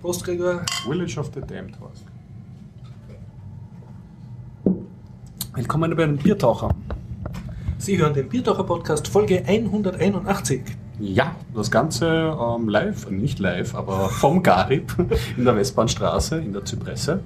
Prost, Gregor. Village of the Damned war's. Willkommen bei den Biertaucher. Sie hören den Biertaucher-Podcast Folge 181. Ja, das Ganze ähm, live, nicht live, aber vom Garib in der Westbahnstraße in der Zypresse.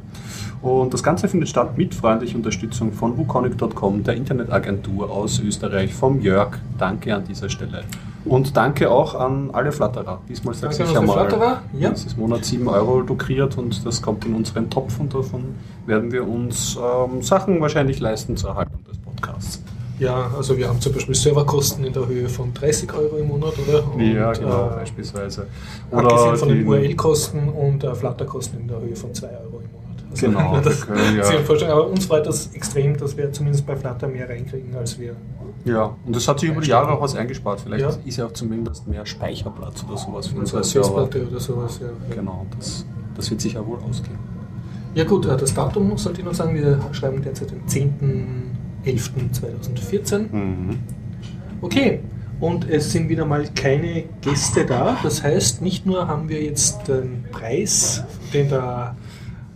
Und das Ganze findet statt mit freundlicher Unterstützung von wukonic.com, der Internetagentur aus Österreich, vom Jörg. Danke an dieser Stelle. Und danke auch an alle Flatterer. Diesmal sage ich einmal. Flatterer, ja. Das ist Monat 7 Euro lukriert und das kommt in unseren Topf und davon werden wir uns ähm, Sachen wahrscheinlich leisten zur Erhaltung des Podcasts. Ja, also wir haben zum Beispiel Serverkosten in der Höhe von 30 Euro im Monat, oder? Und, ja, genau, äh, beispielsweise. abgesehen von den URL-Kosten und äh, Flutter-Kosten in der Höhe von 2 Euro im Monat. Also, Genau, das haben vorstellen, aber uns freut das extrem, dass wir zumindest bei Flutter mehr reinkriegen, als wir. Ja, und das hat sich über die Jahre auch was eingespart. Vielleicht Ja. ist ja auch zumindest mehr Speicherplatz oder sowas für unsere. Festplatte oder sowas. Ja. Genau, das, das wird sicher wohl ausgehen. Ja gut, äh, das Datum sollte ich noch sagen, wir schreiben derzeit den 10.11.2014. Mhm. Okay, und es sind wieder mal keine Gäste da. Das heißt, nicht nur haben wir jetzt den Preis, den der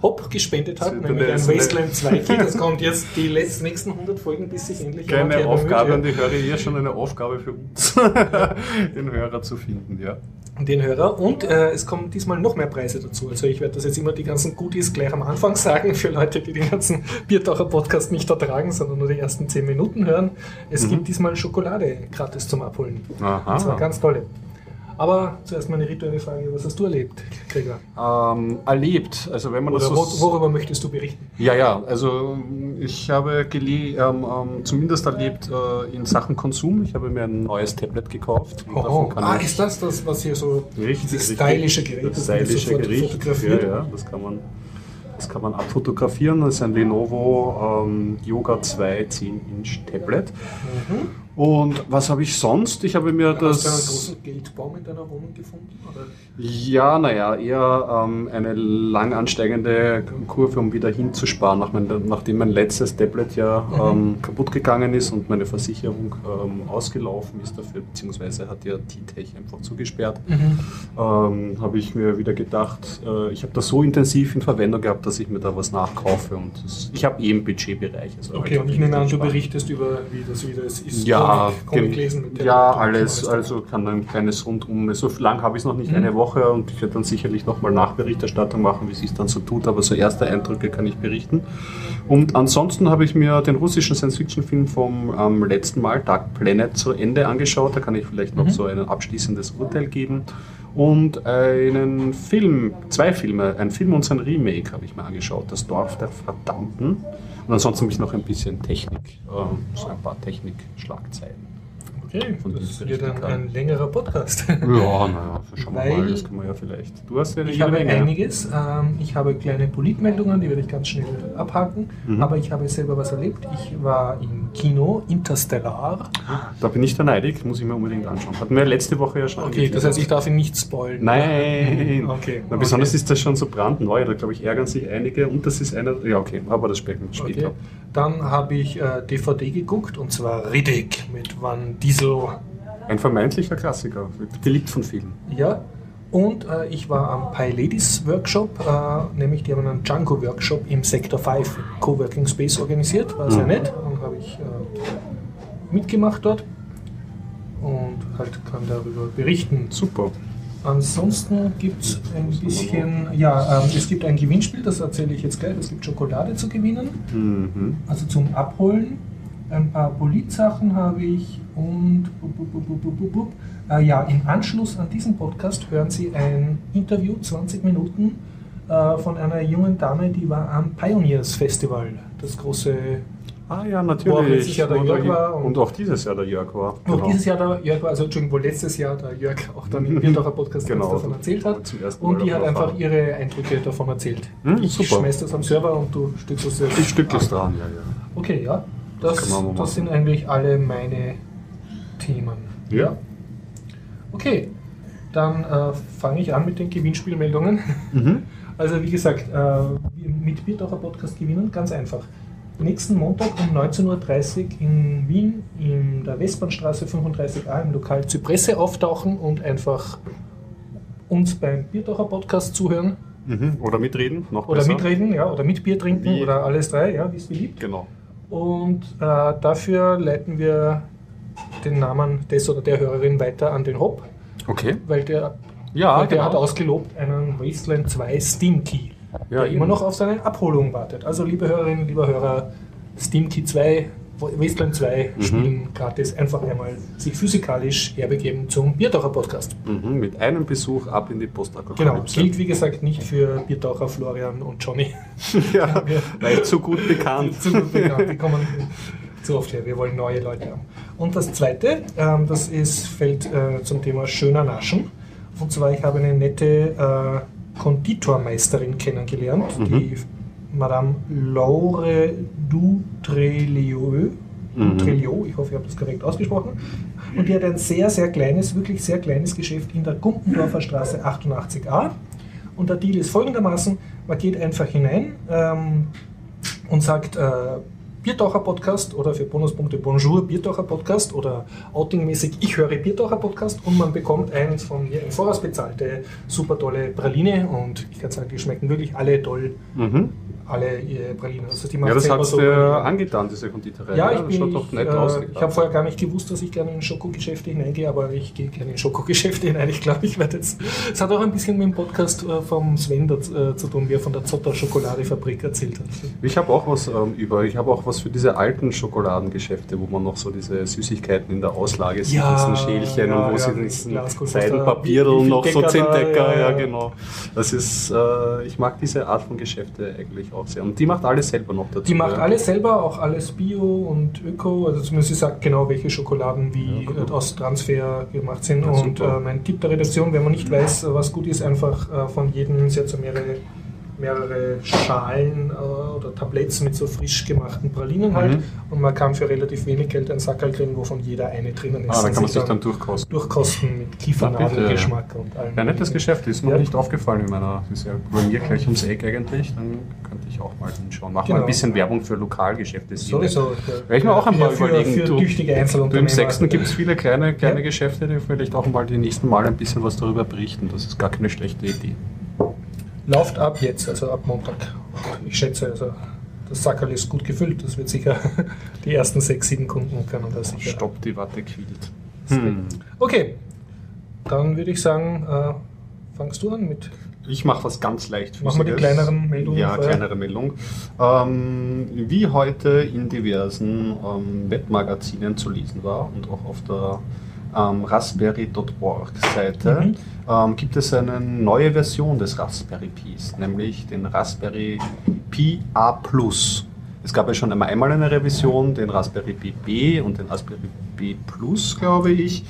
Hop gespendet hat, nämlich ein Wasteland 2 Kit. Das kommt jetzt die letzten, nächsten 100 Folgen, bis sich endlich Keine Aufgabe, und bemüht, ich höre hier schon eine Aufgabe für uns, den Hörer zu finden, ja. den Hörer. Und äh, es kommen diesmal noch mehr Preise dazu. Also ich werde das jetzt immer die ganzen Goodies gleich am Anfang sagen, für Leute, die den ganzen Biertaucher-Podcast nicht ertragen, sondern nur die ersten 10 Minuten hören. Es Mhm. gibt diesmal Schokolade gratis zum Abholen. Aha. Das war ganz tolle. Aber zuerst mal eine rituelle Frage, was hast du erlebt, Gregor? Ähm, erlebt, also wenn man das Oder so... wo, worüber möchtest du berichten? Ja, ja, also ich habe gele ähm, ähm, zumindest erlebt äh, in Sachen Konsum. Ich habe mir ein neues Tablet gekauft. kann ah, ist das das, was hier so Richtig, dieses stylische Gerät das das stylische fotografiert? Ja, ja, das kann man, das kann man abfotografieren. Das ist ein Lenovo ähm, Yoga 2 10-Inch Tablet. Mhm. Und was habe ich sonst? Ich habe mir Hast du einen das. großen Geldbaum in deiner Wohnung gefunden? Oder? Ja, naja, eher ähm, eine lang ansteigende Kurve, um wieder hinzusparen, nach mein, nachdem mein letztes Tablet ja Mhm. ähm, kaputt gegangen ist und meine Versicherung ähm, ausgelaufen ist dafür, beziehungsweise hat ja T-Tech einfach zugesperrt. Mhm. ähm, habe ich mir wieder gedacht, äh, ich habe das so intensiv in Verwendung gehabt, dass ich mir da was nachkaufe und das, ich habe eh im Budgetbereich. Also Okay, halt und ich nehme an, du berichtest über, wie das wieder ist. ist Ja, Comic, lesen mit ja, Tablet und alles, also kann ein kleines Rundum. So lang habe ich es noch nicht, Mhm. eine Woche und ich werde dann sicherlich nochmal Nachberichterstattung machen, wie es sich dann so tut, aber so erste Eindrücke kann ich berichten. Und ansonsten habe ich mir den russischen Science-Fiction-Film vom ähm, letzten Mal, Dark Planet, zu Ende angeschaut. Da kann ich vielleicht noch Mhm. so ein abschließendes Urteil geben. Und einen Film, zwei Filme, ein Film und sein Remake habe ich mir angeschaut, Das Dorf der Verdammten. Und ansonsten habe ich noch ein bisschen Technik, ähm, so ein paar Technik-Schlagzeilen. Okay, von das wird dann ein längerer Podcast. Ja, naja, schauen wir mal, das können wir ja vielleicht. Du hast ja Ich habe Menge. einiges. Ähm, ich habe kleine Politmeldungen, die werde ich ganz schnell abhaken. Mhm. Aber ich habe selber was erlebt. Ich war im Kino Interstellar. Da bin ich da neidig, muss ich mir unbedingt anschauen. Hatten wir letzte Woche ja schon Okay, das heißt, ich darf ihn nicht spoilen. Nein! Okay. Na, besonders okay. ist das schon so brandneu, da glaube ich ärgern sich einige und das ist einer. Ja, okay, aber das sprechen wir später. Okay. Dann habe ich äh, DVD geguckt und zwar Riddick mit Van Diesel. Ein vermeintlicher Klassiker, beliebt von vielen. Ja. Und äh, ich war am Pi Ladies Workshop, äh, nämlich die haben einen Django Workshop im Sector 5 im Coworking Space organisiert. War sehr Mhm. nett und habe ich äh, mitgemacht dort und halt kann darüber berichten. Super. Ansonsten gibt es ein bisschen, ja, ähm, es gibt ein Gewinnspiel, das erzähle ich jetzt gleich. Es gibt Schokolade zu gewinnen, Mhm. also zum Abholen. Ein paar Politsachen habe ich und bup, bup, bup. Äh, ja, im Anschluss an diesen Podcast hören Sie ein Interview, 20 Minuten, äh, von einer jungen Dame, die war am Pioneers Festival, das große Ah ja, Wo auch natürlich. letztes Jahr der Und Jörg auch- war und- und auch dieses Jahr der Jörg war. Auch dieses Jahr der Jörg war, also Entschuldigung, wo letztes Jahr der Jörg auch dann im Bierdacher Podcast Genau. davon erzählt hat. Und die hat einfach ihre Eindrücke davon erzählt. Hm, ich super. schmeiß das am Server und du stückst das Ich stück das an. dran, ja, ja. Okay, ja. Das, das machen. sind eigentlich alle meine Themen. Ja. Okay, dann äh, fange ich an mit den Gewinnspielmeldungen. Mhm. Also wie gesagt, äh, mit Bierdacher Podcast gewinnen, ganz einfach. Nächsten Montag um 19.30 Uhr in Wien in der Westbahnstraße 35a im Lokal Zypresse auftauchen und einfach uns beim Bierdacher Podcast zuhören. Mhm. Oder mitreden, noch Oder besser. mitreden, ja, oder mit Bier trinken Wie- oder alles drei, ja, wie es beliebt. Genau. Und äh, dafür leiten wir den Namen des oder der Hörerin weiter an den Hop, Okay. weil der, Ja, weil der genau. hat ausgelobt einen Wasteland 2 Steam Key, Ja, der immer noch auf seine Abholung wartet. Also liebe Hörerinnen, lieber Hörer, Steam Key 2, Wasteland 2 Mhm. spielen gratis, einfach einmal sich physikalisch herbegeben zum Biertaucher Podcast. Mhm, mit einem Besuch ab in die Genau, Postapokalypse. gilt wie gesagt nicht für Biertaucher Florian und Johnny. ja, weil zu gut bekannt. Zu gut bekannt, die kommen zu oft her. Wir wollen neue Leute haben. Und das zweite, ähm, das ist, fällt äh, zum Thema schöner Naschen. Und zwar, ich habe eine nette äh, Konditormeisterin kennengelernt, die Madame Laure Dutrelieu. Dutrelieu, ich hoffe, ich habe das korrekt ausgesprochen. Und die hat ein sehr, sehr kleines, wirklich sehr kleines Geschäft in der Gumpendorfer Straße 88a. Und der Deal ist folgendermaßen: Man geht einfach hinein ähm, und sagt äh, Biertaucher Podcast oder für Bonuspunkte Bonjour Biertaucher Podcast oder outingmäßig Ich höre Biertaucher Podcast und man bekommt eins von mir im Voraus bezahlte super tolle Praline und ich kann sagen, die schmecken wirklich alle toll, Mhm. Alle äh, Pralinen. Also die Ja, das hat so dir Pralinen. angetan, diese Konditorei. Ja, ich, das bin, ich, äh, ich habe vorher gar nicht gewusst, dass ich gerne in Schokogeschäfte hineingehe, aber ich gehe gerne in Schokogeschäfte hinein. Ich glaube, ich werde jetzt. Es hat auch ein bisschen mit dem Podcast äh, vom Sven daz- äh, zu tun, wie er von der Zotter Schokoladefabrik erzählt hat. Ich habe auch was ähm, über. Ich habe auch was für diese alten Schokoladengeschäfte, wo man noch so diese Süßigkeiten in der Auslage sieht, Ja, diesen Schälchen ja, und wo ja, sie diesen wie- wie noch so Decker zehn da, Decker, ja, ja, ja. genau. Das ist, äh, ich mag diese Art von Geschäfte eigentlich auch sehr. Und die macht alles selber noch dazu. Die macht ja. alles selber, auch alles Bio und Öko. Also zumindest sie sagt genau, welche Schokoladen wie Ja, cool. aus Transfer gemacht sind. Ja, und äh, mein Tipp der Redaktion, wenn man nicht weiß, was gut ist, einfach äh, von jedem, hat so mehrere, mehrere Schalen äh, oder Tabletts mit so frisch gemachten Pralinen halt. Mhm. Und man kann für relativ wenig Geld ein Sackerl kriegen, wovon jeder eine drinnen ist. Ah, da und kann man sich dann durchkosten. durchkosten mit Kiefernadelgeschmack und allem. Ja, nettes Geschäft, ist mir Ja. nicht aufgefallen in meiner, ist ja bei mir gleich ums Eck eigentlich, dann könnte ich auch mal hinschauen. Mach mal Genau. ein bisschen Werbung für Lokalgeschäfte. Sowieso. Werde ich mir auch ein paar für, überlegen. Für du, tüchtige du Einzelunternehmer. im Sechsten gibt es viele kleine, kleine Ja. Geschäfte, die vielleicht auch mal die nächsten Mal ein bisschen was darüber berichten. Das ist gar keine schlechte Idee. Läuft ab jetzt, also ab Montag. Ich schätze, also das Sackerl ist gut gefüllt. Das wird sicher die ersten sechs, sieben Kunden können das sicher. Stopp, die Watte quillt. Hm. Okay, dann würde ich sagen, äh, fangst du an mit. Ich mache was ganz leicht. Machen wir die kleineren Meldungen Ja, vorher? kleinere Meldung. Ähm, wie heute in diversen ähm, Webmagazinen zu lesen war und auch auf der ähm, Raspberry.org Seite Mhm. ähm, gibt es eine neue Version des Raspberry Pis, nämlich den Raspberry Pi A+. Es gab ja schon einmal einmal eine Revision, den Raspberry Pi B und den Raspberry Pi Plus, glaube ich.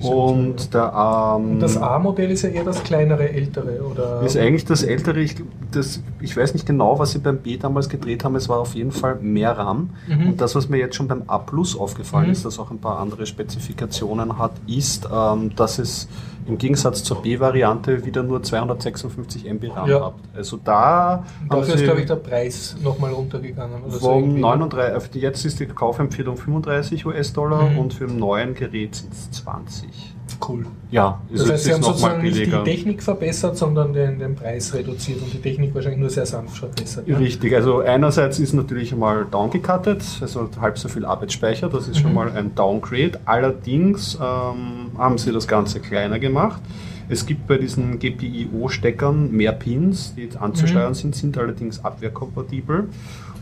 Und der ähm, Und das A-Modell ist ja eher das kleinere, ältere, oder? ist eigentlich das ältere, ich, das, ich weiß nicht genau, was sie beim B damals gedreht haben, es war auf jeden Fall mehr RAM. Mhm. Und das, was mir jetzt schon beim A Plus aufgefallen Mhm. ist, das auch ein paar andere Spezifikationen hat, ist, ähm, dass es im Gegensatz zur B-Variante wieder nur 256 MB RAM Ja. hat. Also da dafür ist, glaube ich, der Preis nochmal runtergegangen. Oder so vom irgendwie. 39, auf die- jetzt ist die Kaufempfehlung 35 US-Dollar Mhm. und für ein neuen Gerät sind es 20. Cool. Ja, Das heißt, sie haben sozusagen nicht die Technik verbessert, sondern den, den Preis reduziert und die Technik wahrscheinlich nur sehr sanft verbessert. ne? Richtig, also einerseits ist natürlich einmal downgecuttet, also halb so viel Arbeitsspeicher, das ist schon Mhm. mal ein Downgrade. Allerdings ähm, haben sie das Ganze kleiner gemacht. Es gibt bei diesen GPIO-Steckern mehr Pins, die anzusteuern Mhm. sind, sind allerdings abwehrkompatibel.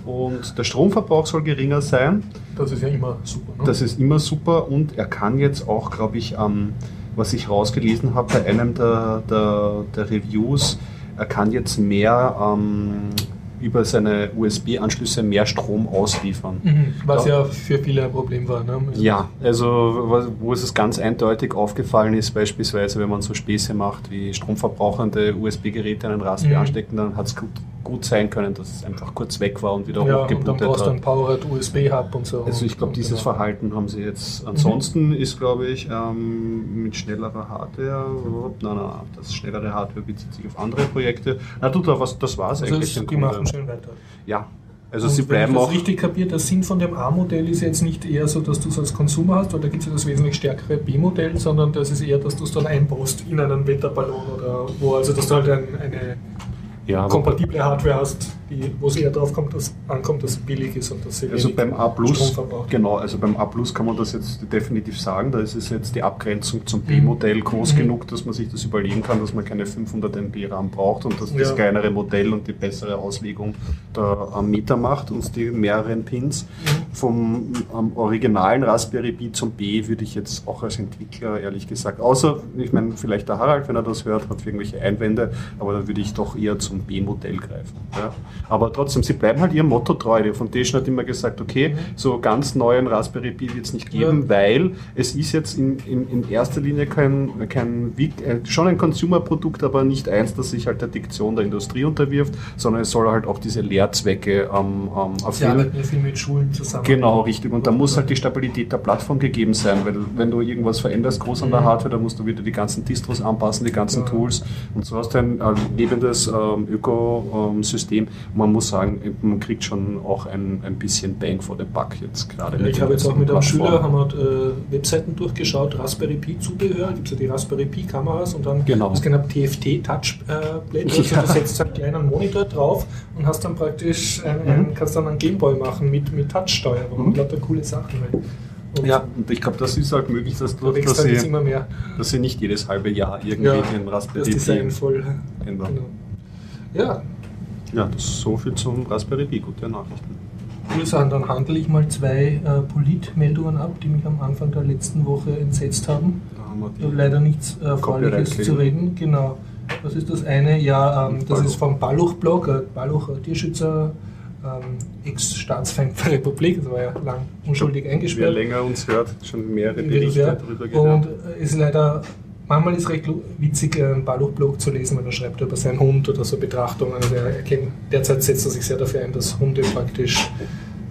Und der Stromverbrauch soll geringer sein. Das ist ja immer super. Ne? Das ist immer super und er kann jetzt auch, glaube ich, ähm, was ich rausgelesen habe bei einem der, der, der Reviews, er kann jetzt mehr ähm, über seine USB-Anschlüsse mehr Strom ausliefern. Mhm, Was Ja. für viele ein Problem war. Ne? Ja, also wo es ganz eindeutig aufgefallen ist, beispielsweise wenn man so Späße macht, wie stromverbrauchende USB-Geräte an einen Raspberry Mhm. anstecken, dann hat es gut, sein können, dass es einfach kurz weg war und wieder Ja, und dann hochgebootet brauchst du hat. einen Powered USB-Hub und so. Also ich glaube, dieses genau. Verhalten haben sie jetzt. Ansonsten ist, glaube ich, ähm, mit schnellerer Hardware, nein, nein, das schnellere Hardware bezieht sich auf andere Projekte. Na du, da was, das war es Also eigentlich. im die machen schön weiter. Ja, also Und sie wenn bleiben ich das auch. richtig kapiert, der Sinn von dem A-Modell ist jetzt nicht eher so, dass du es als Konsumer hast, weil da gibt es ja das wesentlich stärkere B-Modell, sondern das ist eher, dass du es dann einbaust in einen Wetterballon oder wo, also dass du halt ein, eine Ja, kompatible Hardware hast, wo es eher darauf kommt, dass, ankommt, dass es billig ist und dass sie Also beim A Plus, genau, also beim A Plus kann man das jetzt definitiv sagen. Da ist es jetzt die Abgrenzung zum B-Modell groß Mhm. genug, dass man sich das überlegen kann, dass man keine 500 MB RAM braucht und dass das Ja. kleinere Modell und die bessere Auslegung da am Meter macht und die mehreren Pins. Mhm. Vom originalen Raspberry Pi zum B würde ich jetzt auch als Entwickler ehrlich gesagt, außer, ich meine, vielleicht der Harald, wenn er das hört, hat irgendwelche Einwände, aber dann würde ich doch eher zum B-Modell greifen. Ja. Aber trotzdem, sie bleiben halt ihrem Motto treu. Die Foundation hat immer gesagt, okay, so ganz neuen Raspberry Pi wird es nicht geben, Mhm. Ja. weil es ist jetzt in, in, in erster Linie kein, kein äh, schon ein Consumer-Produkt, aber nicht eins, das sich halt der Diktion der Industrie unterwirft, sondern es soll halt auch diese Lehrzwecke ähm, ähm, Sie erfüllen. arbeiten ja viel mit Schulen zusammen. Genau, richtig. Und da muss halt die Stabilität der Plattform gegeben sein, weil wenn du irgendwas veränderst groß an der Mhm. Hardware, dann musst du wieder die ganzen Distros anpassen, die ganzen Ja. Tools. Und so hast du ein äh, lebendes ähm, Ökosystem. Man muss sagen, man kriegt schon auch ein, ein bisschen Bang for the Buck jetzt gerade. Ich habe jetzt auch mit einem. Schüler haben wir, äh, Webseiten durchgeschaut, Raspberry Pi Zubehör, gibt es ja die Raspberry Pi Kameras und dann Genau. das genau TFT Touchplate, also Ja. du setzt einen kleinen Monitor drauf und hast dann praktisch ein, ein, kannst dann einen Gameboy machen mit, mit Touchsteuerung Mhm. und lauter coole Sachen. Halt. Und Ja, und ich glaube, das ist halt möglich, dass, da dass, halt sie, immer mehr dass sie nicht jedes halbe Jahr irgendwie Ja, den Raspberry Pi voll. ändern. Genau. Ja, Ja, das ist so viel zum Raspberry Pi. Gute Nachrichten. Sachen. Dann handle ich mal zwei äh, Politmeldungen ab, die mich am Anfang der letzten Woche entsetzt haben. Da haben wir Ich habe die. leider nichts äh, Erfreuliches Copyright zu reden. Genau. Was ist das eine? Ja, ähm, das ist vom Balluch-Blog, äh, Balluch, äh, Tierschützer, ähm, Ex-Staatsfeind der Republik, das war ja lang unschuldig Wer eingesperrt. länger uns hört, schon mehrere. Berichte darüber Und gehört. äh, ist leider, manchmal ist recht lu- witzig, äh, einen Balluch-Blog zu lesen, weil er schreibt über seinen Hund oder so Betrachtungen. Also er derzeit setzt er sich sehr dafür ein, dass Hunde praktisch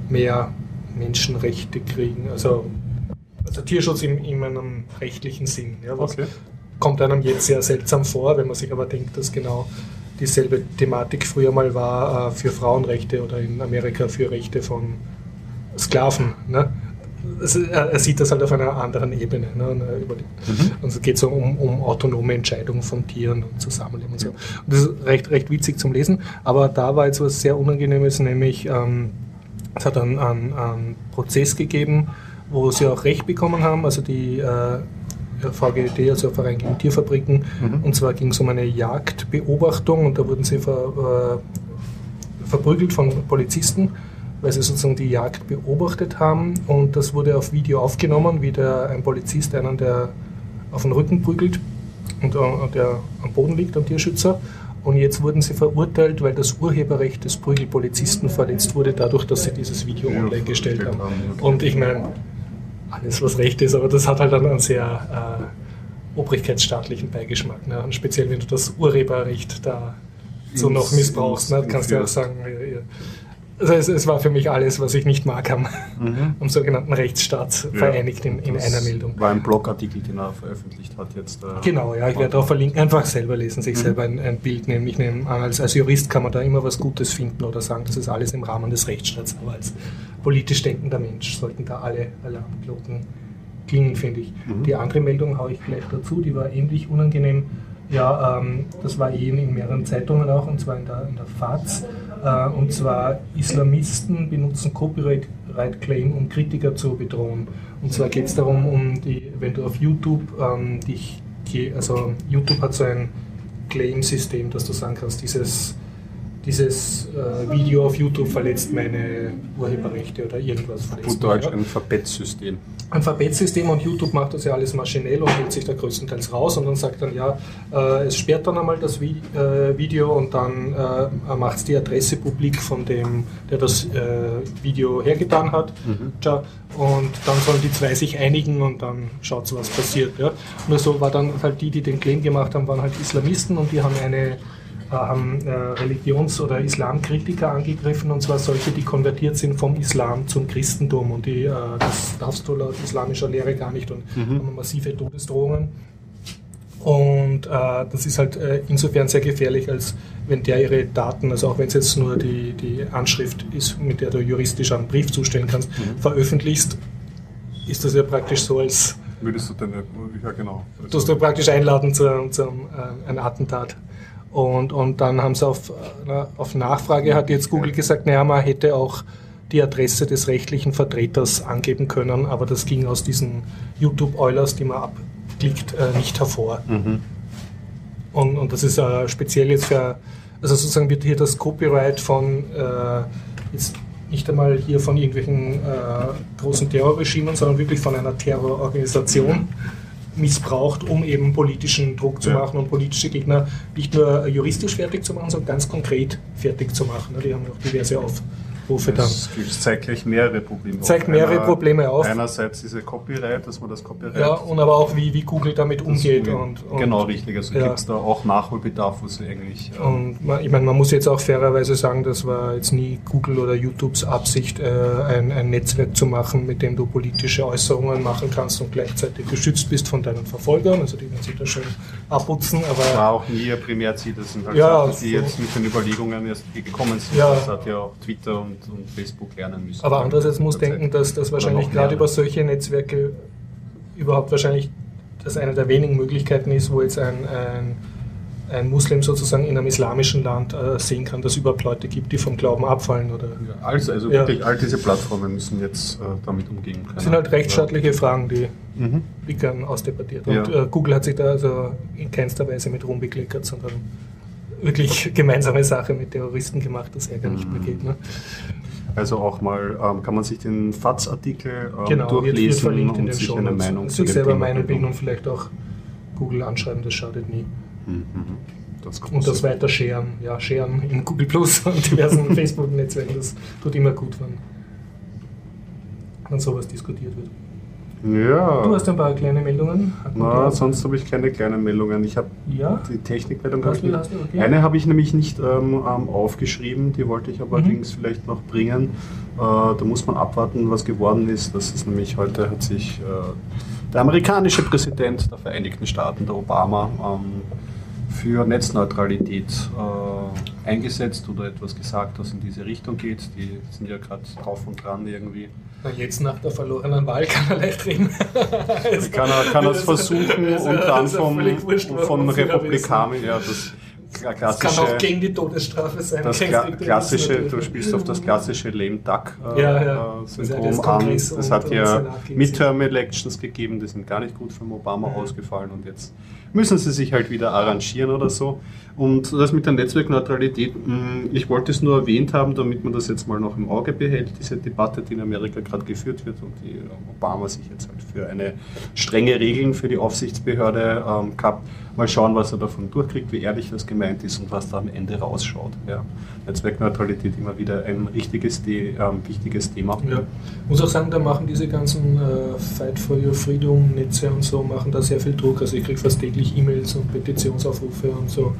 mehr Menschenrechte kriegen. Also, also Tierschutz in, in einem rechtlichen Sinn. Ja, Okay. kommt einem jetzt sehr seltsam vor, wenn man sich aber denkt, dass genau dieselbe Thematik früher mal war äh, für Frauenrechte oder in Amerika für Rechte von Sklaven. Ne? Es, er, sieht das halt auf einer anderen Ebene. Ne? Und, die, Mhm. und es geht so um, um autonome Entscheidungen von Tieren und Zusammenleben und so. Und das ist recht, recht witzig zum Lesen, aber da war jetzt was sehr Unangenehmes, nämlich ähm, es hat einen, einen, einen Prozess gegeben, wo sie auch Recht bekommen haben, also die äh, VGD, also Verein gegen Tierfabriken, Mhm. und zwar ging es um eine Jagdbeobachtung und da wurden sie ver, äh, verprügelt von Polizisten, weil sie sozusagen die Jagd beobachtet haben und das wurde auf Video aufgenommen, wie der, ein Polizist einen, der auf den Rücken prügelt und äh, der am Boden liegt, am Tierschützer. Und jetzt wurden sie verurteilt, weil das Urheberrecht des Prügelpolizisten verletzt wurde, dadurch, dass sie dieses Video online gestellt haben. Und ich meine, alles was recht ist, aber das hat halt dann einen sehr äh, obrigkeitsstaatlichen Beigeschmack. Ne? Und speziell, wenn du das Urheberrecht da so noch missbrauchst, ne? kannst du ja auch sagen, ja, ja. Also es, es war für mich alles, was ich nicht mag, am, Mhm. am sogenannten Rechtsstaat Ja, vereinigt in, in einer Meldung. War ein Blogartikel, den er veröffentlicht hat jetzt. äh, Genau, ja, ich werde darauf verlinken. Einfach selber lesen, sich Mhm. selber ein, ein Bild nehmen. Ich nehme an, als, als Jurist kann man da immer was Gutes finden oder sagen, das ist alles im Rahmen des Rechtsstaats. Aber als politisch denkender Mensch sollten da alle Alarmglocken klingen, finde ich. Mhm. Die andere Meldung haue ich gleich dazu, die war ähnlich unangenehm. Ja, ähm, das war eh in mehreren Zeitungen auch, und zwar in der, in der FAZ. Äh, und zwar Islamisten benutzen Copyright-Claim, um Kritiker zu bedrohen. Und zwar geht es darum, um die, wenn du auf YouTube ähm, dich, also YouTube hat so ein Claim-System, dass du sagen kannst, dieses, dieses äh, Video auf YouTube verletzt meine Urheberrechte oder irgendwas verletzt. Gut Deutsch, ja ein Verbettsystem. ein Verbettsystem und YouTube macht das ja alles maschinell und hält sich da größtenteils raus und dann sagt dann, ja, äh, es sperrt dann einmal das Vi äh, Video und dann äh, macht es die Adresse publik von dem, der das äh, Video hergetan hat. Mhm. Tja, und dann sollen die zwei sich einigen und dann schaut was passiert. Ja. Nur so war dann halt die, die den Claim gemacht haben, waren halt Islamisten und die haben eine haben äh, Religions- oder Islamkritiker angegriffen, und zwar solche, die konvertiert sind vom Islam zum Christentum. Und die, äh, das darfst du laut islamischer Lehre gar nicht und Mhm. haben massive Todesdrohungen. Und äh, das ist halt äh, insofern sehr gefährlich, als wenn der ihre Daten, also auch wenn es jetzt nur die, die Anschrift ist, mit der du juristisch einen Brief zustellen kannst, Mhm. veröffentlichst, ist das ja praktisch so, als Würdest du deine, ja genau. tust du praktisch einladen zu, zu einem, äh, einem Attentat. Und, und dann haben sie auf, auf Nachfrage, hat jetzt Google gesagt, naja, man hätte auch die Adresse des rechtlichen Vertreters angeben können, aber das ging aus diesen YouTube-Eulers, die man abklickt, äh, nicht hervor. Mhm. Und, und das ist äh, speziell jetzt für, also sozusagen wird hier das Copyright von, äh, jetzt nicht einmal hier von irgendwelchen äh, großen Terrorregimen, sondern wirklich von einer Terrororganisation missbraucht, um eben politischen Druck zu Ja. machen und politische Gegner nicht nur juristisch fertig zu machen, sondern ganz konkret fertig zu machen. Die haben auch diverse Aufrufe dann. Das zeigt gleich mehrere Probleme Zeigt auf. mehrere Einer- Probleme auf. Einerseits diese Copyright, dass man das Copyright. Ja, und aber auch wie, wie Google damit umgeht. umgeht. Und, und, genau, richtig. Also ja. gibt es da auch Nachholbedarf, wo sie eigentlich. ähm, Und man, ich meine, man muss jetzt auch fairerweise sagen, das war jetzt nie Google oder YouTubes Absicht, äh, ein, ein Netzwerk zu machen, mit dem du politische Äußerungen machen kannst und gleichzeitig geschützt bist von deinen Verfolgern. Also die werden sich da schön abputzen, aber war auch nie ihr Primärziel. Das sind halt Ja, Sachen, die so. jetzt mit den Überlegungen erst gekommen sind. Ja. Das hat ja auch Twitter und, und Facebook lernen müssen. Aber andererseits muss denken, dass das wahrscheinlich gerade über solche Netzwerke überhaupt wahrscheinlich das eine der wenigen Möglichkeiten ist, wo jetzt ein, ein, ein Muslim sozusagen in einem islamischen Land äh, sehen kann, dass es überhaupt Leute gibt, die vom Glauben abfallen oder Ja, also, also Ja. wirklich, all diese Plattformen müssen jetzt äh, damit umgehen können. das sind halt rechtsstaatliche Fragen, die, Mhm. gern ausdebattiert. Ja. Und äh, Google hat sich da also in keinster Weise mit rumbekleckert, sondern wirklich gemeinsame Sache mit Terroristen gemacht, das ja gar nicht Mhm. mehr geht. Ne? Also auch mal ähm, kann man sich den FATS-Artikel ähm, Genau, wird, wird durchlesen verlinkt in und den sich Show eine Meinung Sich dem selber Meinung bilden. und vielleicht auch Google anschreiben, das schadet nie. Das Und das weiter sharen, ja, sharen in Google Plus und diversen Facebook-Netzwerken, das tut immer gut, wenn, wenn sowas diskutiert wird. Ja. Du hast ein paar kleine Meldungen. Na, sonst habe ich keine kleinen Meldungen. Ich habe Ja, die Technikmeldung hast ich hast du, okay. Eine habe ich nämlich nicht ähm, ähm, aufgeschrieben, die wollte ich aber Mhm. allerdings vielleicht noch bringen. Äh, da muss man abwarten, was geworden ist. Das ist nämlich heute hat sich äh, der amerikanische Präsident der Vereinigten Staaten, der Obama, ähm, für Netzneutralität äh, eingesetzt oder etwas gesagt, das in diese Richtung geht. Die sind ja gerade drauf und dran irgendwie. Na, jetzt nach der verlorenen Wahl kann er leicht reden. Kann er, kann er es versuchen Also, und dann also vom, wurscht, von wofür er Republikanern, ja, das Das kann auch gegen die Todesstrafe sein. Das kla klassische, du spielst auf das klassische Lame Duck äh, Ja, ja. äh, Das ja Syndrom das an. Und- hat ja Senat gegen Midterm Elections gegeben, die sind gar nicht gut für Obama ausgefallen und jetzt müssen sie sich halt wieder arrangieren oder so. Und das mit der Netzwerkneutralität, mh, ich wollte es nur erwähnt haben, damit man das jetzt mal noch im Auge behält, diese Debatte, die in Amerika gerade geführt wird und die Obama sich jetzt halt für eine strenge Regeln für die Aufsichtsbehörde ähm, gehabt. Mal schauen, was er davon durchkriegt, wie ehrlich das gemeint ist und was da am Ende rausschaut. Ja. Netzwerkneutralität immer wieder ein richtiges, ähm, wichtiges Thema. Ja. Muss auch sagen, da machen diese ganzen äh, Fight for Your Freedom Netze und so, machen da sehr viel Druck. Also ich kriege fast täglich E-Mails und Petitionsaufrufe und so.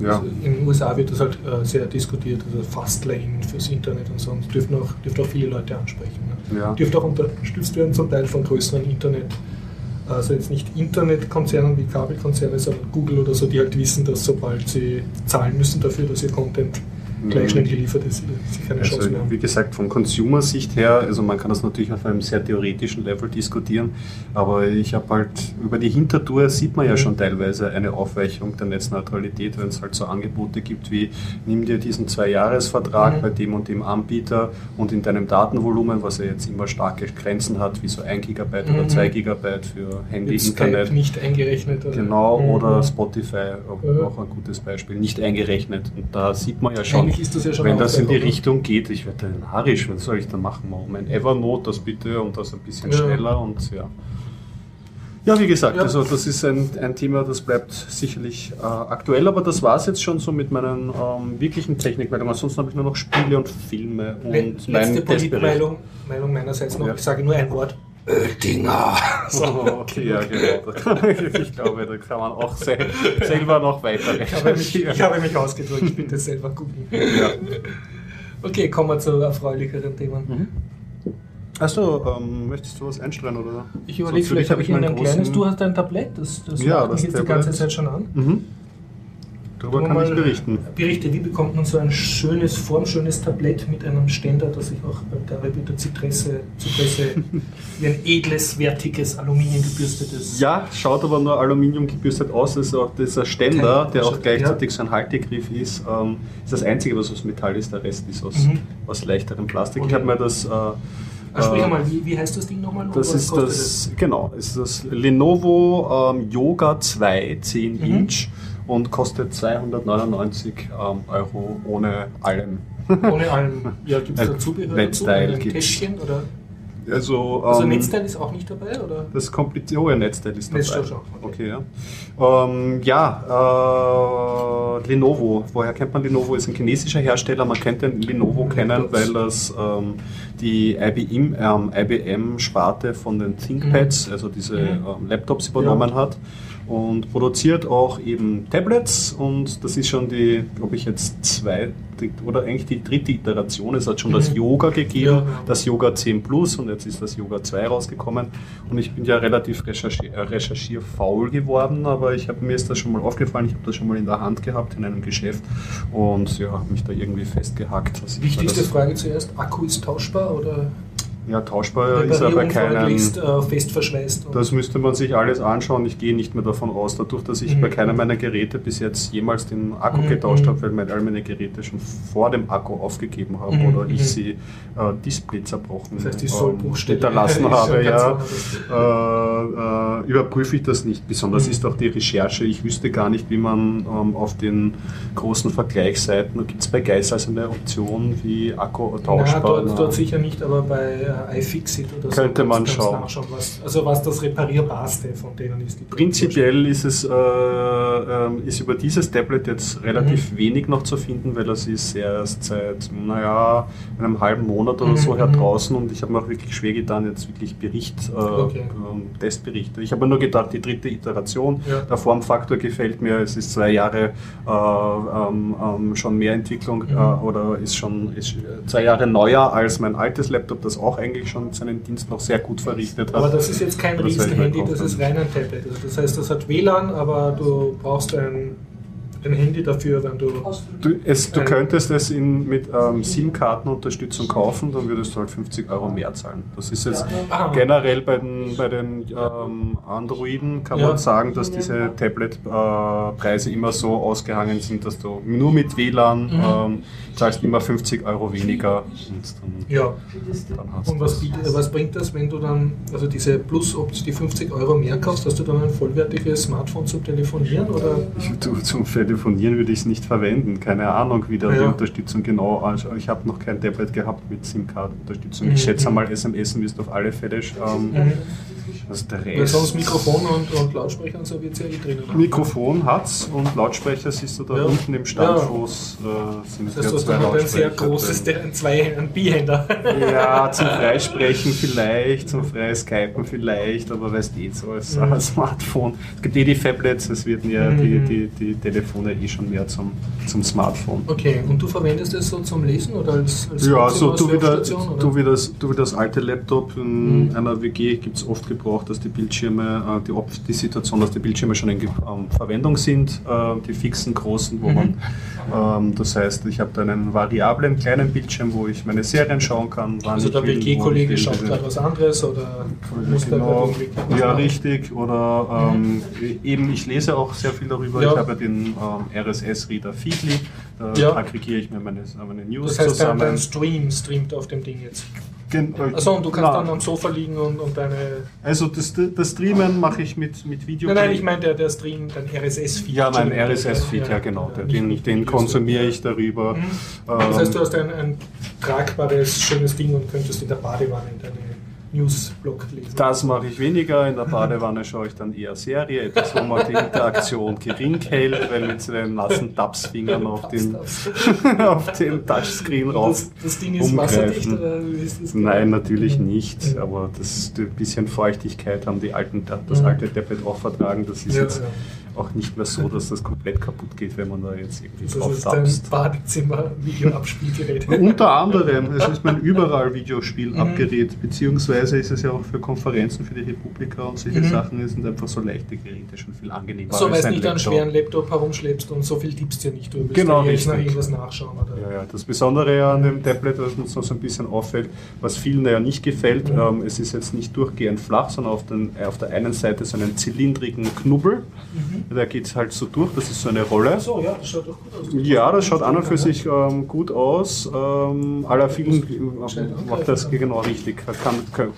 Ja. Also in den USA wird das halt äh, sehr diskutiert, also Fastlane fürs Internet und so. Und das dürften auch, auch viele Leute ansprechen. Ne? Ja. Dürfte auch unterstützt werden zum Teil von größeren Internet. Also jetzt nicht Internetkonzernen wie Kabelkonzerne, sondern Google oder so, die halt wissen, dass sobald sie zahlen müssen dafür, dass ihr Content gleich Mhm. schnell geliefert ist, sie keine Also, Chance mehr haben. wie gesagt, von Consumer-Sicht her, also man kann das natürlich auf einem sehr theoretischen Level diskutieren, aber ich habe halt über die Hintertour sieht man ja Mhm. schon teilweise eine Aufweichung der Netzneutralität, wenn es halt so Angebote gibt wie nimm dir diesen Zwei-Jahres-Vertrag Mhm. bei dem und dem Anbieter und in deinem Datenvolumen, was ja jetzt immer starke Grenzen hat, wie so ein Gigabyte oder Mhm. zwei Gigabyte für Handy, Skype Internet. nicht eingerechnet. Oder? Genau, Mhm. oder Spotify, auch, Ja. auch ein gutes Beispiel, nicht eingerechnet. Und da sieht man ja schon, Eigentlich ist das ja schon wenn das in die? Richtung geht, ich werde dann harisch, was soll ich da machen? Mein Evernote, das bitte und das ein bisschen Ja. schneller und ja. Ja, wie gesagt, Ja. also das ist ein, ein Thema, das bleibt sicherlich äh, aktuell, aber das war es jetzt schon so mit meinen ähm, wirklichen Technikmeldungen. Ansonsten habe ich nur noch Spiele und Filme und Le- meinen Letzte. Politmeldung Meldung meinerseits noch. Ja. Ich sage nur ein Wort. Oettinger. So, okay, ja, genau. Ich glaube, da kann man auch se selber noch weiter Ich habe, mich, ich habe mich ausgedrückt, bitte selber googeln. Ja. Okay, kommen wir zu erfreulicheren Themen. Mhm. Achso, ähm, möchtest du was einstreuen oder? Ich überlege, würde vielleicht habe ich meinen ein kleines. Du hast ein Tablett, das, das Ja, macht das mich jetzt die ganze Zeit schon an. Mhm. Darüber kann ich mal berichten. Berichte, wie bekommt man so ein schönes, formschönes Tablett mit einem Ständer, das sich auch mit der Zypresse, Zypresse wie ein edles, wertiges, aluminiumgebürstetes. Ja, schaut aber nur Aluminium gebürstet aus. Das ist auch dieser Ständer, Kein- der auch ja. gleichzeitig so ein Haltegriff ist. Ähm, ist das Einzige, was aus Metall ist. Der Rest ist aus, Mhm. aus leichterem Plastik. Okay. Ich habe mir das. Äh, Ah, sprich äh, einmal, wie, wie heißt das Ding nochmal? Das ist kostet das, genau, ist das Lenovo ähm, Yoga 2 10 Mhm. Inch und kostet 299 ähm, Euro ohne allem. Ohne allem. Ja, gibt es da Zubehör Netzteil dazu? Ein. Kästchen? Oder? Also, Also ähm, Netzteil ist auch nicht dabei? Oder? Das komplizierte oh, ja, Netzteil ist dabei. Netzteil schon, Okay, ja. Ähm, ja, äh, Lenovo. Woher kennt man Lenovo? Ist ein chinesischer Hersteller. Man kennt den Lenovo kennen, Laptops. weil das ähm, die IBM, ähm, IBM-Sparte von den ThinkPads, also diese Mhm. ähm, Laptops übernommen hat und produziert auch eben Tablets und das ist schon die, glaube ich, jetzt zweite oder eigentlich die dritte Iteration. Es hat schon das Mhm. Yoga gegeben, das Yoga 10 Plus und jetzt ist das Yoga 2 rausgekommen und ich bin ja relativ recherchi äh, recherchierfaul geworden, aber ich habe mir ist das schon mal aufgefallen, ich habe das schon mal in der Hand gehabt in einem Geschäft und ja, habe mich da irgendwie festgehackt. Wichtigste Frage zuerst: Akku ist tauschbar oder Ja, tauschbar ist aber reparierunfreundlichst äh, fest verschweißt? Das müsste man sich alles anschauen. Ich gehe nicht mehr davon aus, dadurch, dass ich Mhm. bei keiner meiner Geräte bis jetzt jemals den Akku Mhm, getauscht habe, weil meine, all meine Geräte schon vor dem Akku aufgegeben haben Mhm, oder ich mhm. sie äh, Display zerbrochen das heißt, die ähm, hinterlassen habe. Ja. anders. Äh, äh, überprüfe ich das nicht. Besonders Mhm. ist auch die Recherche. Ich wüsste gar nicht, wie man ähm, auf den großen Vergleichsseiten, gibt es bei Geist also eine Option wie Akku Na, tauschbar? dort, Na. dort sicher nicht, aber bei äh, iFixit oder so Könnte man schauen. nachschauen, was, also was das reparierbarste von denen ist. Prinzipiell ist es äh, ähm, ist über dieses Tablet jetzt relativ Mhm. wenig noch zu finden, weil das ist erst seit naja, einem halben Monat oder Mhm, so her mhm. draußen und ich habe mir auch wirklich schwer getan, jetzt wirklich Bericht, äh, Okay. ähm, Testberichte. Ich habe mir nur gedacht, die dritte Iteration, Ja. der Formfaktor gefällt mir, es ist zwei Jahre äh, ähm, ähm, schon mehr Entwicklung Mhm. äh, oder ist schon ist zwei Jahre neuer als mein altes Laptop, das auch eigentlich schon seinen Dienst noch sehr gut verrichtet hat. Aber das ist jetzt kein Riesenhandy, das ist rein ein Tablet. Also das heißt, das hat WLAN, aber du brauchst ein, ein Handy dafür, wenn du. Du, es, du könntest es in, mit ähm, SIM-Kartenunterstützung kaufen, dann würdest du halt 50 Euro mehr zahlen. Das ist jetzt Ah. generell bei den, bei den ähm, Androiden, kann Ja. man sagen, dass diese Tablet-Preise immer so ausgehangen sind, dass du nur mit WLAN Mhm. ähm, zahlst immer 50 Euro weniger. Und dann, Ja. dann Und was, bietet, was bringt das, wenn du dann, also diese Plus, ob die 50 Euro mehr kaufst, hast du dann ein vollwertiges Smartphone zum Telefonieren? Oder? Ich, zum Telefonieren würde ich es nicht verwenden. Keine Ahnung, wie da die Ja. Unterstützung genau ausschaut. Ich habe noch kein Tablet gehabt mit SIM-Card-Unterstützung. Mhm. Ich schätze mal, SMS wirst du auf alle Fälle. Ähm, Mhm. Also der Weil Rest. sonst Mikrofon und, und Lautsprecher und so wird es ja eh drinnen. haben. Mikrofon hat's und Lautsprecher siehst du da Ja. unten im Standfuß. Äh, sind Das heißt, ja du hast dann ein sehr großes, drin. ein, zwei, ein Bihänder. Ja, zum Freisprechen vielleicht, zum Freiskypen vielleicht, aber weißt eh so als Mhm. Smartphone. Es gibt eh die Phablets, es werden ja die, Mhm. die, die Telefone eh schon mehr zum, zum Smartphone. Okay, und du verwendest es so zum Lesen oder als, als Ja, so du wie, der, Workstation, oder? du, wie das, du wie das alte Laptop in Mhm. einer WG gibt es oft gebraucht, dass die Bildschirme, äh, die, die Situation, dass die Bildschirme schon in ähm, Verwendung sind, äh, die fixen großen, wo Mhm. man, ähm, das heißt, ich habe da einen variablen kleinen Bildschirm, wo ich meine Serien schauen kann. wann Also der WG-Kollege schaut gerade was anderes oder muss Genau. was Ja, richtig. Oder ähm, eben, ich lese auch sehr viel darüber. Ja. Ich habe den ähm, RSS-Reader Feedly. Da Ja. aggregiere ich mir meine, meine News Das heißt, zusammen. dein Stream streamt auf dem Ding jetzt. Gen- äh, Achso, und du kannst na, dann am Sofa liegen und, und deine. Also das, das Streamen mache ich mit, mit Video. Nein, nein, ich meine der, der Stream, dein RSS-Feed. Ja, mein. RSS-Feed, ja genau. Ja, Den, nicht- den, konsumiere ich darüber. Mhm. Das heißt, du Ähm, hast ein, ein tragbares, schönes Ding und könntest in der Badewanne deine Newsblog lesen. das mache ich weniger. In der Badewanne schaue ich dann eher Serie, etwas, wo man die Interaktion gering hält, weil mit den nassen Tapsfingern auf den, auf den Touchscreen rauf. das, das Ding ist wasserdicht umgreifen. oder wie ist das? Nein, natürlich nicht. Aber das ein bisschen Feuchtigkeit haben die alten, das Mhm. alte Tablet auch vertragen. Das ist Ja, jetzt ja. Auch nicht mehr so, dass das komplett kaputt geht, wenn man da jetzt irgendwie Das drauf ist dein tapst. Badezimmer-Videoabspielgerät. Unter anderem, es ist mein überall Mhm. Videospielabgerät, beziehungsweise ist es ja auch für Konferenzen für die Republika und solche Mhm. Sachen, es sind einfach so leichte Geräte schon viel angenehmer So, weil du nicht einen schweren Laptop herumschleppst und so viel tippst dir nicht. Du willst Genau, Mal richtig. irgendwas nachschauen. Oder? Ja, ja, das Besondere an dem Tablet, was uns noch so ein bisschen auffällt, was vielen ja nicht gefällt, Mhm. ähm, es ist jetzt nicht durchgehend flach, sondern auf, den, auf der einen Seite so einen zylindrigen Knubbel, der geht halt so durch, das ist so eine Rolle. Ach so, ja, das schaut doch gut aus. Ja, das schaut an und für sich ähm, gut aus. Ähm, aller vielen äh, macht das genau richtig. Kann, kann,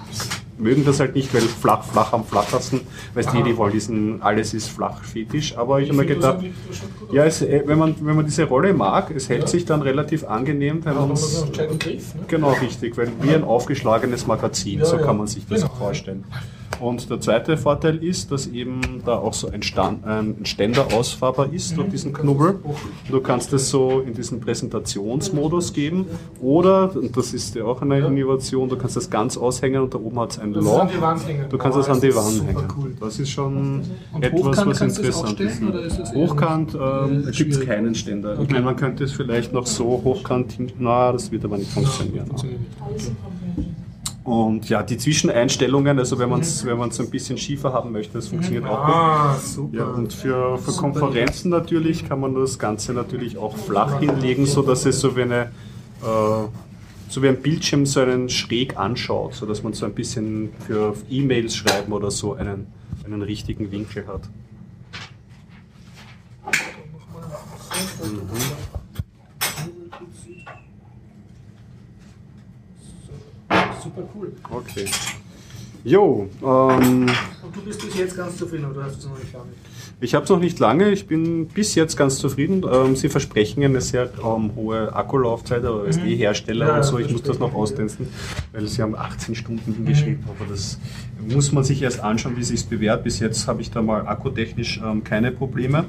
mögen das halt nicht, weil flach, flach am flackersten, weil die, die wollen diesen alles ist flach Fetisch. Aber ich habe mir gedacht, ja, es, äh, wenn, man, wenn man diese Rolle mag, es hält Ja. sich dann relativ angenehm, wenn Ja, man es. ne? Genau, richtig, weil wie ein aufgeschlagenes Magazin, Ja, so kann man sich das Genau, vorstellen. Und der zweite Vorteil ist, dass eben da auch so ein, Stand, ein Ständer ausfahrbar ist durch diesen Knubbel. Du kannst es so in diesen Präsentationsmodus geben oder, und das ist ja auch eine. Innovation, du kannst das ganz aushängen und da oben hat es ein Loch. Du kannst Oh, das an die Wand hängen. cool. Das ist schon Und etwas, was interessant ist. Hochkant ähm, Äh, gibt es keinen Ständer. Ich meine, man könnte es vielleicht noch so hochkant hin. Na, das wird aber nicht funktionieren. Funktioniert nicht. Und ja, die Zwischeneinstellungen, also wenn man es wenn man's ein bisschen schiefer haben möchte, das funktioniert auch gut. Ah, super. Ja, und für, für Super. Konferenzen natürlich kann man das Ganze natürlich auch flach hinlegen, sodass es so wie eine äh, so wie ein Bildschirm so einen schräg anschaut, sodass man so ein bisschen für E-Mails schreiben oder so einen, einen richtigen Winkel hat. Super cool. Okay. Jo, ähm, Und du bist bis jetzt ganz zufrieden oder hast du es noch nicht lange? Ich habe es noch nicht lange, ich bin bis jetzt ganz zufrieden. Ähm, Sie versprechen eine sehr ähm, hohe Akkulaufzeit, aber als Mhm. die Hersteller Ja, und so, ich muss das noch austesten, weil Sie haben 18 Stunden hingeschrieben, Mhm. aber das muss man sich erst anschauen, wie sich bewährt. Bis jetzt habe ich da mal akkutechnisch ähm, keine Probleme.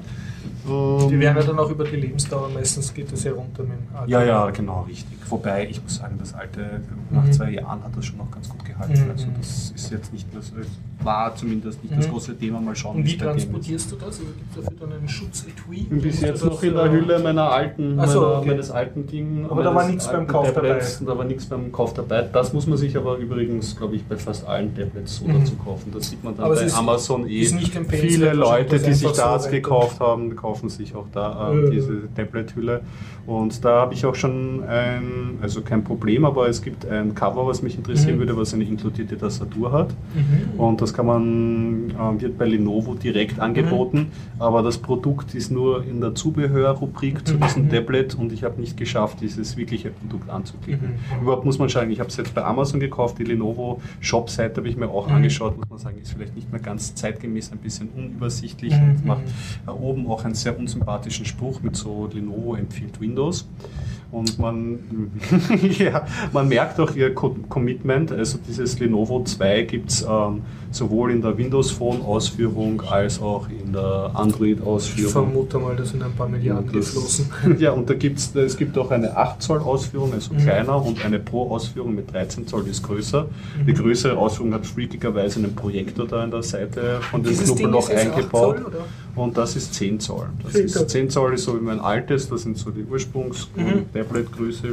Ähm, Die werden ja dann auch über die Lebensdauer, meistens geht das ja runter mit dem Akku. ja, ja, genau, richtig. Wobei, ich muss sagen, das alte, nach Mhm. zwei Jahren hat das schon noch ganz gut gehalten. Mhm. Also das ist jetzt nicht mehr so, war zumindest nicht das Mhm. große Thema. Mal schauen, Und wie transportierst du das? Also gibt es dafür dann einen Schutzetui? Ich bin bis jetzt das, noch in der äh, Hülle meiner alten, so, meiner, okay. meines alten Ding. Aber da war nichts beim Kauf Tablets. dabei. Da war nichts beim Kauf dabei. Das muss man sich aber übrigens, glaube ich, bei fast allen Tablets so Mhm. dazu kaufen. Das sieht man dann Aber es bei ist- Amazon eh. ist nicht empfehlenswert, Viele Leute, das die sich einfach so das gekauft haben, kaufen sich auch da Äh. diese Tablet-Hülle. Und da habe ich auch schon ein, also kein Problem, aber es gibt ein Cover, was mich interessieren Mhm. würde, was eine inkludierte Tastatur hat. Mhm. Und das kann man, ähm, wird bei Lenovo direkt angeboten, aber das Produkt ist nur in der Zubehörrubrik zu Mhm. diesem Mhm. Tablet und ich habe nicht geschafft, dieses wirkliche Produkt anzuklicken. Mhm. Überhaupt muss man sagen, ich habe es jetzt bei Amazon gekauft, die Lenovo Shop-Seite habe ich mir auch Mhm. angeschaut, muss man sagen, ist vielleicht nicht mehr ganz zeitgemäß, ein bisschen unübersichtlich Mhm. und macht oben auch einen sehr unsympathischen Spruch mit so Lenovo empfiehlt Windows. Und man, ja, man merkt auch ihr Co Commitment. Also dieses Lenovo 2 gibt es ähm, sowohl in der Windows Phone Ausführung als auch in der Android Ich Ausführung. vermute mal, das sind ein paar Milliarden das- geflossen. Ja, und da gibt's, es gibt auch eine 8 Zoll Ausführung, also Mhm. kleiner, und eine Pro Ausführung mit 13 Zoll, die ist größer. Mhm. Die größere Ausführung hat freakigerweise einen Projektor da an der Seite von dem 8 eingebaut. Zoll? Und das ist 10 Zoll. Das 10 ist, Zoll. 10 Zoll ist so wie mein altes, das sind so die Ursprungs- Mhm.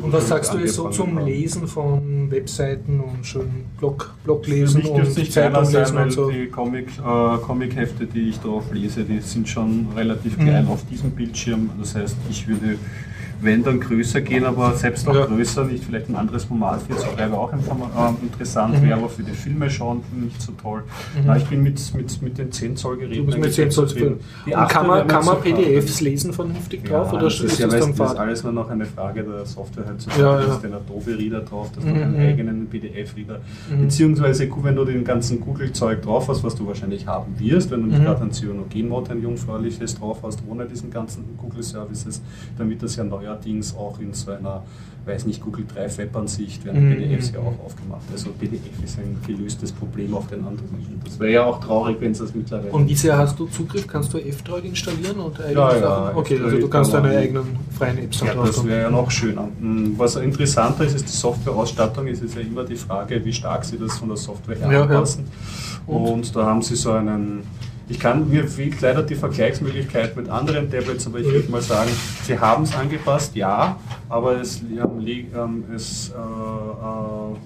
Und was sagst du jetzt so zum haben. Lesen von Webseiten und schön Blog, Blog lesen und Zeitung sein, lesen weil und so? die Comic, äh, Comic-Hefte, die ich drauf lese, die sind schon relativ Mhm. klein auf diesem Bildschirm. Das heißt, ich würde, wenn dann größer gehen, aber selbst noch Ja. größer, nicht vielleicht ein anderes Format 4 zu 3 wäre auch äh, interessant, Mhm. wäre aber für die Filme schauen nicht so toll. Mhm. Na, ich bin mit, mit, mit den 10 Zoll Geräten Du bist mit eigentlich 10 Zoll 8er kann man, kann man PDFs lesen vernünftig drauf ja, oder das ist ist, ja, weißt, du, das ist alles nur noch eine Frage der Software heutzutage. Ja, Du ja. hast den Adobe Reader drauf, das Mhm, hat einen mhm. eigenen PDF-Reader. Mhm. Beziehungsweise, wenn du den ganzen Google-Zeug drauf hast, was du wahrscheinlich haben wirst, wenn du nicht Mhm. gerade ein Cyanogen-Mode, ein jungfräuliches drauf hast, ohne diesen ganzen Google-Services, dann wird das ja neuerdings auch in so einer, weiß nicht, Google Drive Web-Ansicht, werden Mhm, PDFs ja auch aufgemacht. Also PDF ist ein gelöstes Problem auf den anderen. Das wäre ja auch traurig, wenn es das mittlerweile Und wie sehr hast du Zugriff? Kannst du F-Droid installieren und eigene Ja, ja? Okay, also du kannst kann deine eigenen freien Apps Ja, das wäre ja noch schöner. Mm, Was interessanter ist, ist die Softwareausstattung. Es ist ja immer die Frage, wie stark sie das von der Software her Ja, ja. anpassen. Und? Und? da haben sie so einen, Ich kann, mir fehlt leider die Vergleichsmöglichkeit mit anderen Tablets, aber ich würde mal sagen, sie haben es angepasst, ja, aber es, ähm, es, äh, äh,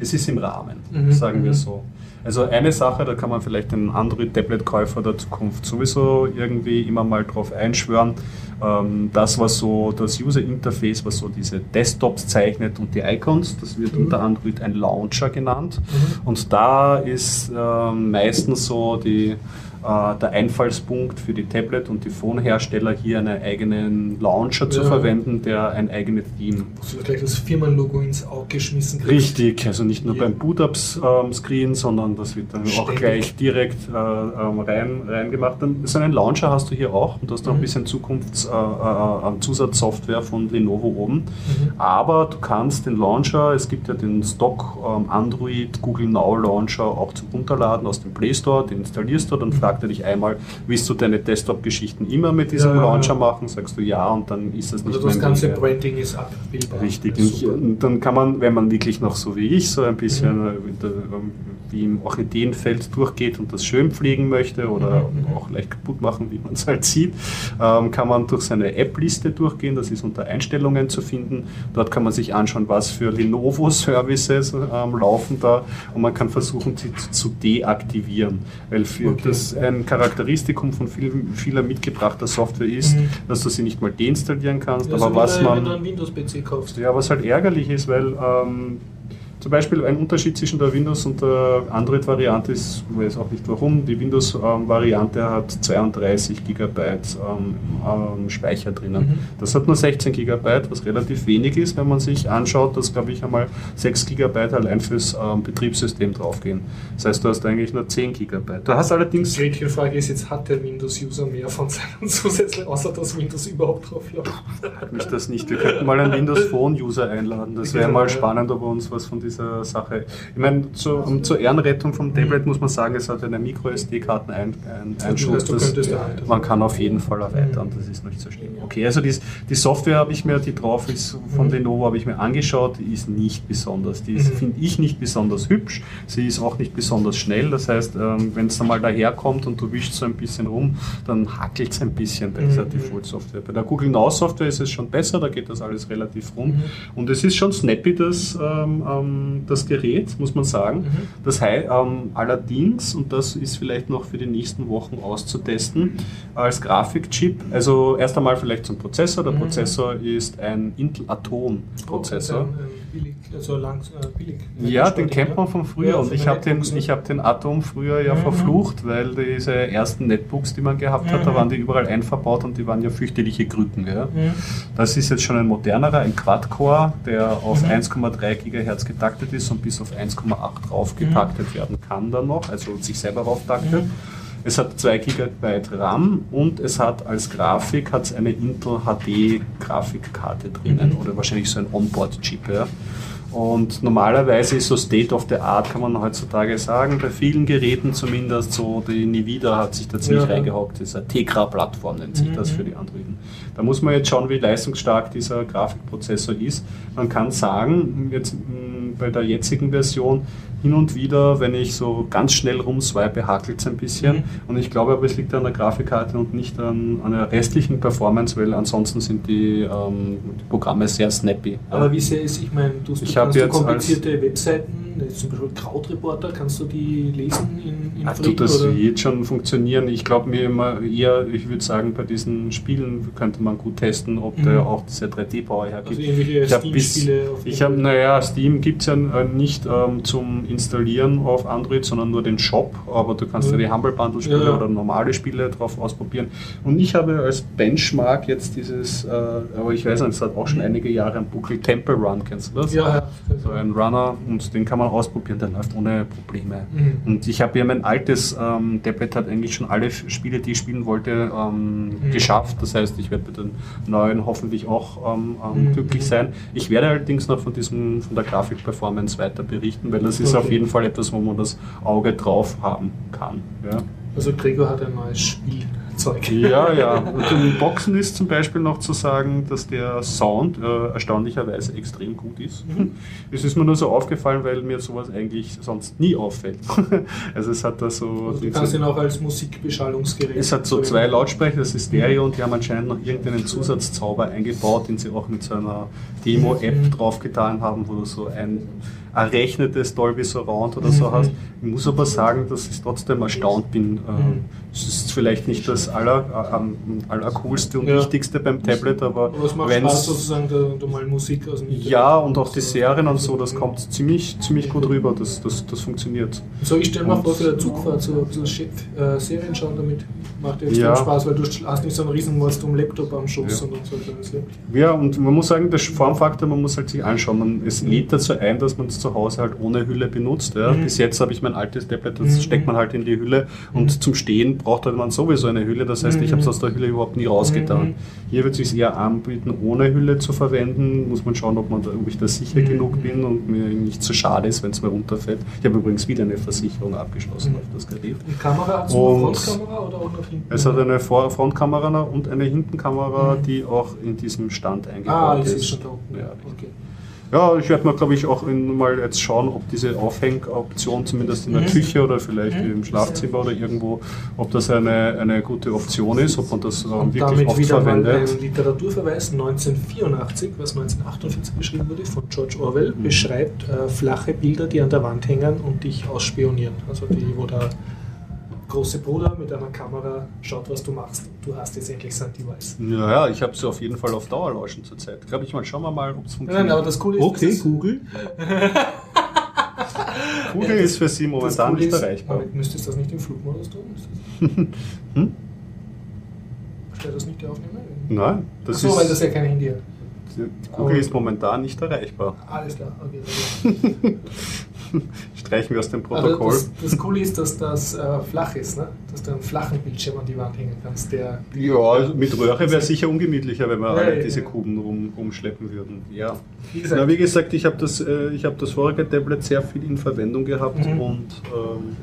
es ist im Rahmen, mhm. sagen wir mhm. so. Also eine Sache, da kann man vielleicht den Android-Tablet-Käufer der Zukunft sowieso irgendwie immer mal drauf einschwören. Ähm, das, was so das User-Interface, was so diese Desktops zeichnet und die Icons, das wird mhm. unter Android ein Launcher genannt. Mhm. Und da ist ähm, meistens so die der Einfallspunkt für die Tablet- und die Phone-Hersteller hier einen eigenen Launcher ja. zu verwenden, der ein eigenes Theme. Also gleich das Firmenlogo ins Auge geschmissen kriegt. Richtig, also nicht nur ja. beim Boot-Up-Screen, ähm, sondern das wird dann Ständig. auch gleich direkt äh, ähm, rein, rein gemacht. so einen Launcher hast du hier auch und du hast mhm. auch ein bisschen Zukunftszusatzsoftware äh, äh, von Lenovo oben. Mhm. Aber du kannst den Launcher, es gibt ja den Stock ähm, Android Google Now Launcher auch zum Runterladen aus dem Play Store, den installierst du, dann fragst fragt er dich einmal, willst du deine Desktop-Geschichten immer mit diesem ja, Launcher machen? Sagst du ja und dann ist das nicht also das ganze mehr. Branding ist abbildbar. Richtig. Und dann kann man, wenn man wirklich noch so wie ich so ein bisschen mhm. Äh, wie im Orchideenfeld durchgeht und das schön pflegen möchte oder mhm. mhm. auch leicht kaputt machen, wie man es halt sieht, ähm, kann man durch seine App-Liste durchgehen. Das ist unter Einstellungen zu finden. Dort kann man sich anschauen, was für Lenovo-Services ähm, laufen da und man kann versuchen, sie zu deaktivieren. Weil für okay. das ein Charakteristikum von viel, vieler mitgebrachter Software ist, mhm. dass du sie nicht mal deinstallieren kannst. Ja, aber so was man. Wenn du einen Windows-PC kaufst. Ja, was halt ärgerlich ist, weil ähm, zum Beispiel ein Unterschied zwischen der Windows- und der Android-Variante ist, ich weiß auch nicht warum, die Windows-Variante hat 32 GB ähm, ähm, Speicher drinnen. Mhm. Das hat nur 16 GB, was relativ wenig ist, wenn man sich anschaut, dass, glaube ich, einmal 6 GB allein fürs ähm, Betriebssystem draufgehen. Das heißt, du hast eigentlich nur 10 GB. Du hast allerdings... Die Frage ist jetzt, hat der Windows-User mehr von seinen zusätzlichen, außer dass Windows überhaupt drauf läuft? Hat mich das nicht. Wir könnten mal einen Windows Phone-User einladen. Das wäre mal spannend, ob er uns was von diesem dieser Sache. Ich meine, zu, um, zur Ehrenrettung vom Tablet muss man sagen, es hat eine Micro-SD-Karten-Einschluss. Ein, man kann auf jeden Fall erweitern, das ist nicht so schlimm. Okay, also die, die Software habe ich mir, die drauf ist von mhm. Lenovo, habe ich mir angeschaut, die ist nicht besonders. Die mhm. finde ich nicht besonders hübsch, sie ist auch nicht besonders schnell. Das heißt, ähm, wenn es einmal daherkommt und du wischst so ein bisschen rum, dann hackelt es ein bisschen bei dieser mhm. Default-Software. Bei der Google Now Software ist es schon besser, da geht das alles relativ rum. Und es ist schon snappy, das ähm, ähm das Gerät, muss man sagen. Mhm. Das heißt, ähm, allerdings, und das ist vielleicht noch für die nächsten Wochen auszutesten, als Grafikchip, also erst einmal vielleicht zum Prozessor. Der mhm. Prozessor ist ein Intel Atom Prozessor. Oh, billig, also lang, äh, billig. Ja, den kennt man von früher ja, und ich habe den, hab den Atom früher ja mhm. verflucht, weil diese ersten Netbooks, die man gehabt hat, da mhm. waren die überall einverbaut und die waren ja fürchterliche Krücken. Ja. Mhm. Das ist jetzt schon ein modernerer, ein Quad-Core, der auf 1,3 mhm. GHz getaktet ist und bis auf 1,8 raufgetaktet mhm. werden kann dann noch, also sich selber rauftaktet. Es hat 2 GB RAM und es hat als Grafik hat's eine Intel HD Grafikkarte drinnen mhm. oder wahrscheinlich so ein Onboard-Chip. Ja. Und normalerweise ist so State of the Art, kann man heutzutage sagen, bei vielen Geräten zumindest, so die Nvidia hat sich da ziemlich ja. reingehockt, das ist eine Tegra-Plattform, nennt sich mhm. das für die Androiden. Da muss man jetzt schauen, wie leistungsstark dieser Grafikprozessor ist. Man kann sagen, jetzt bei der jetzigen Version hin und wieder, wenn ich so ganz schnell rumswipe, hakelt es ein bisschen. Mhm. Und ich glaube aber, es liegt an der Grafikkarte und nicht an, an der restlichen Performance, weil ansonsten sind die, ähm, die Programme sehr snappy. Aber wie sehr ist, ich meine, du, du kannst du komplizierte Webseiten zum Beispiel Krautreporter, kannst du die lesen in, in Ach, tut das oder? wird schon funktionieren. Ich glaube mir immer eher, ich würde sagen, bei diesen Spielen könnte man gut testen, ob mhm. der auch diese 3D-Bauer hergibt. Also irgendwelche Steam-Spiele? Ich habe, naja, Steam gibt es ja äh, nicht ähm, zum Installieren auf Android, sondern nur den Shop, aber du kannst ja, ja die Humble Bundle-Spiele ja. oder normale Spiele drauf ausprobieren. Und ich habe als Benchmark jetzt dieses, äh, aber ich weiß nicht, es hat auch schon mhm. einige Jahre ein Buckel Temple Run, kennst du das? Ja, ja. So ein Runner und den kann man ausprobieren, der läuft ohne Probleme. Mhm. Und ich habe ja mein altes ähm, Tablet hat eigentlich schon alle Spiele, die ich spielen wollte, ähm, mhm. geschafft. Das heißt, ich werde mit den neuen hoffentlich auch ähm, ähm mhm. glücklich sein. Ich werde allerdings noch von diesem, von der Grafikperformance weiter berichten, weil das ist okay. Auf jeden Fall etwas, wo man das Auge drauf haben kann. Ja. Also Gregor hat ein neues Spiel Werkzeug. Ja, ja. Und im Boxen ist zum Beispiel noch zu sagen, dass der Sound äh, erstaunlicherweise extrem gut ist. Mhm. Es ist mir nur so aufgefallen, weil mir sowas eigentlich sonst nie auffällt. also es hat da so... Also du kannst ihn auch als Musikbeschallungsgerät. es hat so zwei Lautsprecher, das ist Stereo und die haben anscheinend noch irgendeinen Zusatzzauber eingebaut, den sie auch mit so einer Demo-App Mhm. draufgetan haben, wo du so ein errechnetes Dolby Surround oder so Mhm. hast. Ich muss aber sagen, dass ich trotzdem erstaunt bin. Ähm, Es ist vielleicht nicht das aller, äh, am allercoolste und Ja. wichtigste beim Tablet, aber Aber es sozusagen, da, da mal Musik aus dem Internet ja, und auch die Serien und so, das Mhm. kommt ziemlich, ziemlich gut rüber, das, das, das funktioniert. So, ich stelle mir vor, für der Zugfahrt so ein bisschen Shit, äh, Serien schauen damit. Macht ja extrem Ja. Spaß, weil du hast nicht so einen riesen Laptop am Schoß, Ja. sondern so ein kleines Laptop. Ja, und man muss sagen, der Formfaktor, man muss halt sich anschauen. Man, es lädt dazu ein, dass man es zu Hause halt ohne Hülle benutzt. Ja. Mhm. Bis jetzt habe ich mein altes Tablet, das Mhm. steckt man halt in die Hülle und zum Stehen braucht halt man sowieso eine Hülle. Das heißt, ich habe es Mhm. aus der Hülle überhaupt nie rausgetan. Mhm. Hier wird es sich eher anbieten, ohne Hülle zu verwenden. Muss man schauen, ob, man da, ob ich da sicher Mhm. genug bin und mir nicht zu schade ist, wenn es mir runterfällt. Ich habe übrigens wieder eine Versicherung abgeschlossen Mhm. auf das Gerät. Die Kamera hat so eine Und- Frontkamera oder auch nach hinten? Es hat eine Vor Frontkamera und eine Hintenkamera, Mhm. die auch in diesem Stand eingebaut Ah, ist. sehe es schon da. Ja, okay. Ja, ich werde mal, glaube ich, auch in, mal jetzt schauen, ob diese Aufhängoption zumindest in der Mhm. Küche oder vielleicht Mhm. im Schlafzimmer oder irgendwo, ob das eine, eine gute Option ist, ob man das ähm, Und wirklich damit oft wieder mal verwendet. ein Literaturverweis 1984, was 1948 geschrieben wurde, von George Orwell, Mhm. beschreibt äh, flache Bilder, die an der Wand hängen und dich ausspionieren. Also die, wo der große Bruder mit einer Kamera schaut, was du machst. Du hast jetzt endlich sein Device. Ja, ja, ich habe sie auf jeden Fall auf Dauerlauschen zurzeit. Glaube ich mal, schauen wir mal, ob es funktioniert. nein, aber das Coole ist, okay, Google. Google Ja, das- ist für Sie momentan nicht ist, erreichbar. aber Müsstest du das nicht im Flugmodus tun? Ist das- Hm? Stellt das nicht der Aufnehmer? Nein, das Achso, weil das ist, ja kein Handy hat. Google ist momentan nicht erreichbar. Alles klar, okay. Streichen wir aus dem Also Protokoll. das, das Coole ist, dass das äh, flach ist, ne? dass du einen flachen Bildschirm an die Wand hängen kannst, der Ja, also mit Röhre wäre sicher ungemütlicher, wenn wir Ja, alle ja, diese ja. Kuben rum, rumschleppen würden. Ja. Wie gesagt- Na, wie gesagt, ich habe das, äh, ich hab das vorige Tablet sehr viel in Verwendung gehabt Mhm. und ähm,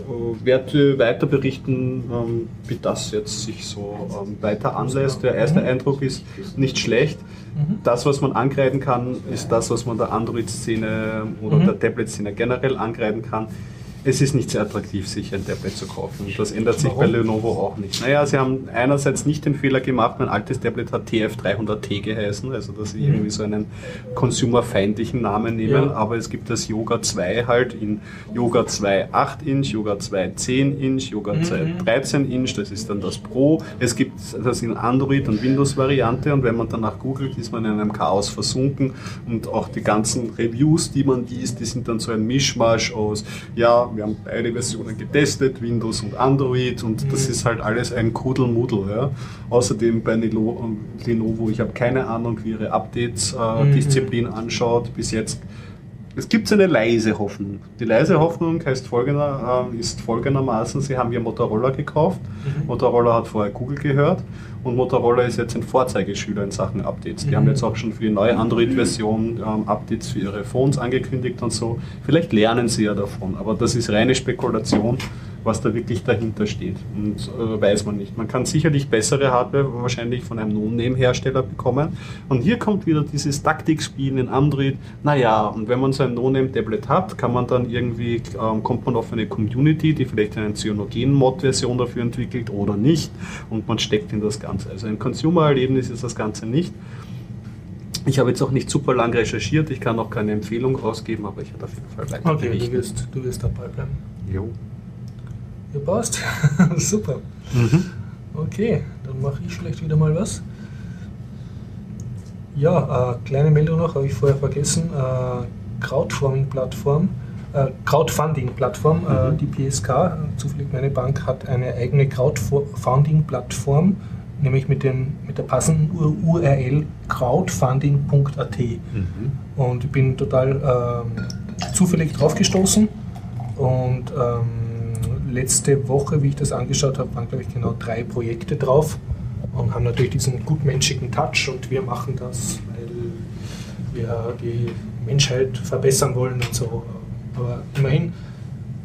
äh, werde weiter berichten, ähm, wie das jetzt sich so ähm, weiter anlässt. Der erste Mhm. Eindruck ist nicht schlecht. Mhm. Das, was man angreifen kann, ist das, was man der Android-Szene oder Mhm. der Tablet-Szene generell angreifen kann. Es ist nicht sehr attraktiv, sich ein Tablet zu kaufen. Und das ändert sich bei Warum? Lenovo auch nicht. Naja, sie haben einerseits nicht den Fehler gemacht, mein altes Tablet hat TF300T geheißen, also dass sie Mhm. irgendwie so einen consumerfeindlichen Namen nehmen, Ja. aber es gibt das Yoga 2 halt in Yoga 2 8 Inch, Yoga 2 10 Inch, Yoga Mhm. 2 13 Inch, das ist dann das Pro. Es gibt das in Android und Windows-Variante und wenn man danach googelt, ist man in einem Chaos versunken und auch die ganzen Reviews, die man liest, die sind dann so ein Mischmasch aus, ja, wir haben beide Versionen getestet, Windows und Android und das Mhm. ist halt alles ein Kuddelmuddel. Ja. Außerdem bei Nelo- Lenovo, ich habe keine Ahnung, wie ihre Updates-Disziplin anschaut. Bis jetzt es gibt eine leise Hoffnung. Die leise Hoffnung heißt folgender, äh, ist folgendermaßen, sie haben ja Motorola gekauft. Mhm. Motorola hat vorher Google gehört und Motorola ist jetzt ein Vorzeigeschüler in Sachen Updates. Die Mhm. haben jetzt auch schon für die neue Android-Version ähm, Updates für ihre Phones angekündigt und so. Vielleicht lernen sie ja davon, aber das ist reine Spekulation, was da wirklich dahinter steht. Und äh, weiß man nicht. Man kann sicherlich bessere Hardware wahrscheinlich von einem No-Name-Hersteller bekommen. Und hier kommt wieder dieses Taktikspiel in Android. Naja, und wenn man so ein No-Name-Tablet hat, kann man dann irgendwie, ähm, kommt man auf eine Community, die vielleicht eine Cyanogen-Mod-Version dafür entwickelt oder nicht. Und man steckt in das Ganze. Also ein Consumer-Erlebnis ist das Ganze nicht. Ich habe jetzt auch nicht super lang recherchiert, ich kann auch keine Empfehlung rausgeben, aber ich werde auf jeden Fall weiter Okay, du wirst, du wirst dabei bleiben. Jo. Ja, passt. Super. Mhm. Okay, dann mache ich vielleicht wieder mal was. Ja, äh, kleine Meldung noch, habe ich vorher vergessen. Äh, Crowdfunding-Plattform, äh, Crowdfunding-Plattform, äh, Mhm. die PSK, zufällig meine Bank, hat eine eigene Crowdfunding-Plattform, nämlich mit, dem, mit der passenden Ur- URL crowdfunding.at. Mhm. Und ich bin total ähm, zufällig drauf gestoßen. Und ähm, letzte Woche, wie ich das angeschaut habe, waren, glaube ich, genau drei Projekte drauf und haben natürlich diesen gutmenschigen Touch und wir machen das, weil wir die Menschheit verbessern wollen und so. Aber immerhin,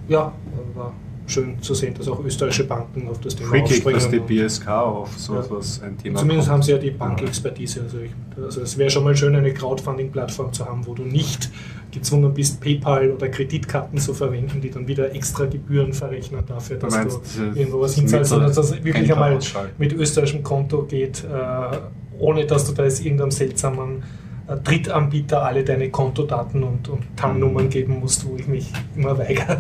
ja, war schön zu sehen, dass auch österreichische Banken auf das Thema Freakig, dass die aufspringen. BSK auf so Ja. ein Thema Zumindest kommt. haben sie ja die Bankexpertise. Also, ich, also es wäre schon mal schön, eine Crowdfunding-Plattform zu haben, wo du nicht gezwungen bist, PayPal oder Kreditkarten zu verwenden, die dann wieder extra Gebühren verrechnen dafür, dass du diese- irgendwo was hinzahlst, sondern dass das wirklich einmal mit österreichischem Konto geht, äh, ohne dass du da jetzt irgendeinem seltsamen äh, Drittanbieter alle deine Kontodaten und, und TAN-Nummern geben musst, wo ich mich immer weigere.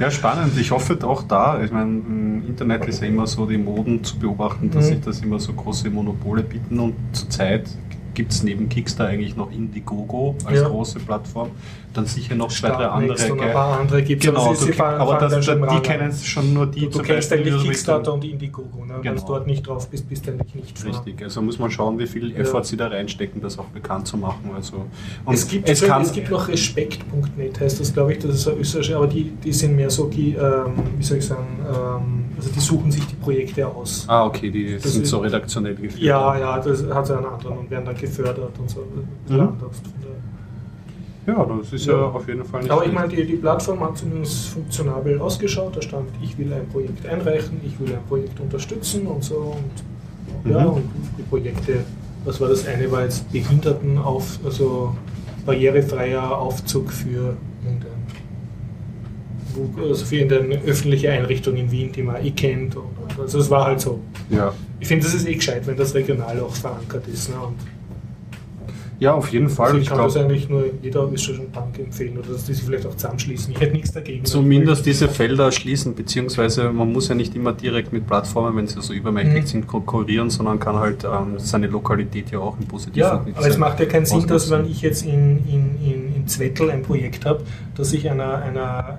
Ja, spannend. Ich hoffe auch da. Ich meine, im Internet ist ja immer so die Moden zu beobachten, dass Mhm. sich das immer so große Monopole bieten und zurzeit gibt es neben Kickstarter eigentlich noch Indiegogo als Ja. große Plattform. Dann sicher noch zwei, drei andere. Und ein paar andere gibt es. Genau, du, aber das, schon im die kennen schon nur die Du, du kennst eigentlich Kickstarter und Indiegogo. Ne? Wenn Genau. du dort nicht drauf bist, bist du eigentlich nicht vor. Richtig, also muss man schauen, wie viel Ja. Effort sie da reinstecken, das auch bekannt zu machen. Also, Es gibt, es es, kann, gibt noch respekt.net, heißt das, glaube ich, das ist eine österreichische, aber die, die sind mehr so, die, ähm, wie soll ich sagen, ähm, also die suchen sich die Projekte aus. Ah, okay, die Das sind so redaktionell geführt. Ja, ja, das hat einen anderen und werden dann gefördert und so. Mhm. Ja, das- ist ja, Ja. auf jeden Fall nicht Aber ich meine, die, die Plattform hat zumindest funktionabel ausgeschaut. Da stand, ich will ein Projekt einreichen, ich will ein Projekt unterstützen und so. Und, ja, Mhm. und die Projekte, was war das eine, war jetzt Behindertenauf, also barrierefreier Aufzug für irgendein, also für irgendeine öffentliche Einrichtung in Wien, die man eh kennt. Und, also es war halt so. Ja. Ich finde, das ist eh gescheit, wenn das regional auch verankert ist. Ne? Und ja, auf jeden Fall. also ich ich kann das glaube, eigentlich nur jeder österreichischen Bank empfehlen oder dass die sich vielleicht auch zusammenschließen. Ich hätte nichts dagegen. zumindest diese Felder schließen, beziehungsweise man muss ja nicht immer direkt mit Plattformen, wenn sie so übermächtig Mhm. sind, konkurrieren, sondern kann halt ähm, seine Lokalität ja auch im Positiven Ja, aber es macht ja keinen Sinn, dass wenn ich jetzt in, in, in, in Zwettl ein Projekt habe, dass ich einer, einer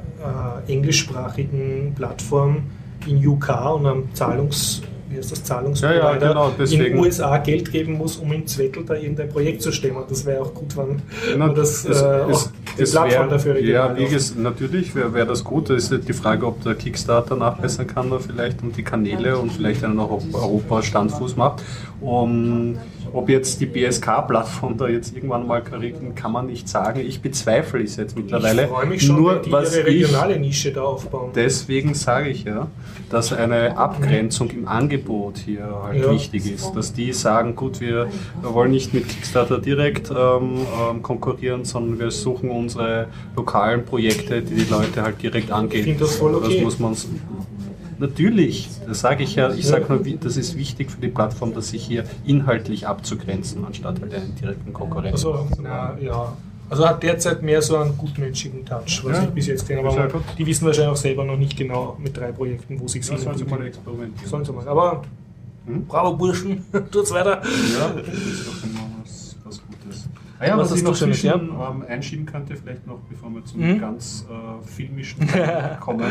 äh, englischsprachigen Plattform in UK und einem Zahlungs, wie heißt das, Zahlungsprovider Ja, ja, genau, in den USA Geld geben muss, um in Zwettl da irgendein Projekt zu stemmen. Das wäre auch gut, wenn Na, man das, es- äh, es- die es Plattform wär- dafür Ja, wie läuft. ges- natürlich wäre wär das gut. Es ist halt die Frage, ob der Kickstarter nachbessern kann da vielleicht und die Kanäle und vielleicht einen auch auf Europa Standfuß macht. Um, ob jetzt die BSK-Plattform da jetzt irgendwann mal kriegen, kann man nicht sagen. Ich bezweifle es jetzt mittlerweile. Ich freue mich schon, Nur die was ihre regionale Nische da aufbauen. Deswegen sage ich ja, dass eine Abgrenzung im Angebot hier halt Ja. wichtig ist. Dass die sagen, gut, wir, wollen nicht mit Kickstarter direkt ähm, ähm, konkurrieren, sondern wir suchen unsere lokalen Projekte, die die Leute halt direkt angehen. Ich finde das voll okay. Das muss man Natürlich, das sage ich ja. Ich Ja. sage nur, das ist wichtig für die Plattform, dass sich hier inhaltlich abzugrenzen, anstatt halt einen direkten Konkurrenten. Also, na, ja. Also hat derzeit mehr so einen gutmenschigen Touch, was Ja. ich bis jetzt ja Aber gut. die wissen wahrscheinlich auch selber noch nicht genau mit drei Projekten, wo sich Ja, sollen sie mal experimentieren. Sollen sie mal. Aber Hm? bravo Burschen, tut's weiter. Ja, das ist doch immer was, was Gutes. Ah ja, Was was, ich noch zwischen, ähm, einschieben könnte, vielleicht noch, bevor wir zum Mhm. ganz äh, filmischen kommen,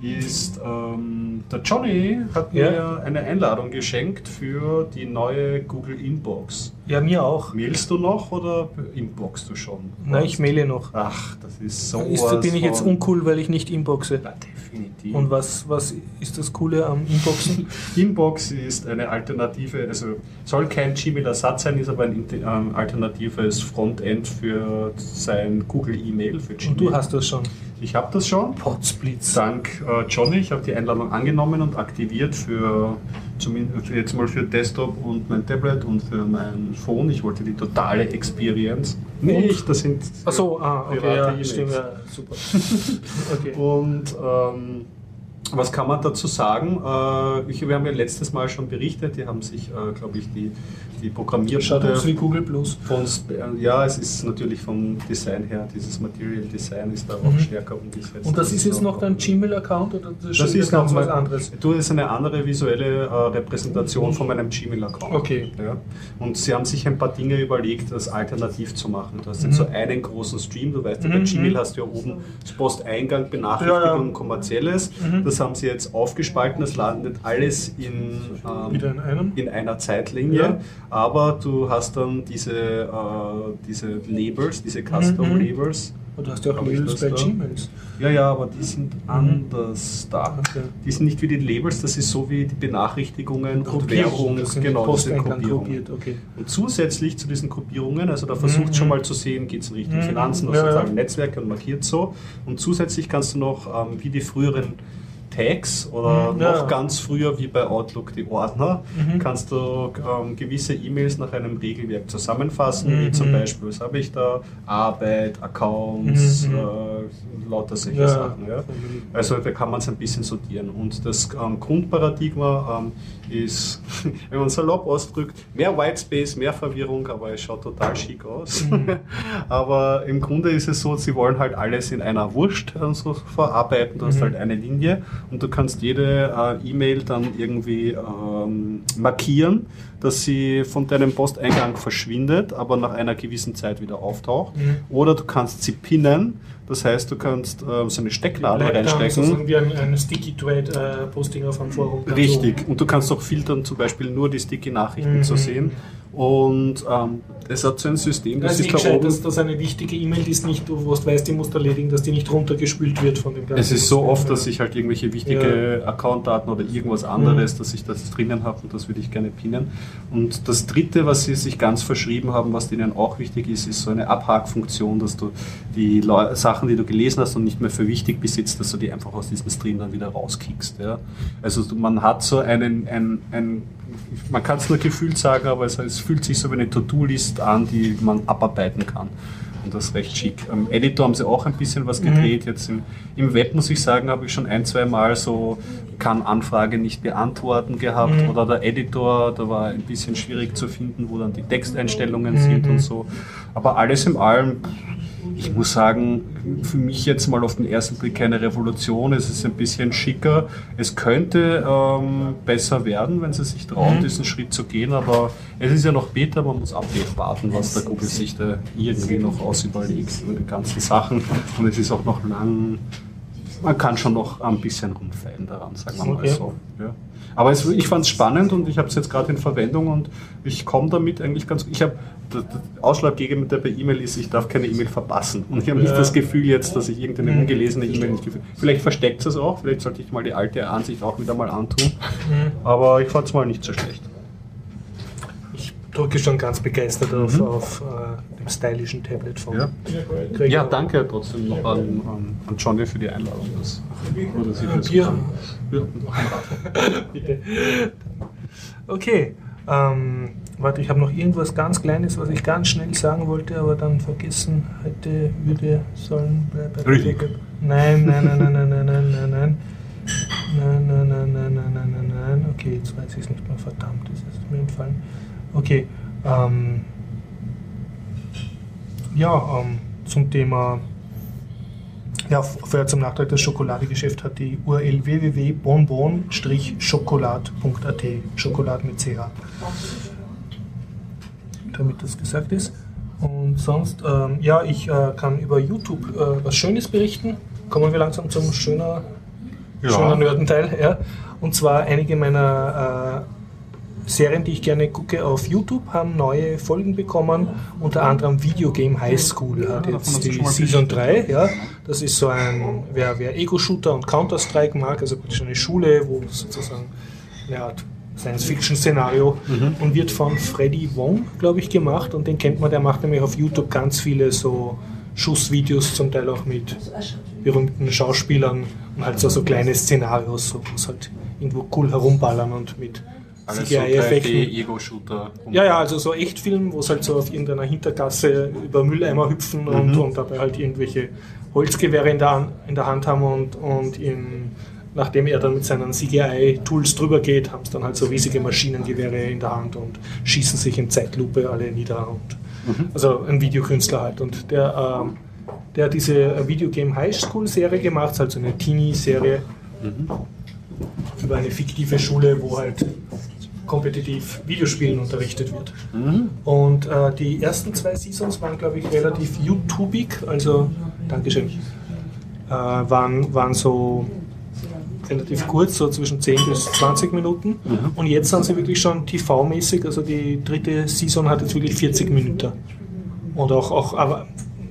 ist, ähm, der Johnny hat Ja. mir eine Einladung geschenkt für die neue Google Inbox. Ja, mir auch. Mailst du noch oder inboxst du schon? Nein, ich maile noch. Ach, das ist so. Ist, bin ich jetzt uncool, weil ich nicht inboxe? Ja, definitiv. Und was, was ist das Coole am Inboxen? Inbox ist eine Alternative, also soll kein Gmail-Ersatz sein, ist aber ein ähm, alternatives Frontend für sein Google E-Mail für Gmail. Und du hast das schon. Ich habe das schon. Potzblitz. Dank äh, Johnny, ich habe die Einladung angenommen und aktiviert für, zumindest jetzt mal für Desktop und mein Tablet und für mein Phone. Ich wollte die totale Experience. Nicht, das sind Achso, ah, okay, ja, E-Mails. stimmt, ja, super. okay. Und ähm, was kann man dazu sagen? Äh, ich, wir haben ja letztes Mal schon berichtet, die haben sich, äh, glaube ich, die, die Programmierbude Schaut wie Google Plus. von, äh, ja, es ist natürlich vom Design her, dieses Material Design ist da auch Mhm. stärker umgesetzt. Und das ist jetzt noch dein Gmail-Account oder das Das ist noch was anderes? Du, das ist eine andere visuelle äh, Repräsentation von meinem Gmail-Account. Okay. Ja. Und sie haben sich ein paar Dinge überlegt, das alternativ zu machen. Du hast Mhm. jetzt so einen großen Stream, du weißt ja, bei Mhm, Gmail mhm. hast du ja oben das Posteingang, Benachrichtigung, Ja, ja. kommerzielles. Mhm. Das haben sie jetzt aufgespalten, das landet alles in, ähm, in einem? in einer Zeitlinie. Aber du hast dann diese, äh, diese Labels, diese Custom Mhm. Labels. Und du hast ja auch das bei? Gmails. Ja, ja, aber die sind anders da. Okay. Die sind nicht wie die Labels, das ist so wie die Benachrichtigungen und das sind genau, Posteingang Gruppierungen. okay. Und zusätzlich zu diesen Gruppierungen, also da versucht Mhm. schon mal zu sehen, geht es in Richtung Mhm. Finanzen, Ja, soziale ja. Netzwerke und markiert so. Und zusätzlich kannst du noch, ähm, wie die früheren Tags oder Mhm, noch ja. ganz früher wie bei Outlook die Ordner, Mhm. kannst du ähm, gewisse E-Mails nach einem Regelwerk zusammenfassen, wie Mhm. zum Beispiel, was habe ich da? Arbeit, Accounts, Mhm. äh, lauter solche Ja. Sachen. Ja. Also da kann man es ein bisschen sortieren. Und das ähm, Grundparadigma ähm, ist, wenn man salopp ausdrückt, mehr Whitespace, mehr Verwirrung, aber es schaut total schick aus. aber im Grunde ist es so, sie wollen halt alles in einer Wurst äh, so verarbeiten. Du hast Mhm. halt eine Linie und du kannst jede äh, E-Mail dann irgendwie ähm, markieren, dass sie von deinem Posteingang verschwindet, aber nach einer gewissen Zeit wieder auftaucht. Mhm. Oder du kannst sie pinnen, das heißt, du kannst ähm, so eine Stecknadel Bleibt reinstecken. sozusagen wie ein, ein Sticky Thread äh, Posting auf einem Forum. Richtig. oben. Und du kannst auch filtern, zum Beispiel nur die sticky Nachrichten Mhm. zu sehen. Und ähm, es hat so ein System, Das das ist da gescheit, oben. dass das eine wichtige E-Mail ist nicht, du wo du weißt, die musst du erledigen, dass die nicht runtergespült wird von dem ganzen. Es ist so System. oft, dass ich halt irgendwelche wichtige Accountdaten oder irgendwas anderes, dass ich das drinnen habe und das würde ich gerne pinnen. Und das dritte, was sie sich ganz verschrieben haben, was denen auch wichtig ist, ist so eine Abhakfunktion, dass du die Leu Sachen, die du gelesen hast und nicht mehr für wichtig besitzt, dass du die einfach aus diesem Stream dann wieder rauskickst. Ja? Also man hat so einen, ein, ein man kann es nur gefühlt sagen, aber es, es fühlt sich so wie eine To-Do-List an, die man abarbeiten kann. Und das ist recht schick. Am Editor haben sie auch ein bisschen was gedreht. Jetzt im, im Web muss ich sagen, habe ich schon ein, zwei Mal so, kann Anfrage nicht beantworten gehabt. Mhm. Oder der Editor, da war ein bisschen schwierig zu finden, wo dann die Texteinstellungen sind Mhm. und so. Aber alles in allem, ich muss sagen, für mich jetzt mal auf den ersten Blick keine Revolution. Es ist ein bisschen schicker. Es könnte ähm, besser werden, wenn sie sich trauen, Mhm. diesen Schritt zu gehen. Aber es ist ja noch Beta, man muss abwarten, was der Google sich da irgendwie noch ausüberlegt über die ganzen Sachen. Und es ist auch noch lang. Man kann schon noch ein bisschen rumfeilen daran, sagen wir mal Okay. so. Ja. Aber es, ich fand es spannend und ich habe es jetzt gerade in Verwendung und ich komme damit eigentlich ganz Ich habe das Ausschlaggebende bei E-Mail ist, ich darf keine E-Mail verpassen. Und ich habe nicht Ja. das Gefühl jetzt, dass ich irgendeine Mhm. ungelesene E-Mail nicht gefühlt Vielleicht versteckt es auch, vielleicht sollte ich mal die alte Ansicht auch wieder mal antun. Mhm. Aber ich fand es mal nicht so schlecht. Ich drücke schon ganz begeistert auf, Mhm. auf äh, dem stylischen Tablet von Ja. Gregor. Ja, danke trotzdem noch an, an, an Johnny für die Einladung. Das, oder sie das Bier. Ja. Bitte. Okay. Ähm, warte, ich habe noch irgendwas ganz Kleines, was ich ganz schnell sagen wollte, aber dann vergessen hätte, würde, sollen. Bla, Richtig. Nein, nein, nein, nein, nein, nein, nein, nein, nein. Nein, nein, nein, nein, nein, nein, nein, nein. Okay, jetzt weiß ich es nicht mehr. Verdammt, das ist mir entfallen. Okay. Ähm, ja, ähm, zum Thema ja, vorher zum Nachtrag, das Schokoladegeschäft hat die URL www.bonbon-schokolad.at, Schokolad mit CH. Damit das gesagt ist. Und sonst, ähm, ja, ich äh, kann über YouTube äh, was Schönes berichten. Kommen wir langsam zum schöner, Ja. schöner Nerdenteil. Ja. Und zwar einige meiner äh, Serien, die ich gerne gucke auf YouTube, haben neue Folgen bekommen. Unter anderem Videogame High School hat jetzt die Season berichtet. 3. Ja. Das ist so ein, wer, wer Ego-Shooter und Counter-Strike mag, also praktisch eine Schule, wo sozusagen eine Art Science-Fiction-Szenario Mhm. und wird von Freddy Wong, glaube ich, gemacht. Und den kennt man, der macht nämlich auf YouTube ganz viele so Schussvideos, zum Teil auch mit berühmten Schauspielern und halt so, so kleine Szenarios, so, wo es halt irgendwo cool herumballern und mit Alles so CGI-Effekten. 3D-Ego-Shooter. Ja, ja, also so Echtfilm, wo es halt so auf irgendeiner Hintergasse über Mülleimer hüpfen und, Mhm. und dabei halt irgendwelche Holzgewehre in der, in der Hand haben und, und in, nachdem er dann mit seinen CGI-Tools drüber geht, haben es dann halt so riesige Maschinengewehre in der Hand und schießen sich in Zeitlupe alle nieder. Und, Mhm. Also ein Videokünstler halt. Und der, ähm, der hat diese äh, Videogame High School Serie gemacht, ist halt so eine Teenie-Serie Mhm. über eine fiktive Schule, wo halt kompetitiv Videospielen unterrichtet wird. Mhm. Und äh, die ersten zwei Seasons waren, glaube ich, relativ YouTubig, also, Dankeschön, äh, waren, waren so relativ kurz, so zwischen 10 bis 20 Minuten. Und jetzt sind sie wirklich schon TV-mäßig, also die dritte Season hat jetzt wirklich 40 Minuten. Und auch, auch aber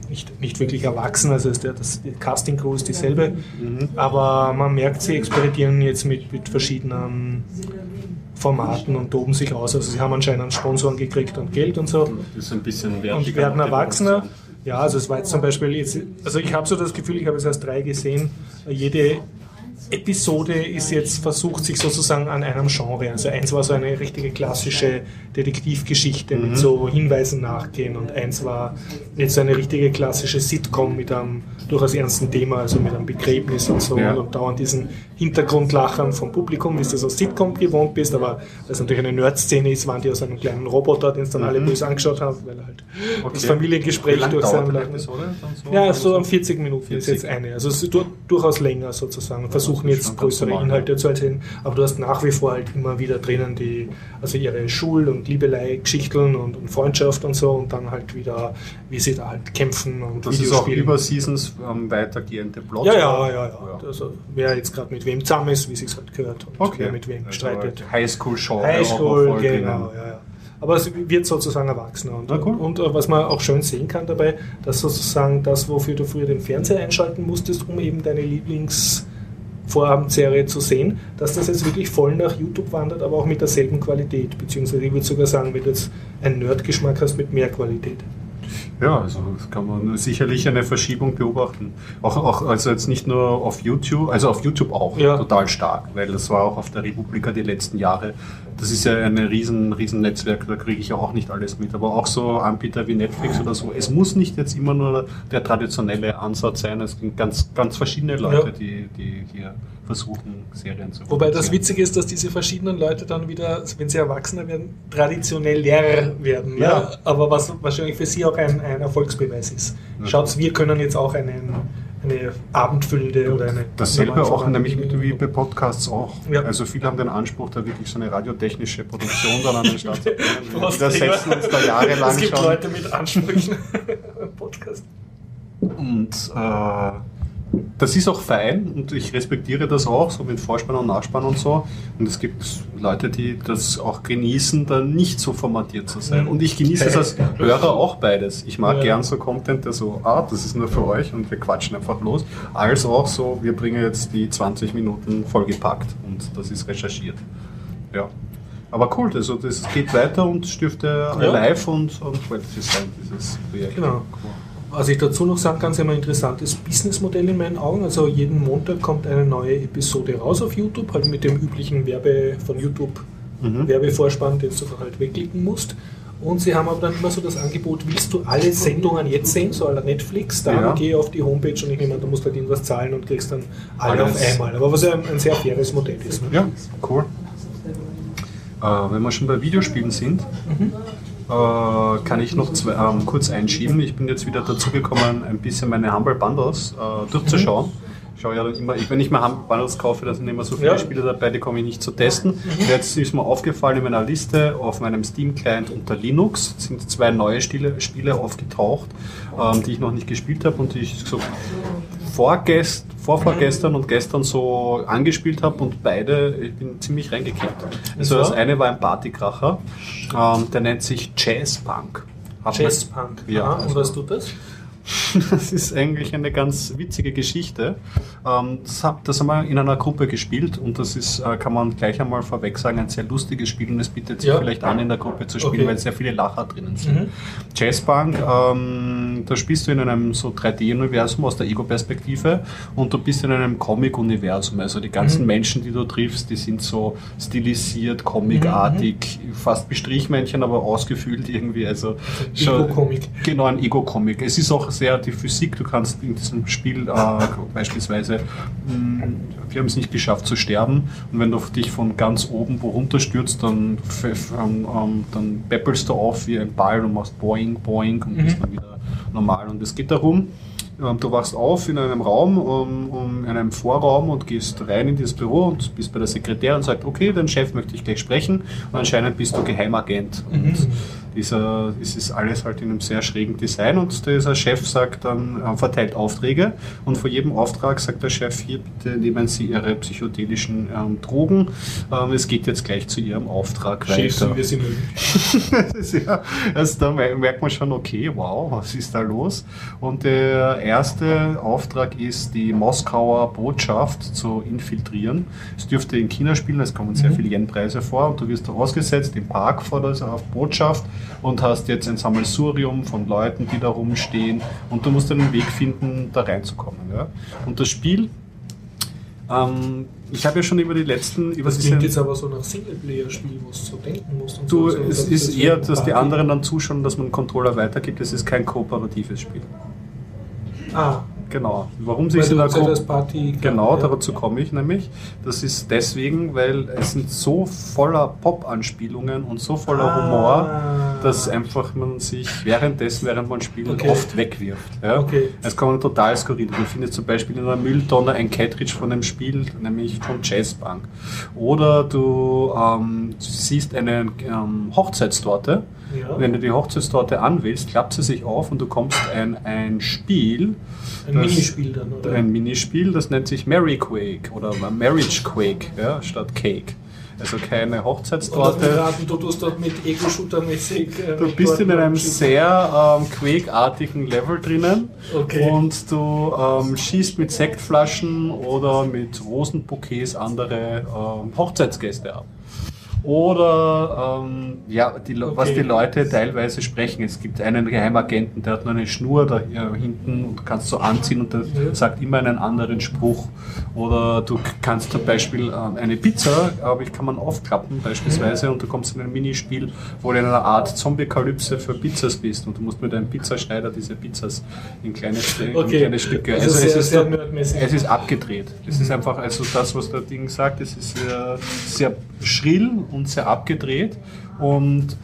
nicht, nicht wirklich erwachsen, also ist der, das, die Casting-Crew ist dieselbe, aber man merkt, sie experimentieren jetzt mit, mit verschiedenen Formaten und toben sich aus. Also sie haben anscheinend Sponsoren gekriegt und Geld und so Das ist ein bisschen und wertiger werden mit der Erwachsener. Ja, also es war jetzt zum Beispiel jetzt, also ich habe so das Gefühl, ich habe es erst drei gesehen. Jede Episode ist jetzt versucht, sich sozusagen an einem Genre. Also eins war so eine richtige klassische Detektivgeschichte Mhm. mit so Hinweisen nachgehen und eins war jetzt so eine richtige klassische Sitcom mit einem durchaus ernsten Thema, also mit einem Begräbnis und so Ja. und dauernd diesen Hintergrundlachern vom Publikum, wie du so Sitcom gewohnt bist, aber weil es natürlich eine Nerd-Szene ist, waren die aus einem kleinen Roboter, den es dann alle böse angeschaut haben, weil halt das Mhm. Okay. Familiengespräch Wie lang durch dauert sein eine Lachen- so? ja, so um 40 Minuten ist 40. jetzt eine. Also es ist dur durchaus länger sozusagen. Wir versuchen das ist jetzt größere Inhalte zu erzählen, aber du hast nach wie vor halt immer wieder drinnen die, also ihre Schul- und Liebelei-Geschichten und, und Freundschaft und so und dann halt wieder, wie sie da halt kämpfen und Das ist Videos auch spielen. über Seasons ähm, weitergehende Plot. ja, ja, ja, ja. Ja. Also wer jetzt gerade mit wem zusammen ist, wie sich halt gehört und Okay. wer mit wem Also streitet. Highschool-Show. Highschool, genau, ja, ja. Aber es wird sozusagen erwachsener. Und, Na, cool. und äh, was man auch schön sehen kann dabei, dass sozusagen das, wofür du früher den Fernseher einschalten musstest, um eben deine Lieblingsvorabendserie zu sehen, dass das jetzt wirklich voll nach YouTube wandert, aber auch mit derselben Qualität. Beziehungsweise ich würde sogar sagen, wenn du jetzt einen Nerd-Geschmack hast, mit mehr Qualität. Ja, also das kann man sicherlich eine Verschiebung beobachten. Auch, auch also jetzt nicht nur auf YouTube, also auf YouTube auch Ja. total stark, weil das war auch auf der Republika die letzten Jahre. Das ist ja ein riesen, riesen Netzwerk, da kriege ich ja auch nicht alles mit. Aber auch so Anbieter wie Netflix oder so. Es muss nicht jetzt immer nur der traditionelle Ansatz sein. Es gibt ganz, ganz verschiedene Leute, Ja. die, die hier versuchen, Serien zu Wobei das. Witzige ist, dass diese verschiedenen Leute dann wieder, wenn sie erwachsener werden, traditioneller werden. Ja. Ja. Aber was wahrscheinlich für sie auch ein, ein Erfolgsbeweis ist. Schaut, wir können jetzt auch einen, eine abendfüllende oder eine. Dasselbe auch nämlich Format- wie bei Podcasts auch. Ja. Also viele haben den Anspruch, da wirklich so eine radiotechnische Produktion dann an den Start zu bringen. Wir setzen uns da jahrelang Es gibt schon. Leute mit Ansprüchen Podcast. Und äh, das ist auch fein und ich respektiere das auch, so mit Vorspann und Nachspann und so. Und es gibt Leute, die das auch genießen, dann nicht so formatiert zu sein. Mhm. Und ich genieße es als Hörer auch beides. Ich mag Ja. gern so Content, der so, ah, das ist nur für euch und wir quatschen einfach los. Als auch so, wir bringen jetzt die 20 Minuten vollgepackt und das ist recherchiert. Ja. Aber cool, also das geht weiter und es dürfte Ja. live und, und relativ sein, dieses Projekt. Genau. Was ich dazu noch sagen kann, ist immer ein interessantes Businessmodell in meinen Augen. Also jeden Montag kommt eine neue Episode raus auf YouTube, halt mit dem üblichen Werbe von YouTube Mhm. Werbevorspann, den du dann halt wegklicken musst. Und sie haben aber dann immer so das Angebot, willst du alle Sendungen jetzt sehen, so aller Netflix, dann Ja. geh auf die Homepage und ich nehme an, du musst halt irgendwas zahlen und kriegst dann alle Alles. auf einmal. Aber was ja ein, ein sehr faires Modell ist. Ne? Ja, cool. Äh, wenn wir schon bei Videospielen sind, äh, kann ich noch zwei, ähm, kurz einschieben. Ich bin jetzt wieder dazu gekommen, ein bisschen meine Humble Bundles äh, durchzuschauen. Ich schaue ja dann immer, ich, wenn ich mir Bundles kaufe, da sind immer so viele Ja. Spiele dabei, die komme ich nicht zu testen. Jetzt ist mir aufgefallen in meiner Liste auf meinem Steam-Client unter Linux sind zwei neue Spiele, Spiele aufgetaucht, ähm, die ich noch nicht gespielt habe und die ich so vorgest, vorvorgestern und gestern so angespielt habe und beide, ich bin ziemlich reingekippt. Also Und das eine war ein Partykracher, ähm, der nennt sich Jazzpunk. Jazzpunk. Ja, also- und was tut das? Das ist eigentlich eine ganz witzige Geschichte. Ähm, Das, hab, das haben wir in einer Gruppe gespielt und das ist, äh, kann man gleich einmal vorweg sagen, ein sehr lustiges Spiel und es bietet sich Ja. vielleicht an, in der Gruppe zu spielen, Okay. weil sehr viele Lacher drinnen sind. Mhm. Jazzpunk, ähm, da spielst du in einem so 3D-Universum aus der Ego-Perspektive und du bist in einem Comic-Universum. Also die ganzen Mhm. Menschen, die du triffst, die sind so stilisiert, comicartig, Mhm. fast wie Strichmännchen, aber ausgefüllt irgendwie. Also Ego-Comic. Genau, ein Ego-Comic. Es ist auch sehr die Physik. Du kannst in diesem Spiel äh, beispielsweise, mh, wir haben es nicht geschafft zu sterben. Und wenn du dich von ganz oben wo runterstürzt, dann, ähm, ähm, dann peppelst du auf wie ein Ball und machst Boing, Boing und Mhm. bist dann wieder normal. Und es geht darum, ähm, Du wachst auf in einem Raum, um, um in einem Vorraum und gehst rein in dieses Büro und bist bei der Sekretärin und sagst, okay, dein Chef möchte ich gleich sprechen. Und anscheinend bist du Geheimagent. Und Mhm. Dieser, es ist alles halt in einem sehr schrägen Design und dieser Chef sagt dann, äh, verteilt Aufträge und vor jedem Auftrag sagt der Chef, hier bitte nehmen Sie Ihre psychedelischen ähm, Drogen. Ähm, es geht jetzt gleich zu Ihrem Auftrag Chefs, weiter. wir sind Das ist ja, also da mer- merkt man schon, okay, wow, was ist da los? Und der erste Auftrag ist, die Moskauer Botschaft zu infiltrieren. Es dürfte in China spielen, es kommen sehr Mhm. viele Yen-Preise vor und du wirst da ausgesetzt im Park vor der Botschaft und hast jetzt ein Sammelsurium von Leuten, die da rumstehen und du musst einen Weg finden, da reinzukommen. Ja? Und das Spiel Ähm, ich habe ja schon über die letzten, über Das klingt jetzt aber so nach Singleplayer-Spiel, wo du so denken musst. Und Du, so, so, es das ist eher, so dass die anderen dann zuschauen, dass man einen Controller weitergibt. Es ist kein kooperatives Spiel. Ah, Genau. Warum sie es in der Party. Genau, ja. dazu komme ich nämlich. Das ist deswegen, weil es sind so voller Pop-Anspielungen und so voller Ah. Humor, dass einfach man sich währenddessen, während man spielt, Okay. oft wegwirft. Ja? Okay. Es kommen total skurril. Du findest zum Beispiel in einer Mülltonne ein Cartridge von einem Spiel, nämlich von Jazzbank. Oder du ähm, siehst eine ähm, Hochzeitstorte. Ja. Wenn du die Hochzeitstorte anwählst, klappt sie sich auf und du kommst ein, ein Spiel, Ein das- Minispiel dann, oder? ein Minispiel, das nennt sich Mary Quake oder Marriage Quake ja, statt Cake. Also keine Hochzeitstorte. raten, du tust dort mit Ego-Shooter-mäßig. äh, Du bist in einem sehr ähm, Quake-artigen Level drinnen Okay. und du ähm, schießt mit Sektflaschen oder mit Rosenbouquets andere ähm, Hochzeitsgäste ab. Oder ähm, ja, die, Le- was Okay. die Leute teilweise sprechen. Es gibt einen Geheimagenten, der hat nur eine Schnur da hinten und kannst so anziehen und der Ja. sagt immer einen anderen Spruch. Oder du kannst zum Beispiel ähm, eine Pizza, glaube ich, kann man aufklappen beispielsweise und du kommst in ein Minispiel, wo du in einer Art Zombie-Kalypse für Pizzas bist und du musst mit einem Pizzaschneider diese Pizzas in kleine, St- Okay. in kleine Stücke. Also es, sehr- ist sehr nerdmäßig. es ist abgedreht. Es ist einfach, also das, was der Ding sagt, es ist sehr, sehr schrill und sehr abgedreht. Und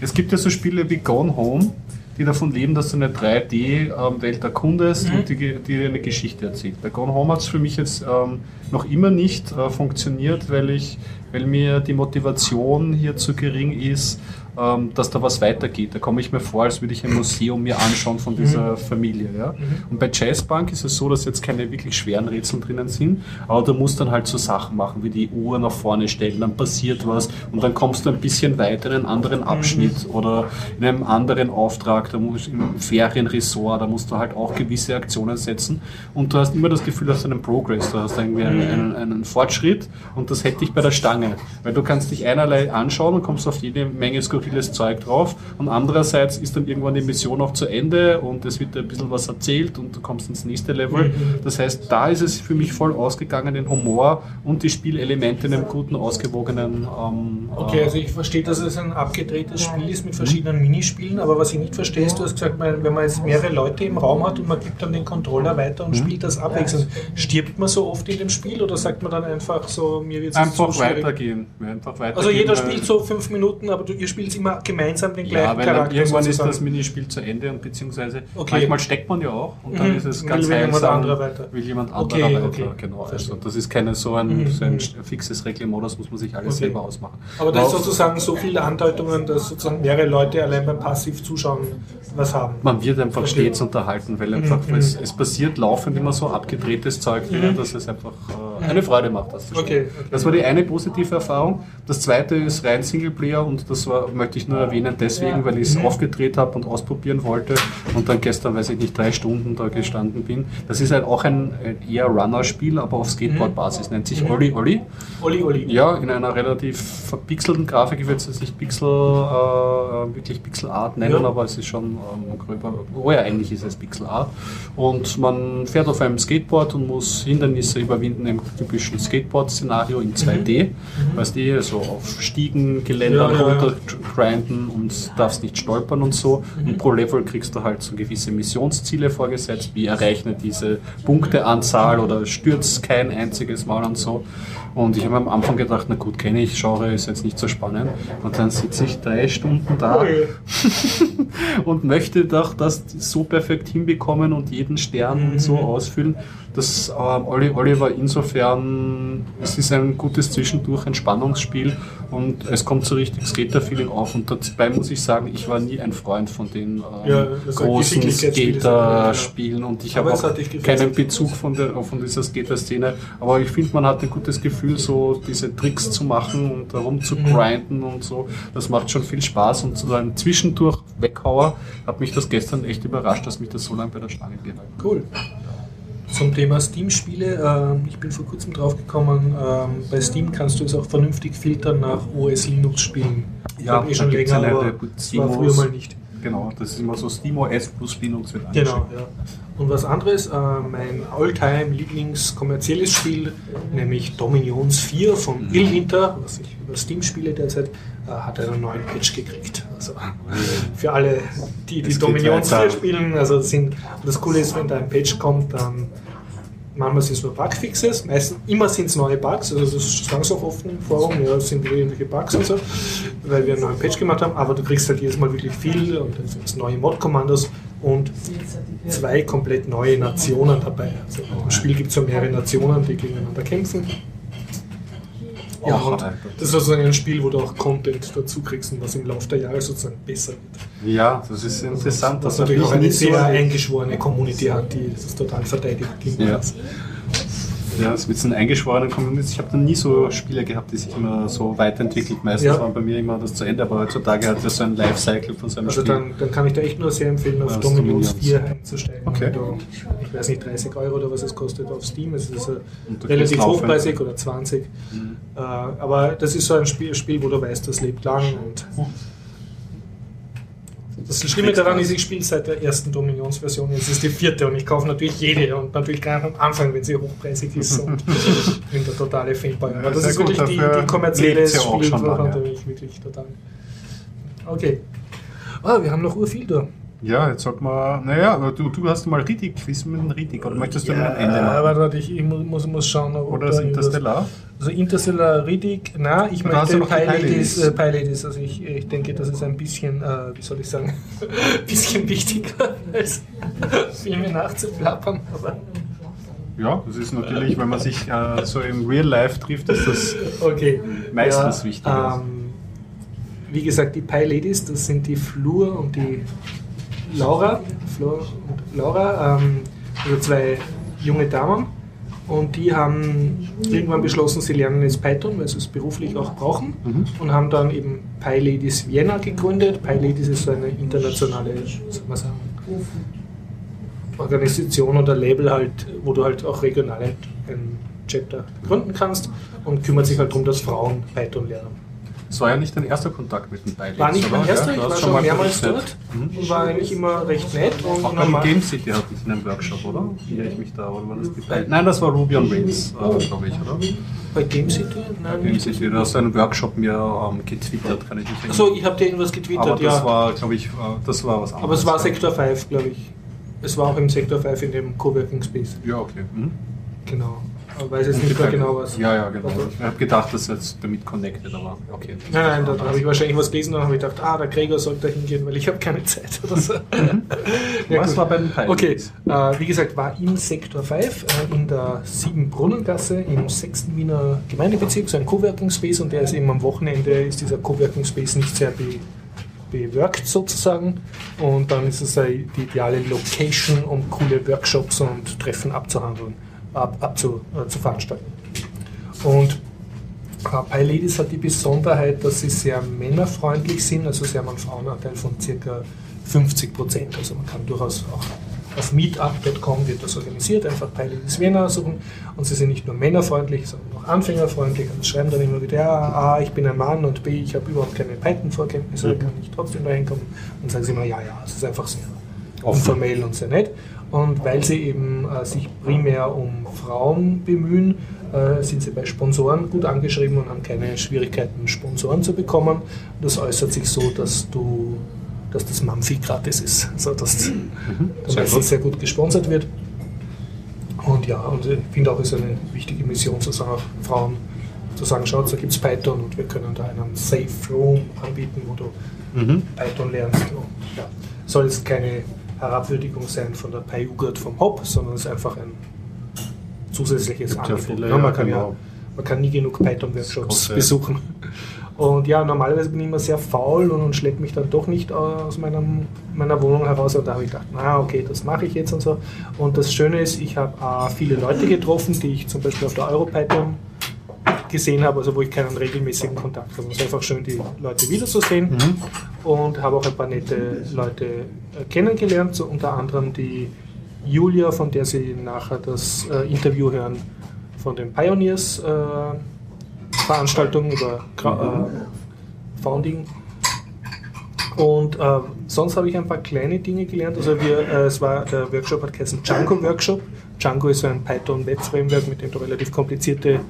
es gibt ja so Spiele wie Gone Home, die davon leben, dass du eine 3D-Welt erkundest Mhm. und die, die dir eine Geschichte erzählt. Bei Gone Home hat es für mich jetzt ähm, noch immer nicht äh, funktioniert, weil, ich, weil mir die Motivation hier zu gering ist, ähm, dass da was weitergeht. Da komme ich mir vor, als würde ich ein Museum mir anschauen von dieser Familie. Ja? Und bei Jazzbank ist es so, dass jetzt keine wirklich schweren Rätsel drinnen sind, aber du musst dann halt so Sachen machen, wie die Uhr nach vorne stellen, dann passiert was und dann kommst du ein bisschen weiter in einen anderen Abschnitt oder in einem anderen Auftrag, da musst im Ferienresort, da musst du halt auch gewisse Aktionen setzen und du hast immer das Gefühl, du hast einen Progress, du hast irgendwie einen, einen, einen Fortschritt und das hätte ich bei der Stange, weil du kannst dich einerlei anschauen und kommst auf jede Menge skurriles Zeug drauf und andererseits ist dann irgendwann die Mission auch zu Ende und es wird ein bisschen was erzählt und du kommst ins nächste Level. Das heißt, da ist es für mich voll ausgegangen, den Humor und die Spielelemente in einem guten, ausgewogenen ähm, Okay, also ich verstehe, dass es ein abgedrehtes Spiel ist mit verschiedenen Minispielen, aber was ich nicht verstehe, ist, du hast gesagt, wenn man jetzt mehrere Leute im Raum hat und man gibt dann den Controller weiter Mhm. und spielt das abwechselnd, stirbt man so oft in dem Spiel oder sagt man dann einfach so, mir wird es einfach weitergehen. Einfach weitergehen Also jeder spielt so fünf Minuten, aber du, ihr spielt immer gemeinsam den Ja, gleichen weil dann Charakter irgendwann sozusagen. ist das Minispiel zu Ende und beziehungsweise Okay. manchmal steckt man ja auch und dann Mhm. ist es Will ganz jemand heilsam, anderer weiter. will jemand anderer Okay, weiter. okay. Genau, also Verstehe. das ist keine so ein, Mhm. so ein Mhm. fixes Reglemodus, muss man sich alles selber ausmachen. Aber da ist sozusagen so viele Andeutungen, dass sozusagen mehrere Leute allein beim Passiv zuschauen was haben. man wird einfach Okay. stets unterhalten, weil einfach Mhm. es, es passiert laufend immer so abgedrehtes Zeug, drinnen, dass es einfach äh, eine Freude macht, das zu spielen. Das war die eine positive Erfahrung. Das zweite ist rein Singleplayer und das war, möchte ich nur erwähnen deswegen, weil ich es Mhm. aufgedreht habe und ausprobieren wollte und dann gestern, weiß ich nicht, drei Stunden da gestanden bin. Das ist halt auch ein äh, eher Runner-Spiel, aber auf Skateboard-Basis, nennt sich Mhm. Olli Olli. Oli, Oli. Ja, in einer relativ verpixelten Grafik. Ich würde es jetzt nicht Pixel, äh, wirklich Pixelart nennen, Ja. aber es ist schon ähm, gröber. Oh ja, eigentlich ist es Pixelart. Und man fährt auf einem Skateboard und muss Hindernisse überwinden im typischen Skateboard-Szenario in 2D. Weißt du, so auf Stiegen, Geländern Ja, ja, ja. Runtergrinden und darfst nicht stolpern und so. Und pro Level kriegst du halt so gewisse Missionsziele vorgesetzt, wie erreiche diese Punkteanzahl oder stürz kein einziges Mal und so. Und ich habe am Anfang gedacht, na gut, kenne ich, Genre ist jetzt nicht so spannend. Und dann sitze ich drei Stunden da Ui. und möchte doch das so perfekt hinbekommen und jeden Stern und so ausfüllen. Das Olli war insofern, es ist ein gutes Zwischendurch, Entspannungsspiel und es kommt so richtig Skater-Feeling auf. Und dabei muss ich sagen, ich war nie ein Freund von den ähm, Ja, großen Skater-Spielen und ich habe auch keinen Bezug von, der, von dieser Skater-Szene. Aber ich finde, man hat ein gutes Gefühl, so diese Tricks zu machen und darum zu grinden und so. Das macht schon viel Spaß und so ein Zwischendurch Weghauer hat mich das gestern echt überrascht, dass mich das so lange bei der Stange gehalten hat. Cool. Zum Thema Steam-Spiele, ähm, ich bin vor kurzem draufgekommen, ähm, bei Steam kannst du es auch vernünftig filtern nach OS Linux-Spielen. Ja, eh schon länger, aber das war früher mal nicht. genau. Das ist immer so SteamOS plus Linux wird Genau, ja. Und was anderes, äh, mein Alltime Lieblingskommerzielles Spiel, nämlich Dominions 4 von Mhm. Illwinter, was ich über Steam spiele derzeit, äh, hat einen neuen Patch gekriegt. Also für alle, die die Dominions weiter. 4 spielen, also sind, das Coole ist, wenn da ein Patch kommt, dann manchmal sind es nur Bugfixes, meistens immer sind es neue Bugs, also das sagen sie auch oft im Forum, ja, es sind wieder irgendwelche Bugs und so, weil wir einen neuen Patch gemacht haben, aber du kriegst halt jedes Mal wirklich viel und dann sind es neue Mod-Kommandos und zwei komplett neue Nationen dabei. Also Im Spiel gibt es so mehrere Nationen, die gegeneinander kämpfen. Ja, und das ist sozusagen ein Spiel, wo du auch Content dazu kriegst und was im Laufe der Jahre sozusagen besser wird. Ja, das ist interessant. Was Das natürlich auch eine sehr eingeschworene Community hat, die das total verteidigt. Ja. Ja, das mit so einem eingeschworenen Communities. Ich habe da nie so Spiele gehabt, die sich immer so weiterentwickelt. Meistens Ja. waren bei mir immer das zu Ende, aber heutzutage hat das so ein Lifecycle von so einem Also Spiel. dann, dann kann ich da echt nur sehr empfehlen, auf Ja, Dominions. 4 einzusteigen. Okay. Du, ich weiß nicht, 30 Euro oder was es kostet auf Steam. Es ist also relativ hochpreisig oder 20. Mhm. Äh, aber das ist so ein Spiel, Spiel, wo du weißt, das lebt lang. Und das Schlimme daran ist, ich spiele seit der ersten Dominions-Version. Jetzt ist die vierte und ich kaufe natürlich jede und natürlich gleich am Anfang, wenn sie hochpreisig ist. Und bin der totale Fanboy. Aber Ja, das ist gut, wirklich die, die kommerzielle lebt's ja da bin ich wirklich total. Okay. Ah, wir haben noch urviel da. Ja, jetzt sollte man. Naja, du, du hast mal Riddick, Quiz mit dem Riddick, oder möchtest du mit dem Ende Ja, machen? warte, warte, ich, ich muss, muss- schauen. ob Oder da das irgendwas- Interstellar? Also Interstellar Riddick, na, ich möchte Ladies, Pie-Ladies? äh, Pie Ladies, also ich, ich denke, das ist ein bisschen, äh, wie soll ich sagen, ein bisschen wichtiger als Filme nachzuplappern, aber Ja, das ist natürlich, wenn man sich äh, so im Real Life trifft, ist das. okay. Meistens wichtiger. Ähm, wie gesagt, die Pie Ladies, das sind die Flur und die Laura, Flor und Laura, ähm, also zwei junge Damen. Und die haben irgendwann beschlossen, sie lernen jetzt Python, weil sie es beruflich auch brauchen. Mhm. Und haben dann eben Pi Ladies Vienna gegründet. Pi Ladies ist so eine internationale, soll sagen, Organisation oder Label halt, wo du halt auch regional ein Chapter gründen kannst und kümmert sich halt darum, dass Frauen Python lernen. Es war ja nicht dein erster Kontakt mit dem Beilegs, War nicht mein oder? erster, Ja, ich war schon mal mehrmals dort Mhm. und war eigentlich immer recht nett. Und Auch beim normal- Game City hatte ich einen Workshop, oder? Irre ich mich da, oder war das die Beilegs? Nein, das war Ruby on Rails, äh, glaube ich, oder? Bei Game City? Nein, Game nicht. City, du hast einen Workshop mir ähm, getwittert, kann ich mich erinnern. Achso, ich habe dir irgendwas getwittert, Aber das ja. war, glaube ich, äh, das war was anderes. Aber es war Sektor 5, glaube ich. Es war auch im Sektor 5 in dem Coworking Space. Ja, okay. Mhm. Genau. Weiß jetzt nicht mehr genau was. Ja, ja, genau. was- Ich habe gedacht, das ist jetzt damit connected, aber okay. Nein, nein, da, habe ich wahrscheinlich was gelesen und habe ich gedacht, ah, der Gregor sollte da hingehen, weil ich habe keine Zeit oder so. Ja, Was gut. war bei den Beilegs? Okay, äh, wie gesagt, war im Sektor 5 äh, in der Siebenbrunnengasse im 6. Wiener Gemeindebezirk, so ein Coworking Space und der ist eben am Wochenende, ist dieser Coworking Space nicht sehr be bewirkt sozusagen und dann ist es die ideale Location, um coole Workshops und Treffen abzuhandeln, ab, abzu, äh, zu veranstalten. Und äh, Pi Ladies hat die Besonderheit, dass sie sehr männerfreundlich sind, also sie haben einen Frauenanteil von ca. 50 Prozent. Also man kann durchaus auch auf meetup.com wird das organisiert, einfach Pi Ladies Vienna suchen und sie sind nicht nur männerfreundlich, sondern auch anfängerfreundlich und schreiben dann immer wieder, ja, A, ich bin ein Mann und B, ich habe überhaupt keine Python-Vorkenntnisse, Mhm. kann ich trotzdem da hinkommen und sagen sie immer, ja, ja, es ist einfach sehr Offen. informell und sehr nett. Und weil sie eben äh, sich primär um Frauen bemühen, äh, sind sie bei Sponsoren gut angeschrieben und haben keine Schwierigkeiten, Sponsoren zu bekommen. Das äußert sich so, dass du dass das Mamfi gratis ist. Also dass Mhm. der Sehr gut. sehr gut gesponsert wird. Und ja, und ich finde auch, es ist eine wichtige Mission zu sagen, Frauen zu sagen, schaut, da gibt es Python und wir können da einen Safe Room anbieten, wo du Mhm. Python lernst. Und, ja, soll jetzt keine Herabwürdigung sein von der PyUgurt vom Hop, sondern es ist einfach ein zusätzliches ja Angebot. viele, Ja, man, ja, kann ja, genau. man kann nie genug Python-Workshops besuchen. Und ja, normalerweise bin ich immer sehr faul und, und schleppe mich dann doch nicht aus meinem, meiner Wohnung heraus. Und da habe ich gedacht, na okay, das mache ich jetzt und so. Und das Schöne ist, ich habe äh, viele Leute getroffen, die ich zum Beispiel auf der EuroPython gesehen habe, also wo ich keinen regelmäßigen Kontakt habe. Es ist einfach schön, die Leute wiederzusehen Mhm. und habe auch ein paar nette Leute äh, kennengelernt, so unter anderem die Julia, von der Sie nachher das äh, Interview hören von den Pioneers äh, Veranstaltung über Gra äh, Founding. Und äh, sonst habe ich ein paar kleine Dinge gelernt. Also wir, äh, es war, der Workshop hat geheißen Django Workshop. Django ist so ein Python Web Framework, mit dem du relativ komplizierte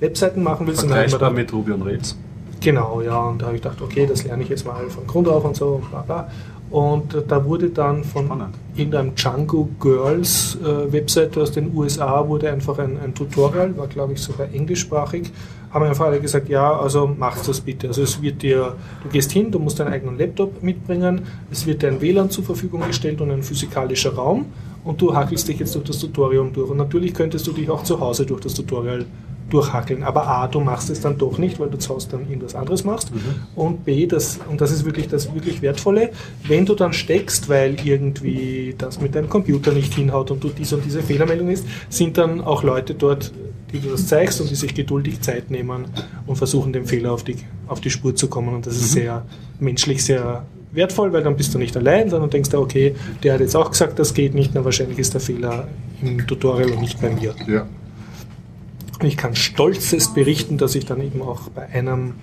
Webseiten machen willst. Dann Vergleichbar da- mit Ruby und Rails. Genau, ja, und da habe ich gedacht, okay, das lerne ich jetzt mal von Grund auf und so, und bla bla. Und äh, da wurde dann von Spannend. irgendeinem Django Girls äh, Webseite aus den USA wurde einfach ein, ein Tutorial, war glaube ich sogar englischsprachig, haben einfach alle gesagt, ja, also machst das bitte. Also es wird dir, du gehst hin, du musst deinen eigenen Laptop mitbringen, es wird dir ein WLAN zur Verfügung gestellt und ein physikalischer Raum und du hackelst dich jetzt durch das Tutorial durch. Und natürlich könntest du dich auch zu Hause durch das Tutorial durchhackeln. Aber A, du machst es dann doch nicht, weil du zu Hause dann irgendwas anderes machst. Und B, das, und das ist wirklich das wirklich Wertvolle, wenn du dann steckst, weil irgendwie das mit deinem Computer nicht hinhaut und du diese und diese Fehlermeldung ist, sind dann auch Leute dort, die du das zeigst und die sich geduldig Zeit nehmen und versuchen, dem Fehler auf die, auf die Spur zu kommen. Und das ist sehr menschlich, sehr wertvoll, weil dann bist du nicht allein, sondern denkst du, okay, der hat jetzt auch gesagt, das geht nicht, na wahrscheinlich ist der Fehler im Tutorial und nicht bei mir. Ja. Und ich kann stolzest berichten, dass ich dann eben auch bei einem,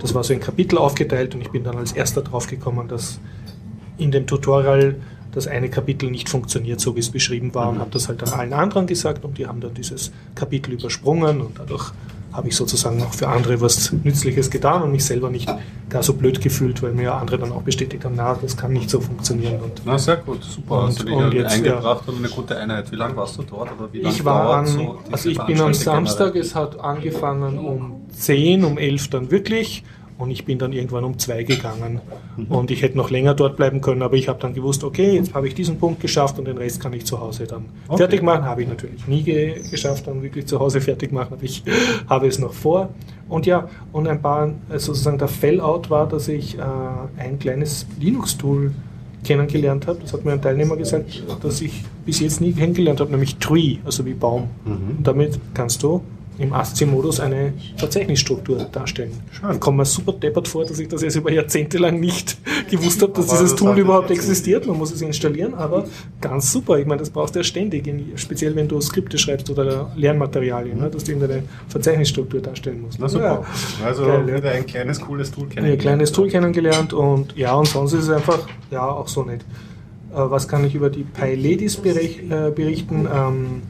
das war so ein Kapitel aufgeteilt und ich bin dann als erster drauf gekommen, dass in dem Tutorial das eine Kapitel nicht funktioniert, so wie es beschrieben war, und habe das halt dann allen anderen gesagt und die haben dann dieses Kapitel übersprungen und dadurch habe ich sozusagen auch für andere was Nützliches getan und mich selber nicht gar so blöd gefühlt, weil mir andere dann auch bestätigt haben, na, das kann nicht so funktionieren. Und Na, sehr gut, super. Und- Hast du dich und ja jetzt, eingebracht und eine gute Einheit. Wie lange warst du dort? Oder wie Ich war an, so also ich bin am Samstag, generell? es hat angefangen um 10, um 11 dann wirklich und ich bin dann irgendwann um 2 gegangen und ich hätte noch länger dort bleiben können, aber ich habe dann gewusst, okay, jetzt habe ich diesen Punkt geschafft und den Rest kann ich zu Hause dann Okay. fertig machen. Habe ich natürlich nie ge geschafft, dann wirklich zu Hause fertig machen, aber ich habe es noch vor. Und ja, und ein paar, äh, sozusagen der Fellout war, dass ich äh, ein kleines Linux-Tool kennengelernt habe. Das hat mir ein Teilnehmer gesagt, das ich bis jetzt nie kennengelernt habe, nämlich Tree, also wie Baum. Mhm. Und damit kannst du im ASCII-Modus eine Verzeichnisstruktur darstellen. Schön. Ich komme mir super deppert vor, dass ich das jetzt über Jahrzehnte lang nicht gewusst habe, dass Aber dieses das Tool überhaupt existiert. Man muss es installieren, aber ganz super. Ich meine, das brauchst du ja ständig, speziell wenn du Skripte schreibst oder Lernmaterialien, ne, dass du irgendeine Verzeichnisstruktur darstellen musst. Na super. Also Geil, ja. wieder ein kleines, cooles Tool ein kleines Tool kennengelernt und ja, und sonst ist es einfach, ja, auch so nett. Äh, was kann ich über die Pi Ladies berich, äh, berichten? Ähm,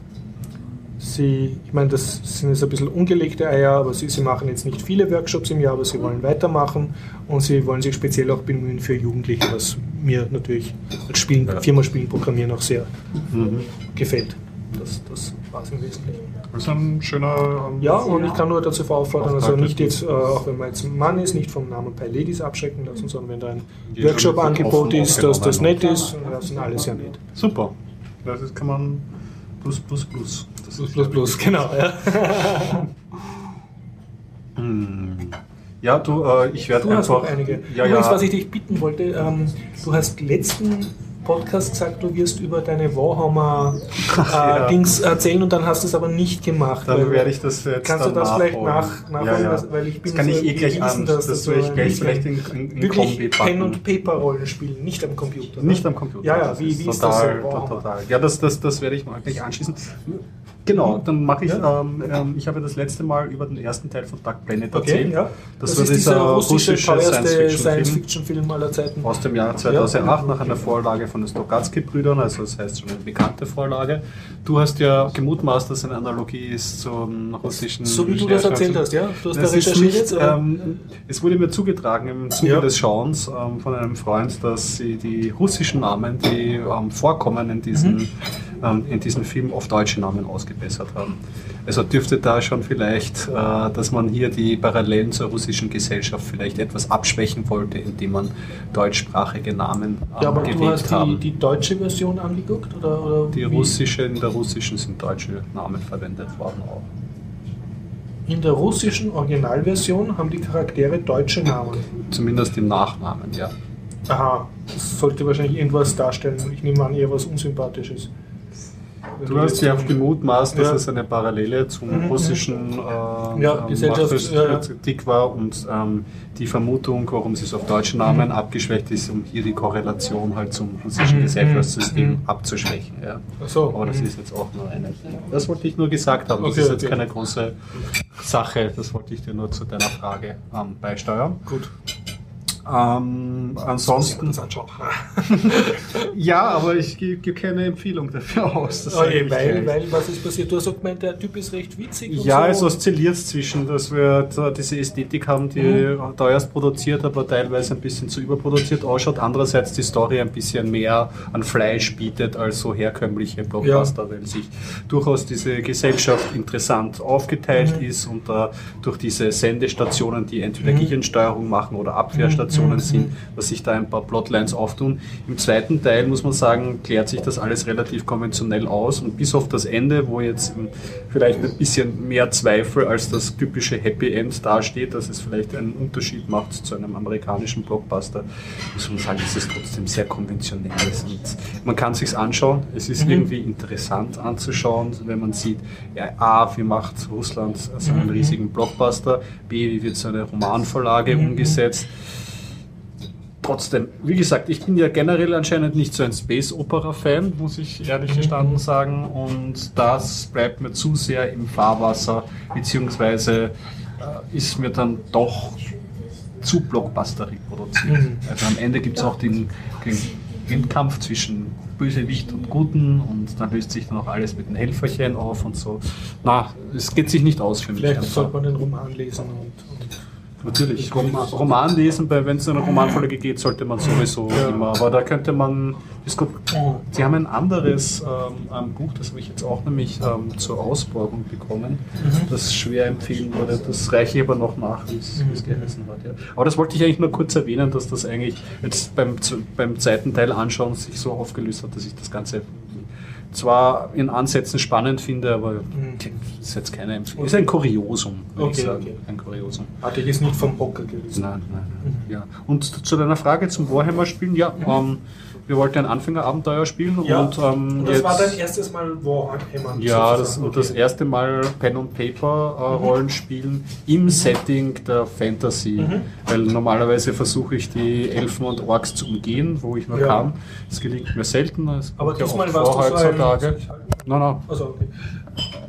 sie, ich meine, das sind jetzt ein bisschen ungelegte Eier, aber sie, sie machen jetzt nicht viele Workshops im Jahr, aber sie wollen weitermachen und sie wollen sich speziell auch bemühen für Jugendliche, was mir natürlich als Spielen, Ja. Firma Spielen Programmieren auch sehr Mhm. gefällt. Das, das war es im Wesentlichen. Das ist ein schöner. ähm, Ja, und ich kann nur dazu auffordern, also nicht jetzt, äh, auch wenn man jetzt ein Mann ist, nicht vom Namen Pi Ladies abschrecken lassen, sondern wenn da ein Workshop-Angebot ist, dass das nett ist, das sind alles ja nett. Super. Das ist, kann man. Plus, plus, plus. Das Plus, ist plus, plus, genau. Ja. Hm. Ja, du, äh, ich werde Du hast einfach. noch einige. Ja, Übrigens, ja. was ich dich bitten wollte, ähm, du hast letzten Podcast gesagt, du wirst über deine Warhammer-Dings ja. erzählen und dann hast du es aber nicht gemacht. Dann werde ich das jetzt Kannst du dann das vielleicht nachholen. nach, nachholen, ja, ja. weil ich bin das kann ich so eh gleich an. dass Das das werde ich gleich vielleicht in, in, in Wirklich Kombi Pen- und Paper-Rollen spielen, nicht am Computer. ne? Nicht am Computer. Ja, ja, das wie, wie ist total, das so? Warhammer? total. Ja, das, das, das werde ich mal gleich anschließen. Genau, dann mache ich, ähm, ähm, ich habe das letzte Mal über den ersten Teil von Dark Planet Okay, erzählt. ja. Das, Das, war ist dieser russische, Science-Fiction-Film aller Zeiten. aus dem Jahr 2008 nach einer Vorlage von den Stokatsky-Brüdern, also das heißt schon eine bekannte Vorlage. Du hast ja gemutmaßt, dass eine Analogie ist zum russischen... So wie du das erzählt hast, ja? Du hast Das da recherchiert jetzt? ähm, es wurde mir zugetragen im Zuge Ja. des Schauens ähm, von einem Freund, dass sie die russischen Namen, die vorkommen in diesen, Mhm. Ähm, in diesem Film, auf deutsche Namen ausgebessert haben. Also dürfte da schon vielleicht, äh, dass man hier die Parallelen zur russischen Gesellschaft vielleicht etwas abschwächen wollte, indem man deutschsprachige Namen ähm, ja, aber du gewählt hast die, haben. die deutsche Version angeguckt? Oder, oder Die wie? russische, in der russischen sind deutsche Namen verwendet worden auch. In der russischen Originalversion haben die Charaktere deutsche Namen. Zumindest im Nachnamen, ja. Aha, das sollte wahrscheinlich irgendwas darstellen. Ich nehme an, eher was Unsympathisches. Du hast ja so- gemutmaßt, dass Ja. es eine Parallele zum Mhm, russischen äh, Ja, ähm, Gesellschaft, Machtkritik war und ähm, die Vermutung, warum sie es auf deutsche Namen abgeschwächt ist, um hier die Korrelation halt zum russischen Mhm, Gesellschaftssystem mhm. abzuschwächen. Ja. Ach so, Aber das mhm. ist jetzt auch nur eine. Das wollte ich nur gesagt haben. Das Okay, ist jetzt okay. keine große Sache. Das wollte ich dir nur zu deiner Frage ähm, beisteuern. Gut. Ähm, ansonsten. Das anschauen. Ja, aber ich gebe gebe keine Empfehlung dafür aus. Okay, weil, weil, was ist passiert? Du hast auch gemeint, der Typ ist recht witzig. Ja, es so. oszilliert zwischen, dass wir da diese Ästhetik haben, die Mhm. teuerst produziert, aber teilweise ein bisschen zu überproduziert ausschaut. Andererseits die Story ein bisschen mehr an Fleisch bietet als so herkömmliche Blockbuster, weil sich durchaus diese Gesellschaft interessant aufgeteilt Mhm. ist und da durch diese Sendestationen, die entweder Mhm. Gehirnsteuerung machen oder Abwehrstationen Mhm. sind, dass sich da ein paar Plotlines auftun. Im zweiten Teil muss man sagen, klärt sich das alles relativ konventionell aus und bis auf das Ende, wo jetzt vielleicht ein bisschen mehr Zweifel als das typische Happy End dasteht, dass es vielleicht einen Unterschied macht zu einem amerikanischen Blockbuster, muss man sagen, dass es trotzdem sehr konventionell ist. Und man kann sich's anschauen. Es ist Mhm. irgendwie interessant anzuschauen, wenn man sieht, ja, A, wie macht Russland so einen Mhm. riesigen Blockbuster, B, wie wird so eine Romanvorlage Mhm. umgesetzt. Trotzdem, wie gesagt, ich bin ja generell anscheinend nicht so ein Space-Opera-Fan, muss ich ehrlich gestanden sagen. Und das bleibt mir zu sehr im Fahrwasser, beziehungsweise äh, ist mir dann doch zu blockbusterig produziert. Mhm. Also am Ende gibt es auch den, den Endkampf zwischen Bösewicht und Guten und dann löst sich dann auch alles mit den Helferchen auf und so. Na, es geht sich nicht aus für mich. Vielleicht sollte man den Roman lesen und. Natürlich, Roman, Roman lesen, wenn es in eine Romanfolge geht, sollte man sowieso Ja. immer. Aber da könnte man. Gut. Sie haben ein anderes ähm, Buch, das habe ich jetzt auch nämlich ähm, zur Ausborgung bekommen, Mhm. das schwer empfehlen wurde. Das reiche ich aber noch nach, wie es Mhm. geheißen hat. Ja. Aber das wollte ich eigentlich nur kurz erwähnen, dass das eigentlich jetzt beim, beim zweiten Teil anschauen sich so aufgelöst hat, dass ich das Ganze zwar in Ansätzen spannend finde, aber Mhm. ist jetzt keine Empfehlung. Ist ein Kuriosum, würde ich Okay, sagen. okay. Ein Kuriosum. Hatte ich es nicht vom Hocker gelesen. Nein, nein, nein. Mhm. Ja. Und zu deiner Frage zum Warhammer-Spielen, ja, ähm, wir wollten ein Anfängerabenteuer spielen Ja, und ähm, und das jetzt, war dein erstes Mal Warhammer. ja, das, und das Okay. erste Mal Pen und Paper äh, Rollenspielen im Setting der Fantasy, Mhm. weil normalerweise versuche ich die Elfen und Orks zu umgehen, wo ich nur Ja. kann. Das gelingt mir selten. Das Aber diesmal warst du so ein. heutzutage. Nein, nein. Also, okay.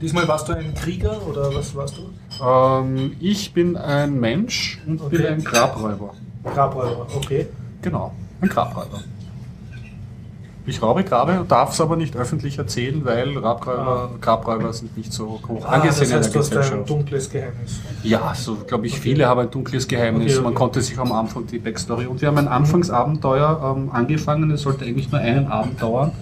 Diesmal warst du ein Krieger oder was warst du? Ähm, ich bin ein Mensch und bin Okay. ein Grabräuber. Grabräuber, okay. Genau, ein Grabräuber. Ich raube Grabe, darf es aber nicht öffentlich erzählen, weil Grabräuber, Grabräuber sind nicht so hoch Ah, angesehen das heißt, in du der hast ein Gesellschaft. dunkles Geheimnis. Ja, so glaube ich, Okay. viele haben ein dunkles Geheimnis. Okay, okay. Man konnte sich am Anfang die Backstory. Und wir haben ein Anfangsabenteuer ähm, angefangen. Es sollte eigentlich nur einen Abend dauern,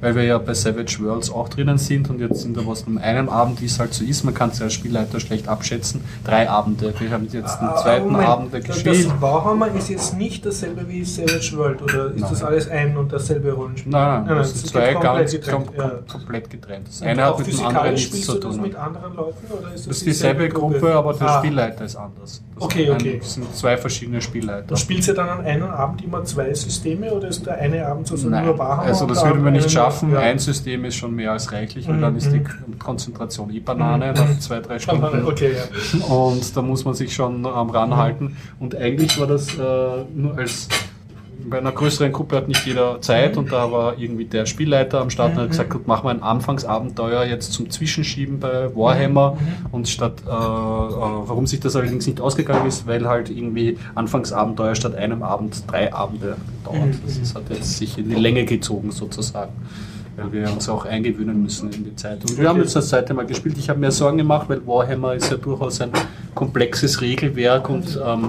weil wir ja bei Savage Worlds auch drinnen sind. Und jetzt sind wir was um einem Abend, wie es halt so ist. Man kann es ja als Spielleiter schlecht abschätzen. Drei Abende. Wir haben jetzt den Ah, zweiten Moment. Abend Das gespielt. Warhammer ist jetzt nicht dasselbe wie Savage World oder ist Nein. das alles ein und dasselbe Rollenspiel? Nein, nein, das sind zwei ganz getrennt, kom ja. kom komplett getrennt. Das Und eine hat mit dem anderen nichts zu du das tun. mit anderen Leuten oder ist das, Das ist dieselbe Gruppe, aber der Ah. Spielleiter ist anders. Das Okay. Ein, das sind zwei verschiedene Spielleiter. Da spielst du dann an einem Abend immer zwei Systeme oder ist der eine Abend so Nein, nur Warhammer? also und das würden wir nicht schaffen. Ja. Ein System ist schon mehr als reichlich, weil Mhm, dann ist die mhm. K- Konzentration eh Banane Mhm, nach mhm. zwei, drei Stunden. Okay, ja. Und da muss man sich schon ähm, ranhalten. Und eigentlich war das äh, nur als bei einer größeren Gruppe hat nicht jeder Zeit und da war irgendwie der Spielleiter am Start und hat Mhm. gesagt, gut, machen wir ein Anfangsabenteuer jetzt zum Zwischenschieben bei Warhammer Mhm. und statt, äh, äh, warum sich das allerdings nicht ausgegangen ist, weil halt irgendwie Anfangsabenteuer statt einem Abend drei Abende dauert. Mhm. Das hat jetzt sich in die Länge gezogen sozusagen. Weil wir uns auch eingewöhnen müssen in die Zeit. Und wir haben jetzt das zweite Mal gespielt. Ich habe mir Sorgen gemacht, weil Warhammer ist ja durchaus ein komplexes Regelwerk und ähm, äh,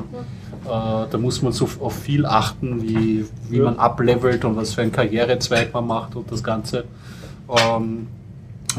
da muss man so auf viel achten, wie, wie man ablevelt und was für ein Karrierezweig man macht und das Ganze. Ähm,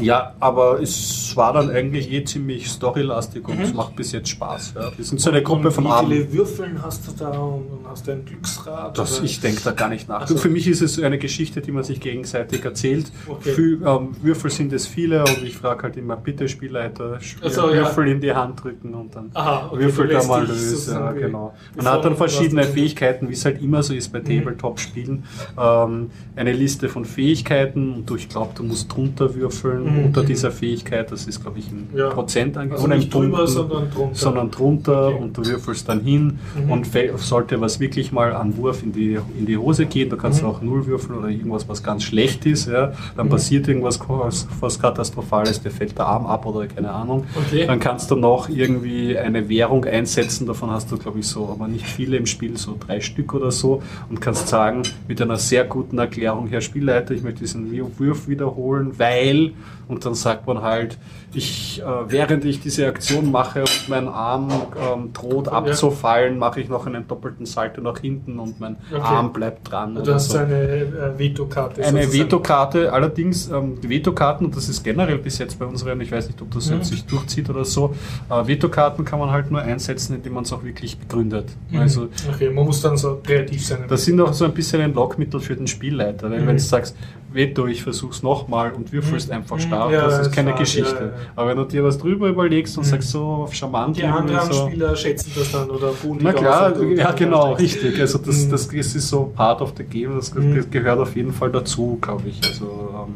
ja, aber es war dann eigentlich eh ziemlich storylastig und es macht bis jetzt Spaß. Ja. Wir sind so eine Gruppe Mhm. und vom Wie Abend. viele Würfeln hast du da und hast du ein Glücksrad? Das, oder? ich denke da gar nicht nach. Also- Für mich ist es eine Geschichte, die man sich gegenseitig erzählt. Okay. Viel, ähm, Würfel sind es viele und ich frage halt immer, bitte Spielleiter, Spiel, so, ja. Würfel in die Hand drücken und dann Aha, okay, Würfel da mal lösen. Ja, genau. Man hat dann von- verschiedene Fähigkeiten, wie es halt immer so ist bei Tabletop-Spielen. Ähm, eine Liste von Fähigkeiten und du, ich glaube, du musst drunter würfeln Mhm. unter dieser Fähigkeit. Das ist, glaube ich, in Ja. Prozent Also angegeben. nicht drüber, sondern drunter. sondern drunter Okay. und du würfelst dann hin Mhm. und sollte was wirklich mal an Wurf in die, in die Hose gehen, da kannst Mhm. du auch null würfeln oder irgendwas, was ganz schlecht ist, ja, dann Mhm. passiert irgendwas was, was Katastrophales, dir fällt der Arm ab oder keine Ahnung. Okay. Dann kannst du noch irgendwie eine Währung einsetzen, davon hast du, glaube ich, so, aber nicht viele im Spiel, so drei Stück oder so und kannst sagen, mit einer sehr guten Erklärung, Herr Spielleiter, ich möchte diesen Wurf wiederholen, weil, und dann sagt man halt, ich, äh, während ich diese Aktion mache und mein Arm ähm, droht abzufallen, mache ich noch einen doppelten Salto nach hinten und mein Okay. Arm bleibt dran. Du hast so. eine äh, Vetokarte. Eine. Vetokarte, allerdings ähm, die Vetokarten, und das ist generell bis jetzt bei unseren, ich weiß nicht, ob das Mhm. jetzt sich durchzieht oder so, äh, Vetokarten kann man halt nur einsetzen, indem man es auch wirklich begründet. Mhm. Also okay, man muss dann so kreativ sein. das sind auch so ein bisschen ein Lockmittel für den Spielleiter, weil Mhm. wenn du sagst, Veto, ich versuch's nochmal und würfelst Mhm. einfach Mhm. stark, Ja, das ist keine wahr, Geschichte. ja, ja. Aber wenn du dir was drüber überlegst und Mhm. sagst so charmant die anderen so, Spieler schätzen das dann oder buhen na klar, aus und du- ja genau, richtig. Also das, Mhm. das, das ist so part of the game, das, Mhm. das gehört auf jeden Fall dazu, glaube ich. Also ähm,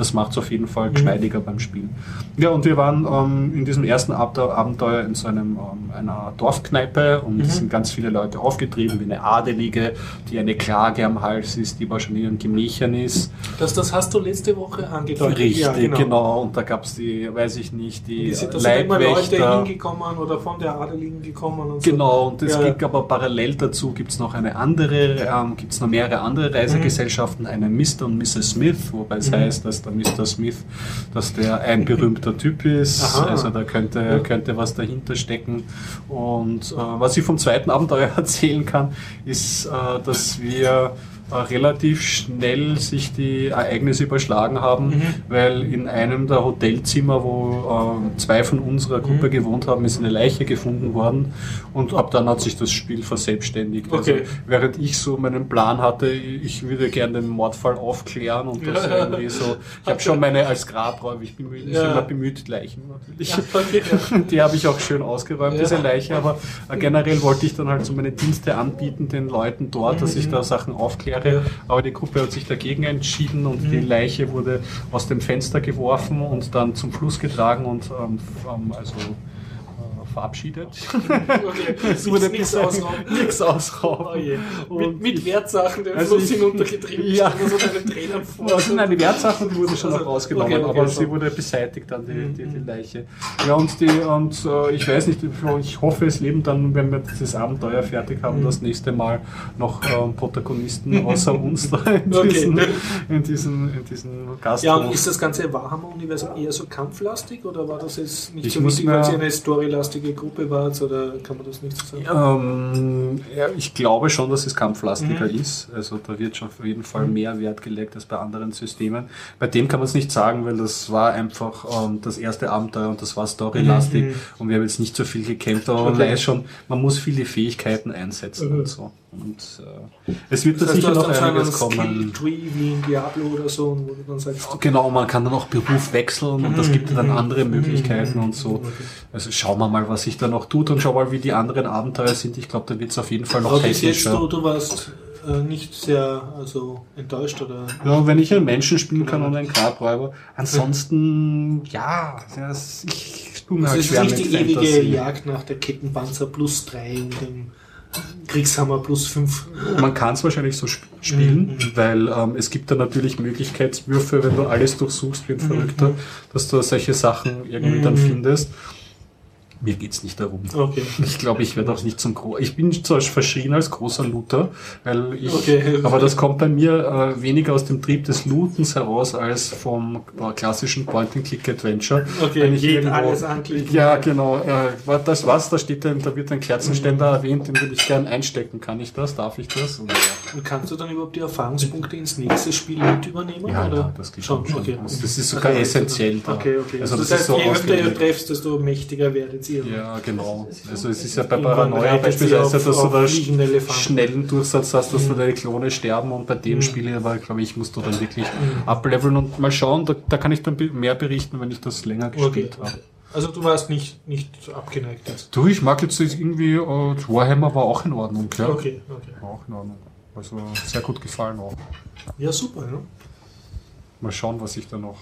das macht es auf jeden Fall Mhm. geschmeidiger beim Spielen. Ja, und wir waren ähm, in diesem ersten Ab Abenteuer in so einem, ähm, einer Dorfkneipe und Mhm. es sind ganz viele Leute aufgetrieben, wie eine Adelige, die eine Klage am Hals ist, die aber schon in ihren Gemächern ist. Das, das hast du letzte Woche angedeutet. Richtig, Ja, genau. Und da gab es die, weiß ich nicht, die Die sind, da immer Leute Leibwächter. hingekommen oder von der Adeligen gekommen und so. Genau, und es Ja. gibt aber parallel dazu gibt es noch eine andere, ähm, gibt es noch mehrere andere Reisegesellschaften, eine Mr. und Mrs. Smith, wobei es Mhm. heißt, dass der Mr. Smith, dass der ein berühmter Typ ist, Aha. also da könnte, könnte was dahinter stecken. Und äh, was ich vom zweiten Abenteuer erzählen kann, ist, äh, dass wir relativ schnell sich die Ereignisse überschlagen haben, Mhm. weil in einem der Hotelzimmer, wo äh, zwei von unserer Gruppe Mhm. gewohnt haben, ist eine Leiche gefunden worden und ab dann hat sich das Spiel verselbstständigt. Okay. Also, während ich so meinen Plan hatte, ich würde gerne den Mordfall aufklären und das Ja. irgendwie so, ich habe schon meine als Grabräuber, ich bin Ja. immer bemüht, Leichen natürlich. Ja, okay, ja. Die habe ich auch schön ausgeräumt, diese Leiche, aber äh, generell wollte ich dann halt so meine Dienste anbieten den Leuten dort, dass ich Mhm. da Sachen aufkläre. Ja. Aber die Gruppe hat sich dagegen entschieden und die Mhm. Leiche wurde aus dem Fenster geworfen und dann zum Fluss getragen und ähm, ähm, also verabschiedet. Es wurde nichts ausrauben. Nichts ausrauben. Oh. Mit, mit ich- Wertsachen den Also Fluss hinuntergetrieben. Ja. so. Also nein, die Wertsachen die wurden schon Also, noch rausgenommen, okay, okay, aber schon. sie wurde beseitigt dann, die, die, die Mhm. Leiche. Ja, und, die, und äh, ich weiß nicht, ich hoffe, es leben dann, wenn wir dieses Abenteuer fertig haben, Mhm. das nächste Mal noch ähm, Protagonisten außer uns da in Okay. diesen, in diesen, in diesen Gasthof. Ja, und ist das ganze Warhammer-Universum eher so kampflastig oder war das jetzt nicht Ich so wichtig, weil sie eine storylastige Gruppe war oder kann man das nicht so sagen? Ähm, ja, ich glaube schon, dass es kampflastiger Mhm. ist. Also da wird schon auf jeden Fall mehr Wert gelegt als bei anderen Systemen. Bei dem kann man es nicht sagen, weil das war einfach ähm, das erste Abenteuer und das war storylastig Mhm. und wir haben jetzt nicht so viel gekämpft, aber man Okay. weiß schon, man muss viele Fähigkeiten einsetzen Mhm. und so. Und äh, es wird da Das heißt, sicher noch einiges kommen. Skill-Tree wie in Diablo oder so, und wo du dann sagst, Genau, man kann dann auch Beruf wechseln und das Mhm, gibt dann mhm, andere mhm, Möglichkeiten und so. Also schauen wir mal, was sich da noch tut und schau mal, wie die anderen Abenteuer sind. Ich glaube, da wird es auf jeden Fall noch Aber jetzt, technischer. du, du warst äh, nicht sehr also, enttäuscht oder. Ja, wenn ich einen Menschen spielen kann und einen Grabräuber. Ansonsten, ja, das, ich mir Das halt ist schwer nicht mit die ewige. Jagd nach der Kettenpanzer plus 3 und dem Kriegshammer plus 5. Man kann es wahrscheinlich so sp spielen, Mhm. weil ähm, es gibt da natürlich Möglichkeitswürfe, wenn du alles durchsuchst wie ein Mhm. Verrückter, dass du solche Sachen irgendwie dann Mhm. findest. Mir geht's nicht darum. Okay. Ich glaube, ich werde auch nicht zum Gro Ich bin zwar verschrien als großer Looter, weil ich, Okay. aber das kommt bei mir äh, weniger aus dem Trieb des Lootens heraus als vom äh, klassischen Point-and-Click-Adventure. Okay, Wenn ich jeden irgendwo- alles anklicken. Ja, genau. Äh, das was? Da steht ein, da wird ein Kerzenständer Mhm. erwähnt, den würde ich gern einstecken. Kann ich das? Darf ich das? Oder, Und kannst du dann überhaupt die Erfahrungspunkte ins nächste Spiel mit übernehmen? ja, oder? ja, das geht schon. schon. Okay. Das ist sogar Also, essentiell. Da. Okay, okay. Also das das, ist so heißt, je öfter ihr trefft, desto mächtiger werdet ihr. Ja, genau. Also es ist ja bei Paranoia beispielsweise, auf- dass du da schnellen Durchsatz hast, dass Mhm. deine Klone sterben und bei dem Mhm. Spiel aber, glaube ich, musst du dann wirklich Mhm. ableveln und mal schauen, da, da kann ich dann mehr berichten, wenn ich das länger Okay. gespielt habe. Also du warst nicht, nicht abgeneigt jetzt. Du, ich mag jetzt irgendwie, äh, Warhammer war auch in Ordnung, ja. Okay, okay. War auch in Ordnung. Also sehr gut gefallen auch. Ja, super. Ne? Mal schauen, was ich da noch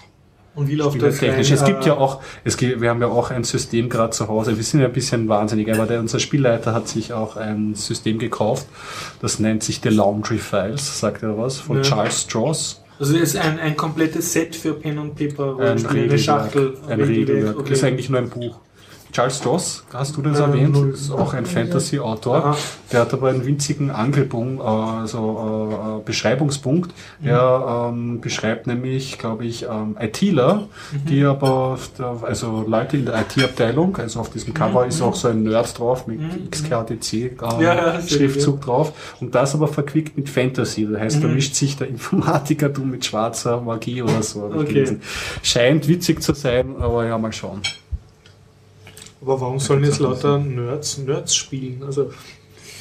Und wie läuft das technisch? Es gibt ja auch, es gibt, wir haben ja auch ein System gerade zu Hause. Wir sind ja ein bisschen wahnsinnig, aber der, unser Spielleiter hat sich auch ein System gekauft. Das nennt sich The Laundry Files, sagt er was, von ja. Charles Strauss. Also es ist ein, ein komplettes Set für Pen und Paper, ein eine Schachtel. Ein Regelwerk. Okay. Das ist eigentlich nur ein Buch. Charles Stross, hast du das ähm, erwähnt? Ist auch ein Fantasy-Autor. Der hat aber einen winzigen Angelpunkt, also äh, Beschreibungspunkt. Der ähm, beschreibt nämlich, glaube ich, ähm, ITler, mhm. die aber, also Leute in der IT-Abteilung, also auf diesem Cover mhm. ist auch so ein Nerd drauf mit mhm. XKDC äh, ja, Schriftzug drauf und das aber verquickt mit Fantasy. Das heißt, da mhm. mischt sich der Informatiker du mit schwarzer Magie oder so. Okay. Scheint witzig zu sein, aber ja, mal schauen. Aber warum sollen jetzt lauter Nerds Nerds spielen? Also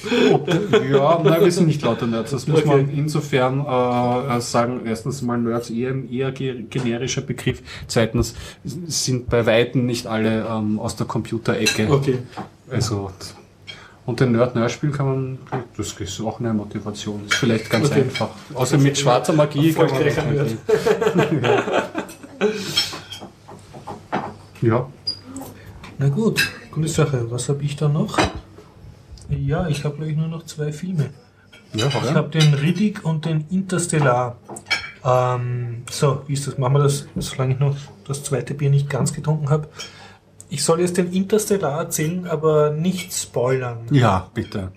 ja, nein, wir sind nicht lauter Nerds. Das muss okay. man insofern äh, sagen. Erstens mal Nerds eher ein eher generischer Begriff. Zweitens sind bei Weitem nicht alle ähm, aus der Computerecke. Okay. Also und den Nerd Nerd spielen kann man, das ist auch eine Motivation. Ist vielleicht ganz okay. einfach. Außer mit schwarzer Magie kann man. ja. ja. Na gut, gute Sache. Was habe ich da noch? Ja, ich habe glaube ich nur noch zwei Filme. Ja, ich habe den Riddick und den Interstellar. Ähm, so, wie ist das? Machen wir das, solange ich noch das zweite Bier nicht ganz getrunken habe. Ich soll jetzt den Interstellar erzählen, aber nicht spoilern. Ja, bitte.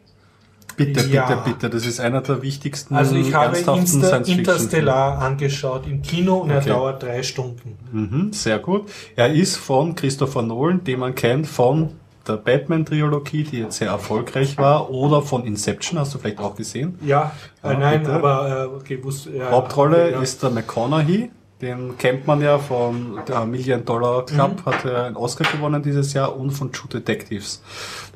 Bitte, ja. bitte, bitte. Das ist einer der wichtigsten. Also ich habe Insta Interstellar angeschaut im Kino und okay. er dauert drei Stunden. Mhm, sehr gut. Er ist von Christopher Nolan, den man kennt von der Batman-Trilogie, die jetzt sehr erfolgreich war, oder von Inception, hast du vielleicht auch gesehen? Ja, ja äh, nein, bitte. aber äh, okay, wusste, ja, Hauptrolle ja. ist der McConaughey, den kennt man ja von der Million Dollar Club, mhm. hat er einen Oscar gewonnen dieses Jahr und von True Detectives.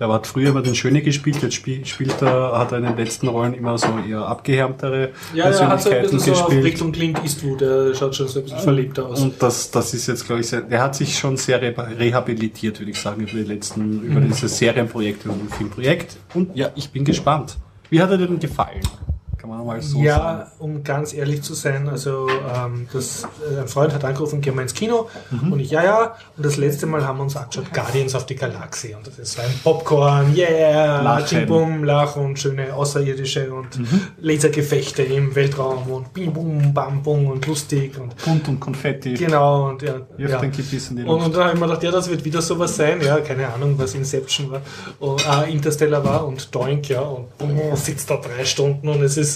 Der hat früher immer den Schöne gespielt, jetzt spiel, spielt er, hat er in den letzten Rollen immer so eher abgehärmtere ja, Persönlichkeiten er hat so ein bisschen gespielt. So Richtung Clint Eastwood, der schaut schon so ein bisschen verliebt aus. Und das, das ist jetzt, glaube ich, sehr, er hat sich schon sehr rehabilitiert, würde ich sagen, über die letzten, über mhm. dieses Serienprojekt und Filmprojekt. Und ja, ich bin gespannt. Wie hat er dir denn gefallen? Kann man mal so ja, sagen. Ja, um ganz ehrlich zu sein, also ähm, das, äh, ein Freund hat angerufen, gehen wir ins Kino mhm. und ich, ja, ja. Und das letzte Mal haben wir uns angeschaut Guardians of the Galaxy und das ist ein Popcorn, yeah, Bum, Lach und schöne Außerirdische und mhm. Lasergefechte im Weltraum und Bim Bum, Bam Bum und lustig und Bunt und Konfetti. Genau und ja. ja. Und, und da habe ich mir gedacht, ja, das wird wieder sowas sein, ja, keine Ahnung, was Inception war, und, äh, Interstellar war und Doink, ja, und boom, sitzt da drei Stunden und es ist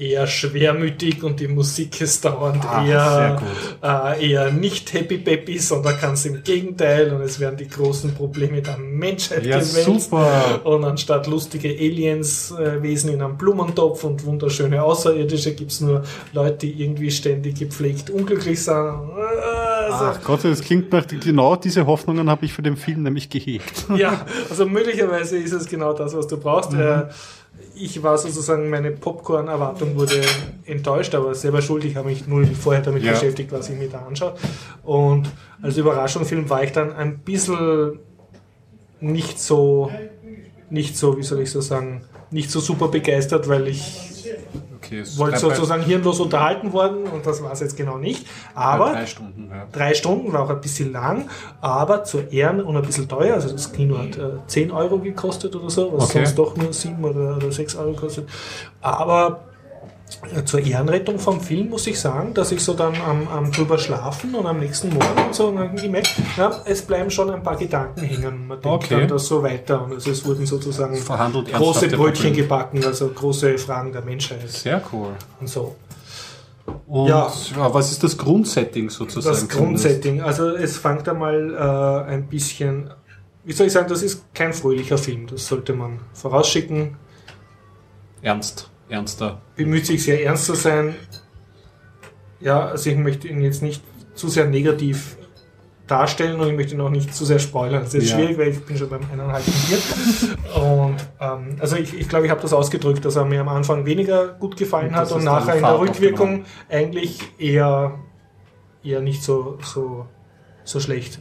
eher schwermütig und die Musik ist dauernd ah, eher, äh, eher nicht happy peppy, sondern ganz im Gegenteil und es werden die großen Probleme der Menschheit ja, gewälzt. Super. Und anstatt lustige Aliens, äh, in einem Blumentopf und wunderschöne Außerirdische gibt es nur Leute, die irgendwie ständig gepflegt unglücklich sind. Also, Ach Gott, das klingt nach, genau diese Hoffnungen habe ich für den Film nämlich gehegt. Ja, also möglicherweise ist es genau das, was du brauchst. Mhm. Äh, ich war sozusagen, meine Popcorn-Erwartung wurde enttäuscht, aber selber schuld. Ich habe mich null vorher damit ja. beschäftigt, was ich mir da anschaue. Und als Überraschungsfilm war ich dann ein bisschen nicht so, nicht so, wie soll ich so sagen, nicht so super begeistert, weil ich okay, wollte sozusagen hirnlos unterhalten worden und das war es jetzt genau nicht. Aber drei Stunden, ja. drei Stunden war auch ein bisschen lang, aber zur Ehren und ein bisschen teuer. Also das Kino hat äh, 10 Euro gekostet oder so, was okay. sonst doch nur 7 oder, oder 6 Euro kostet. Aber zur Ehrenrettung vom Film muss ich sagen, dass ich so dann am, am drüber schlafen und am nächsten Morgen und so gemerkt, ja, es bleiben schon ein paar Gedanken hängen. Man denkt okay. dann das so weiter und also es wurden sozusagen große Brötchen gebacken, also große Fragen der Menschheit. Sehr cool. Und so. Und ja, was ist das Grundsetting sozusagen? Das Grundsetting, also es fängt einmal äh, ein bisschen, wie soll ich sagen, das ist kein fröhlicher Film, das sollte man vorausschicken. Ernst ernster. Bemüht sich sehr ernst zu sein. Ja, also ich möchte ihn jetzt nicht zu sehr negativ darstellen und ich möchte ihn auch nicht zu sehr spoilern. Das ist ja. schwierig, weil ich bin schon beim eineinhalb Bier. Und ähm, also ich, ich glaube, ich habe das ausgedrückt, dass er mir am Anfang weniger gut gefallen und hat und nachher in der Rückwirkung eigentlich eher, eher nicht so, so, so schlecht.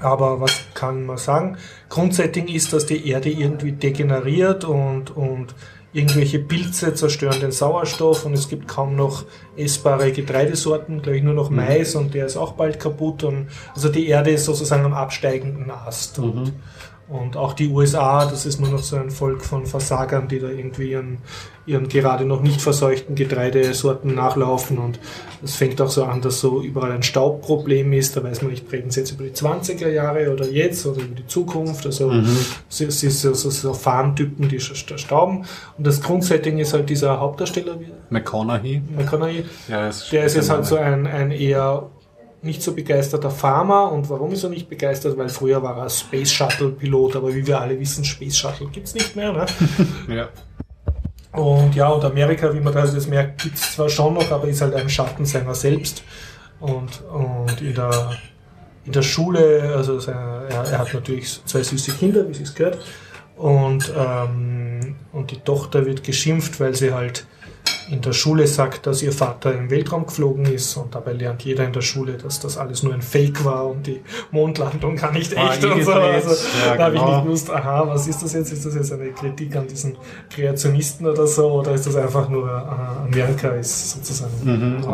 Aber was kann man sagen? Grundsetting ist, dass die Erde irgendwie degeneriert und, und irgendwelche Pilze zerstören den Sauerstoff und es gibt kaum noch essbare Getreidesorten, glaube ich nur noch Mhm. Mais und der ist auch bald kaputt. Und also die Erde ist sozusagen am absteigenden Ast. Und, Mhm. und auch die USA, das ist nur noch so ein Volk von Versagern, die da irgendwie ihren, ihren gerade noch nicht verseuchten Getreidesorten nachlaufen. Und es fängt auch so an, dass so überall ein Staubproblem ist. Da weiß man nicht, reden sie jetzt über die 20er Jahre oder jetzt oder über die Zukunft. Also Mhm. es ist es ist so, so Farmtypen, die sta- stauben. Und das Grundsetting ist halt dieser Hauptdarsteller, wie McConaughey. McConaughey, Ja, ist der ist jetzt halt so ein. ein, ein eher nicht so begeisterter Farmer. Und warum ist er nicht begeistert? Weil früher war er Space Shuttle Pilot, aber wie wir alle wissen, Space Shuttle gibt's nicht mehr. Ne? Ja. Und ja, und Amerika, wie man das jetzt merkt, gibt's zwar schon noch, aber ist halt ein Schatten seiner selbst. Und, und in, der, in der Schule, also seine, er, er hat natürlich zwei süße Kinder, wie es gehört. Und, ähm, und die Tochter wird geschimpft, weil sie halt in der Schule sagt, dass ihr Vater im Weltraum geflogen ist und dabei lernt jeder in der Schule, dass das alles nur ein Fake war und die Mondlandung gar nicht War echt und so. Also, Ja, da habe ich genau. nicht gewusst, aha, was ist das jetzt? Ist das jetzt eine Kritik an diesen Kreationisten oder so? Oder ist das einfach nur, aha, Amerika ist sozusagen Mhm,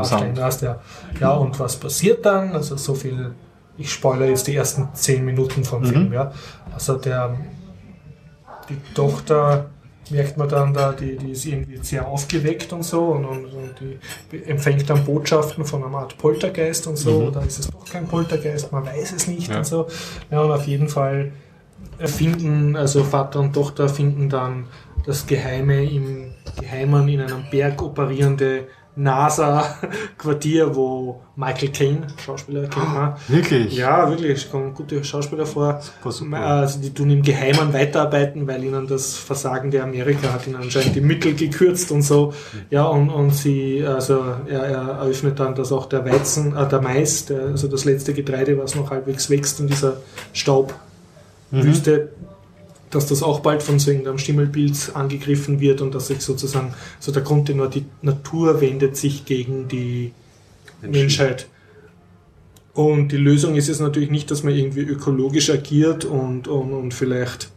Ast, ja. ja, und was passiert dann? Also so viel, ich spoilere jetzt die ersten zehn Minuten vom Mhm. Film, ja. Also der, die Tochter merkt man dann da, die, die ist irgendwie sehr aufgeweckt und so und, und, und die empfängt dann Botschaften von einer Art Poltergeist und so, Mhm. oder ist es doch kein Poltergeist, man weiß es nicht Ja. und so. Ja, und auf jeden Fall finden, also Vater und Tochter finden dann das Geheime im Geheimen in einem Berg operierende NASA-Quartier, wo Michael Caine, Schauspieler, kennt man. Wirklich? Ja, wirklich, es kommen gute Schauspieler vor. Super, super. Also die tun im Geheimen weiterarbeiten, weil ihnen das Versagen der Amerika hat ihnen anscheinend die Mittel gekürzt und so. Ja, und, und sie, also er, er eröffnet dann, dass auch der Weizen, äh, der Mais, der, also das letzte Getreide, was noch halbwegs wächst in dieser Staubwüste, dass das auch bald von so irgendeinem Stimmelpilz angegriffen wird und dass sich sozusagen, so der Grundtenor, die Natur wendet sich gegen die Menschheit. Und die Lösung ist es natürlich nicht, dass man irgendwie ökologisch agiert und, und, und vielleicht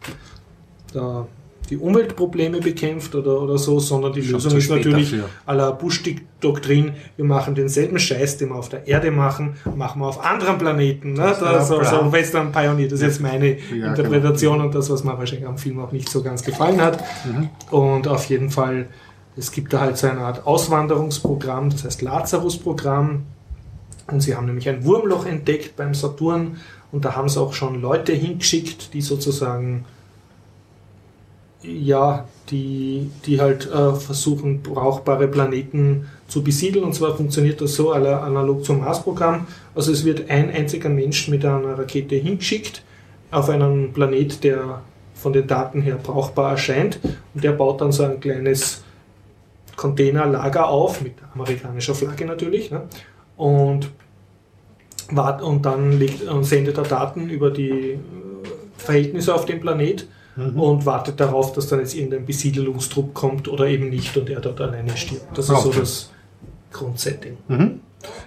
da die Umweltprobleme bekämpft oder, oder so, sondern die Schon Lösung ist natürlich dafür. à la Bush-Doktrin, wir machen denselben Scheiß, den wir auf der Erde machen, machen wir auf anderen Planeten. Ne? Das ist Da, so, so Western Pioneer, das ist jetzt meine Ja, Interpretation und das, was mir wahrscheinlich am Film auch nicht so ganz gefallen hat. Mhm. Und auf jeden Fall, es gibt da halt so eine Art Auswanderungsprogramm, das heißt Lazarus-Programm. Und sie haben nämlich ein Wurmloch entdeckt beim Saturn und da haben sie auch schon Leute hingeschickt, die sozusagen ja, die, die halt äh, versuchen, brauchbare Planeten zu besiedeln. Und zwar funktioniert das so analog zum Mars-Programm. Also es wird ein einziger Mensch mit einer Rakete hingeschickt auf einen Planet, der von den Daten her brauchbar erscheint. Und der baut dann so ein kleines Containerlager auf, mit amerikanischer Flagge natürlich. Ne? Und, wart, und dann legt, und sendet er Daten über die äh, Verhältnisse auf dem Planet Mhm. und wartet darauf, dass dann jetzt irgendein Besiedelungstrupp kommt oder eben nicht und er dort alleine stirbt. Das ist so Okay. das Grundsetting. Mhm.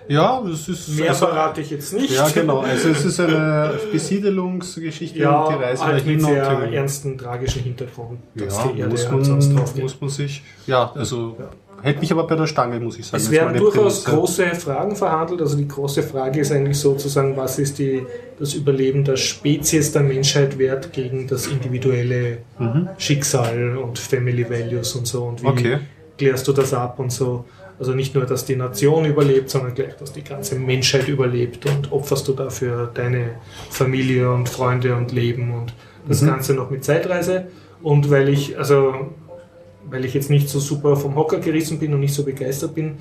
Ja, das ist. Mehr also, verrate ich jetzt nicht. Ja, genau. Also es ist eine Besiedelungsgeschichte Ja, und die Reise halt mit sehr ernsten, tragischen Hintergrund, dass ja, die Erde muss halt sonst man, drauf geht. muss man sich. Ja, also Ja. Hält mich aber bei der Stange, muss ich sagen. Es werden durchaus Prämisse. große Fragen verhandelt. Also die große Frage ist eigentlich sozusagen, was ist die, das Überleben der Spezies der Menschheit wert gegen das individuelle Mhm. Schicksal und Family Values und so und wie Okay. klärst du das ab und so. Also nicht nur, dass die Nation überlebt, sondern gleich, dass die ganze Menschheit überlebt und opferst du dafür deine Familie und Freunde und Leben und das Mhm. Ganze noch mit Zeitreise. Und weil ich, also, weil ich jetzt nicht so super vom Hocker gerissen bin und nicht so begeistert bin,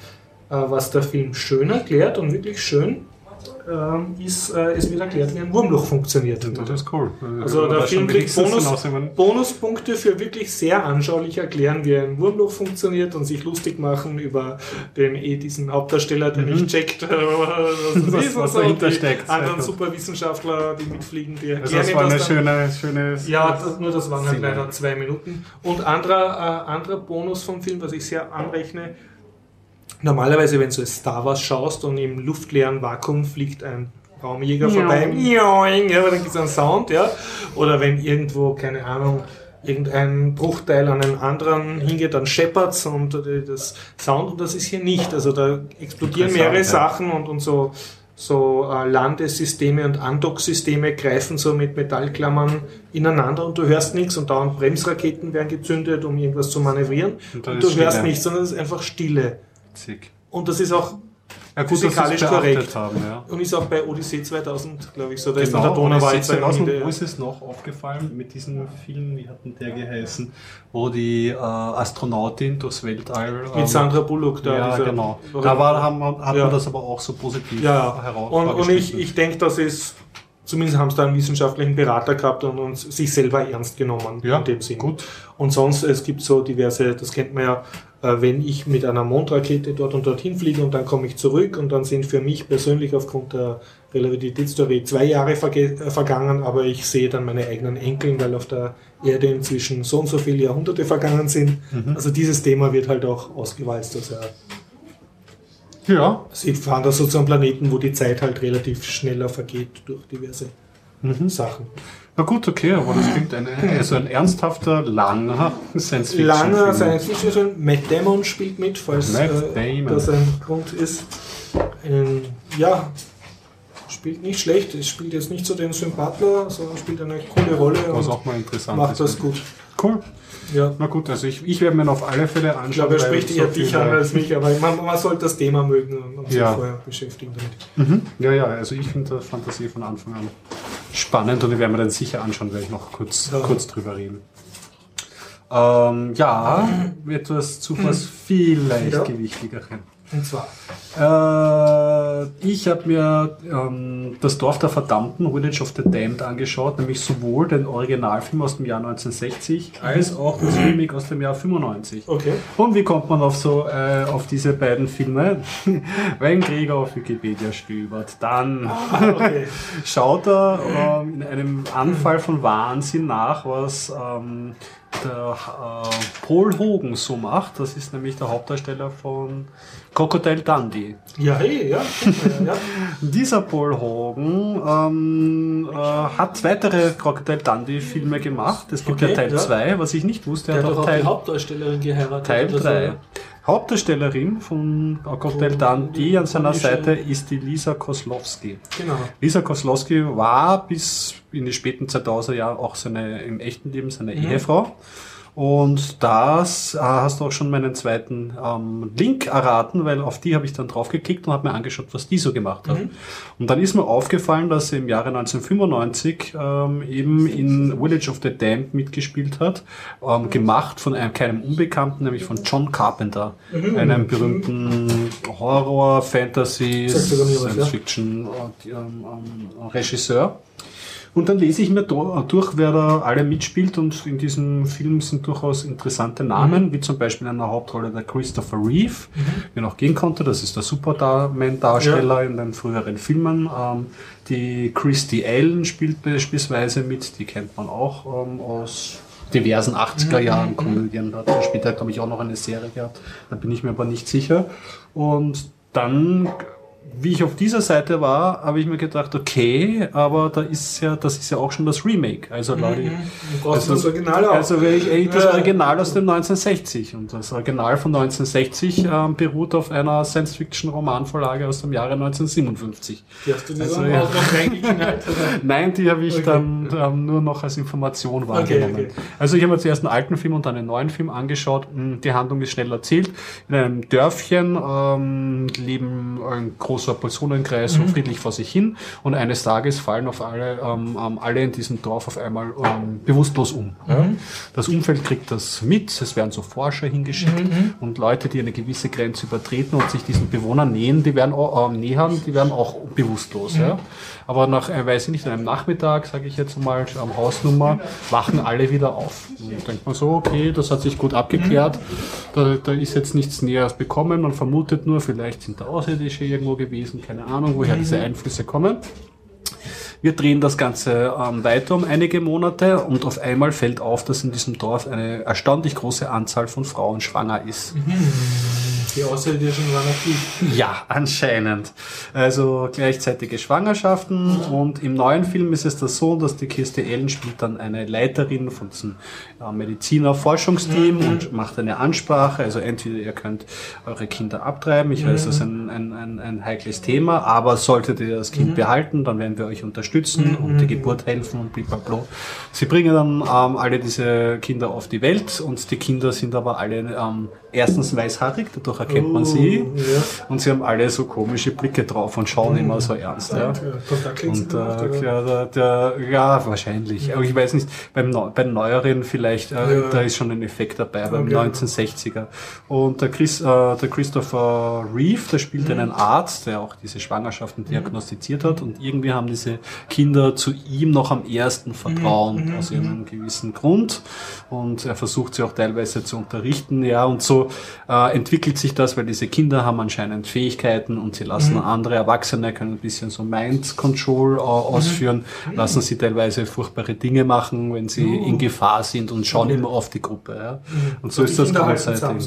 äh, was der Film schön erklärt und wirklich schön, ähm, ist, äh, es wird erklärt, wie ein Wurmloch funktioniert. Das ist cool. Also der Film kriegt Bonus, hinausnehmen. Bonuspunkte für wirklich sehr anschaulich erklären, wie ein Wurmloch funktioniert und sich lustig machen über den eh diesen Hauptdarsteller, der Mhm. nicht checkt, äh, was, Was- ist was so. dahinter steckt. Anderen Superwissenschaftler, die mitfliegen, die Also erklären das war eine das dann. schöne, schöne. Ja, das, nur das waren halt leider zwei Minuten. Und anderer, äh, anderer Bonus vom Film, was ich sehr anrechne, normalerweise, wenn du es Star Wars schaust und im luftleeren Vakuum fliegt ein Raumjäger vorbei, ja, aber dann gibt es einen Sound, ja. Oder wenn irgendwo, keine Ahnung, irgendein Bruchteil an einen anderen hingeht, dann scheppert's und äh, das Sound und das ist hier nicht. Also da explodieren mehrere ja. Sachen und, und so, so äh, Landesysteme und Andocksysteme greifen so mit Metallklammern ineinander und du hörst nichts und dauernd Bremsraketen werden gezündet, um irgendwas zu manövrieren Und und, du hörst Stille. nichts, sondern es ist einfach Stille. Witzig. Und das ist auch Ja, gut, dass Physikalisch beachtet korrekt. haben, ja. und ist auch bei Odyssee 2000, glaube ich, so. Da ist Genau, der und Donauwald es ist 2000, Ende- wo ist es noch aufgefallen mit diesem Film, wie hat denn der geheißen, wo die äh, Astronautin durchs Weltall... ähm, mit Sandra Bullock da. ja, dieser- genau. Da war, haben, hat Ja. man das aber auch so positiv Ja, heraus und, und ich, ich denke, das ist, zumindest haben sie da einen wissenschaftlichen Berater gehabt und, und sich selber ernst genommen ja, in dem Sinn. gut. Und sonst, es gibt so diverse, das kennt man ja, äh, wenn ich mit einer Mondrakete dort und dorthin fliege und dann komme ich zurück und dann sind für mich persönlich aufgrund der Relativitätstheorie zwei Jahre äh, vergangen, aber ich sehe dann meine eigenen Enkeln, weil auf der Erde inzwischen so und so viele Jahrhunderte vergangen sind. Mhm. Also dieses Thema wird halt auch ausgewalzt. Also Ja, Sie fahren da so zu einem Planeten, wo die Zeit halt relativ schneller vergeht durch diverse Mhm. Sachen. na gut, okay, aber das klingt ein, also ein ernsthafter, langer Science-Fiction. Langer Science Fiction Film. Matt Damon spielt mit, falls äh, das ein Grund ist. Ähm, ja, spielt nicht schlecht. Es spielt jetzt nicht so den Sympathler, sondern spielt eine coole Rolle Was und auch mal interessant macht ist. das gut. Cool. Ja. Na gut, also ich, ich werde mir auf alle Fälle anschauen. Ich glaube, er spricht so eher dich viele- an als mich, aber man, man sollte das Thema mögen und, sich Ja. vorher beschäftigen damit. Mhm. Ja, ja, also ich finde Fantasie von Anfang an spannend und ich werde mir dann sicher anschauen, werde ich noch kurz, Ja. kurz drüber reden. Ähm, ja, etwas zu was viel leichtgewichtigeren. Und zwar, Äh, ich habe mir ähm, das Dorf der Verdammten, Village of the Damned, angeschaut, nämlich sowohl den Originalfilm aus dem Jahr 1960 als auch das Remake aus dem Jahr 95. okay. Und wie kommt man auf so äh, auf diese beiden Filme? Wenn Krieger auf Wikipedia stöbert, dann okay. schaut er ähm, in einem Anfall von Wahnsinn nach, was ähm, der äh, Paul Hogan so macht. Das ist nämlich der Hauptdarsteller von Crocodile Dundee. Ja, hey, ja. ja, ja. Dieser Paul Hogan ähm, äh, hat weitere Crocodile Dundee Filme gemacht. Es gibt Okay, ja Teil ja. 2, was ich nicht wusste. Der er hat hat auch auch die Teil Hauptdarstellerin geheiratet. Teil oder so. 3. Hauptdarstellerin von Crocodile Dundee an seiner Seite ist die Lisa Koslowski. Genau. Lisa Koslowski war bis in die späten 2000er Jahre auch seine, im echten Leben seine Mhm. Ehefrau. Und das äh, hast du auch schon meinen zweiten ähm, Link erraten, weil auf die habe ich dann drauf geklickt und habe mir angeschaut, was die so gemacht hat. Mhm. Und dann ist mir aufgefallen, dass sie im Jahre 1995 ähm, eben in Village of the Damned mitgespielt hat, ähm, gemacht von einem keinem Unbekannten, nämlich von John Carpenter, Mhm. einem berühmten Horror, Fantasy, Sagt sogar mir was, ja. Äh. Und dann lese ich mir do- durch, wer da alle mitspielt und in diesem Film sind durchaus interessante Namen, wie zum Beispiel in der Hauptrolle der Christopher Reeve, wie noch gehen konnte, das ist der Superman-Darsteller in den früheren Filmen. Ähm, die Christy Allen spielt beispielsweise mit, die kennt man auch ähm, aus diversen 80er Jahren Komödien, hat er später glaube ich auch noch eine Serie gehabt, da bin ich mir aber nicht sicher. Und dann wie ich auf dieser Seite war, habe ich mir gedacht, okay, aber da ist ja, das ist ja auch schon das Remake. Also Leute, Du brauchst das Original auch. also ich eigentlich das. Original aus dem 1960 und das Original von 1960 ähm, beruht auf einer Science-Fiction-Romanvorlage aus dem Jahre 1957. Die hast du dir Also, ja. auch noch reingeknallt? Nein, die habe ich Okay. dann ähm, nur noch als Information wahrgenommen. okay. Also ich habe mir zuerst einen alten Film und dann einen neuen Film angeschaut. Hm, Die Handlung ist schnell erzählt. In einem Dörfchen ähm, leben ein großer Personenkreis so friedlich vor sich hin und eines Tages fallen auf alle, ähm, ähm, alle in diesem Dorf auf einmal ähm, bewusstlos um. Ja? Das Umfeld kriegt das mit, es werden so Forscher hingeschickt und Leute, die eine gewisse Grenze übertreten und sich diesen Bewohnern nähern, die werden auch, ähm, nähern, die werden auch bewusstlos. Ja? Aber nach, äh, weiß ich nicht, einem Nachmittag, sage ich jetzt mal, am Hausnummer, wachen alle wieder auf. Und dann denkt man so, okay, das hat sich gut abgeklärt, da, da ist jetzt nichts Näheres bekommen, man vermutet nur, vielleicht sind da Außerirdische irgendwo gewesen, keine Ahnung, woher diese Einflüsse kommen. Wir drehen das Ganze ähm, weiter um einige Monate und auf einmal fällt auf, dass in diesem Dorf eine erstaunlich große Anzahl von Frauen schwanger ist. Die Außerirdischen waren aktiv. Ja, anscheinend. Also gleichzeitige Schwangerschaften und im neuen Film ist es das so, dass die Kirste Ellen spielt dann eine Leiterin von diesem Mediziner-Forschungsteam Mhm. und macht eine Ansprache. Also entweder ihr könnt eure Kinder abtreiben, ich weiß, das ist ein, ein, ein, ein heikles Thema, aber solltet ihr das Mhm. Kind behalten, dann werden wir euch unterstützen und die Geburt helfen und blablabla. Sie bringen dann ähm, alle diese Kinder auf die Welt und die Kinder sind aber alle ähm, erstens weißhaarig, dadurch erkennt man sie. Oh, ja. Und sie haben alle so komische Blicke drauf und schauen immer so ernst. Ja. Und äh, ja, der, der, ja, wahrscheinlich. Aber ich weiß nicht, beim, Neu- bei den Neueren vielleicht, äh, da ist schon ein Effekt dabei, beim Okay. 1960er. Und der, Chris, äh, der Christopher Reeve, der spielt einen Arzt, der auch diese Schwangerschaften diagnostiziert hat. Und irgendwie haben diese Kinder zu ihm noch am ersten vertraut, aus irgendeinem gewissen Grund. Und er versucht sie auch teilweise zu unterrichten. Ja, und so äh, entwickelt sich das, weil diese Kinder haben anscheinend Fähigkeiten und sie lassen andere Erwachsene, können ein bisschen so Mind Control äh, ausführen, lassen sie teilweise furchtbare Dinge machen, wenn sie in Gefahr sind und schauen immer auf die Gruppe. Ja. Und so Und ist das sozusagen.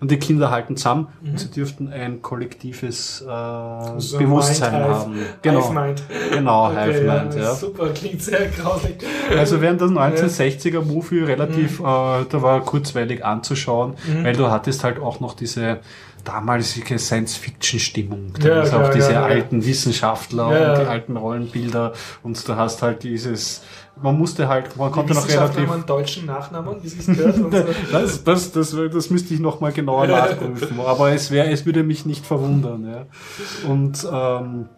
Und die Kinder halten zusammen und sie dürften ein kollektives äh, So Bewusstsein Mind, Hive- haben. Genau, Hive Mind. genau, Okay, Hive Mind, ja. Super, klingt sehr grausig. Also während das 1960er Movie relativ, äh, da war kurzweilig anzuschauen, weil du hattest halt auch noch diese damalige Science-Fiction-Stimmung. Da Ja, ist auch diese ja, ja. alten Wissenschaftler Ja, und die alten Rollenbilder und du hast halt dieses, man musste halt, man konnte noch relativ haben einen deutschen Nachnamen, wie es gehört. Und so. das, das, das, das müsste ich noch mal genauer nachprüfen. Aber es wäre, es würde mich nicht verwundern. Ja. Und ähm,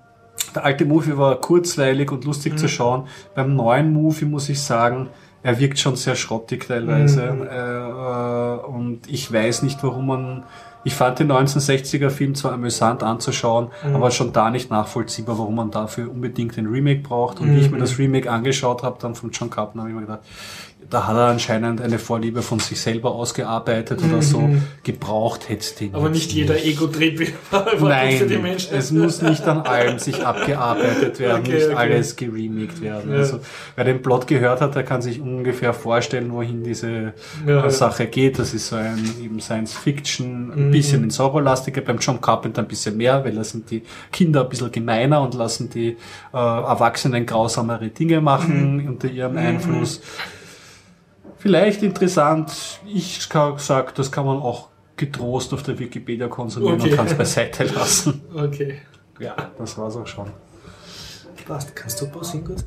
der alte Movie war kurzweilig und lustig zu schauen. Beim neuen Movie muss ich sagen, er wirkt schon sehr schrottig teilweise. Äh, äh, und ich weiß nicht, warum man. Ich fand den 1960er Film zwar amüsant anzuschauen, aber schon da nicht nachvollziehbar, warum man dafür unbedingt ein Remake braucht. Und wie ich mir das Remake angeschaut habe, dann von John Carpenter, habe ich mir gedacht, da hat er anscheinend eine Vorliebe von sich selber ausgearbeitet oder so. Gebraucht hätte den Aber nicht jeder Ego-Trip Nein, für die Menschen. es muss nicht an allem sich abgearbeitet werden, Okay, nicht okay. alles geremaked werden. Ja. Also, wer den Plot gehört hat, der kann sich ungefähr vorstellen, wohin diese Ja. Sache geht. Das ist so ein eben Science Fiction, ein Mhm. bisschen ins Horrorlastige, beim John Carpenter ein bisschen mehr, weil da sind die Kinder ein bisschen gemeiner und lassen die äh, Erwachsenen grausamere Dinge machen Mhm. unter ihrem Einfluss. Vielleicht interessant, ich sage, das kann man auch getrost auf der Wikipedia konsumieren Okay. und kann es beiseite lassen. Okay. Ja, das war's auch schon. Passt. Kannst du pausieren kurz?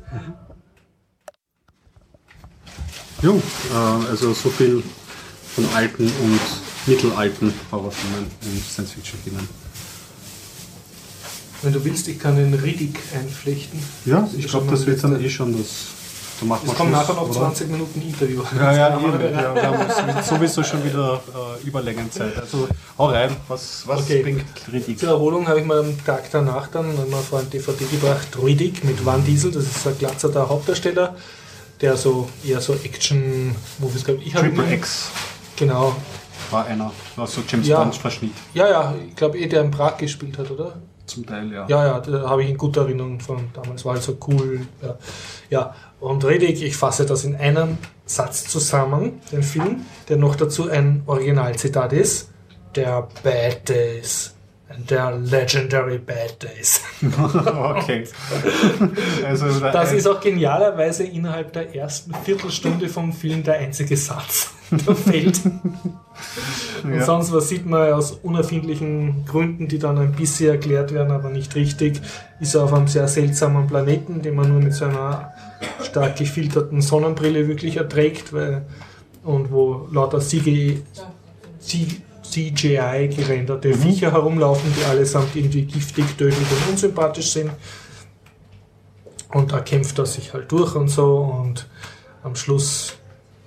Jo, äh, also so viel von alten und mittelalten Horrorfilmen und Science-Fiction-Filmen. Wenn du willst, ich kann den Riddick einflechten. Ja, ich glaube, das wird dann eh schon das. Da machen Es Schluss, nachher noch oder? 20 Minuten Interview. Ja, ja, eben. ja, wir haben sowieso schon wieder äh, Überlängenzeit. Also hau rein, was, was Okay. bringt Kritik? Zur Erholung habe ich mir am Tag danach dann mal vor ein DVD gebracht, Riddick mit Van Diesel, das ist ein glatzerter Hauptdarsteller, der so eher so Action-Movies glaube ich. Triple X Genau. war einer, war so James Ja. Bond Verschnitt. Ja, ja, ich glaube eh, der in Prag gespielt hat, oder? Zum Teil, ja. Ja, ja, da habe ich in guter Erinnerung von damals. War halt so cool. Ja, ja. und Riddick, ich fasse das in einem Satz zusammen, den Film, der noch dazu ein Originalzitat ist. Der Bad Days. And der Legendary Bad Days. okay. also, Das ist auch genialerweise innerhalb der ersten Viertelstunde vom Film der einzige Satz, der fällt. Und Ja. sonst was sieht man aus unerfindlichen Gründen, die dann ein bisschen erklärt werden, aber nicht richtig, ist er auf einem sehr seltsamen Planeten, den man nur mit so einer stark gefilterten Sonnenbrille wirklich erträgt, weil, und wo lauter CGI, C- CGI gerenderte Viecher herumlaufen, die allesamt irgendwie giftig, tödlich und unsympathisch sind. Und da kämpft er sich halt durch und so. Und am Schluss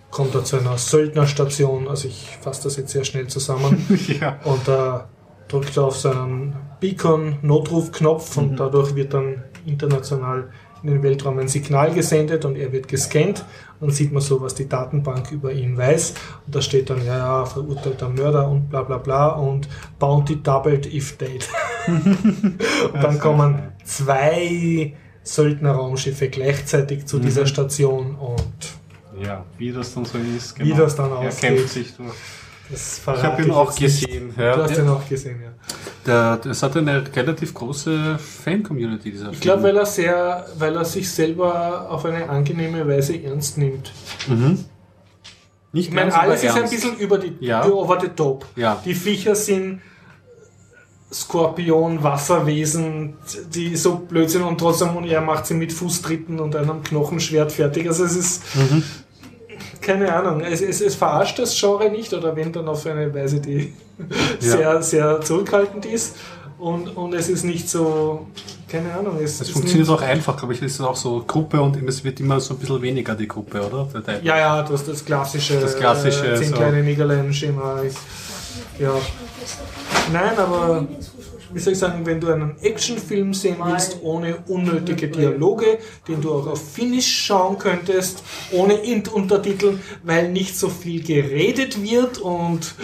kommt er zu einer Söldnerstation, also ich fasse das jetzt sehr schnell zusammen, ja. und da drückt er auf seinen Beacon-Notrufknopf und dadurch wird dann international in den Weltraum ein Signal gesendet und er wird gescannt. Dann sieht man so, was die Datenbank über ihn weiß. Und da steht dann, ja, ja, verurteilter Mörder und bla bla bla und Bounty doubled if dead. und dann kommen zwei Söldnerraumschiffe gleichzeitig zu dieser Station und ja, wie das dann so ist. Wie das dann Er ausgeht. kämpft sich durch. Das Ich habe ihn auch gesehen. Ja. Du hast ihn auch gesehen, ja. Der, das hat eine relativ große Fan-Community, dieser Ich glaube, weil er sehr, weil er sich selber auf eine angenehme Weise ernst nimmt. Mhm. Nicht Ich meine, alles ist ein bisschen über die Ja. over the top. Ja. Die Viecher sind Skorpion, Wasserwesen, die so blöd sind und trotzdem und er macht sie mit Fußtritten und einem Knochenschwert fertig. Also es ist Mhm. Keine Ahnung, es, es, es verarscht das Genre nicht oder wenn dann auf eine Weise, die Ja. sehr, sehr zurückhaltend ist. Und, und es ist nicht so, keine Ahnung, es, Es funktioniert nicht, auch einfach, glaube ich. Es ist auch so Gruppe und es wird immer so ein bisschen weniger die Gruppe, oder? Ja, ja, das das klassische, Das klassische, äh, zehn so. kleine ist- Ja. Nein, aber wie soll ich sagen, wenn du einen Actionfilm sehen willst, ohne unnötige Dialoge, den du auch auf Finnisch schauen könntest, ohne Int-Untertiteln, weil nicht so viel geredet wird und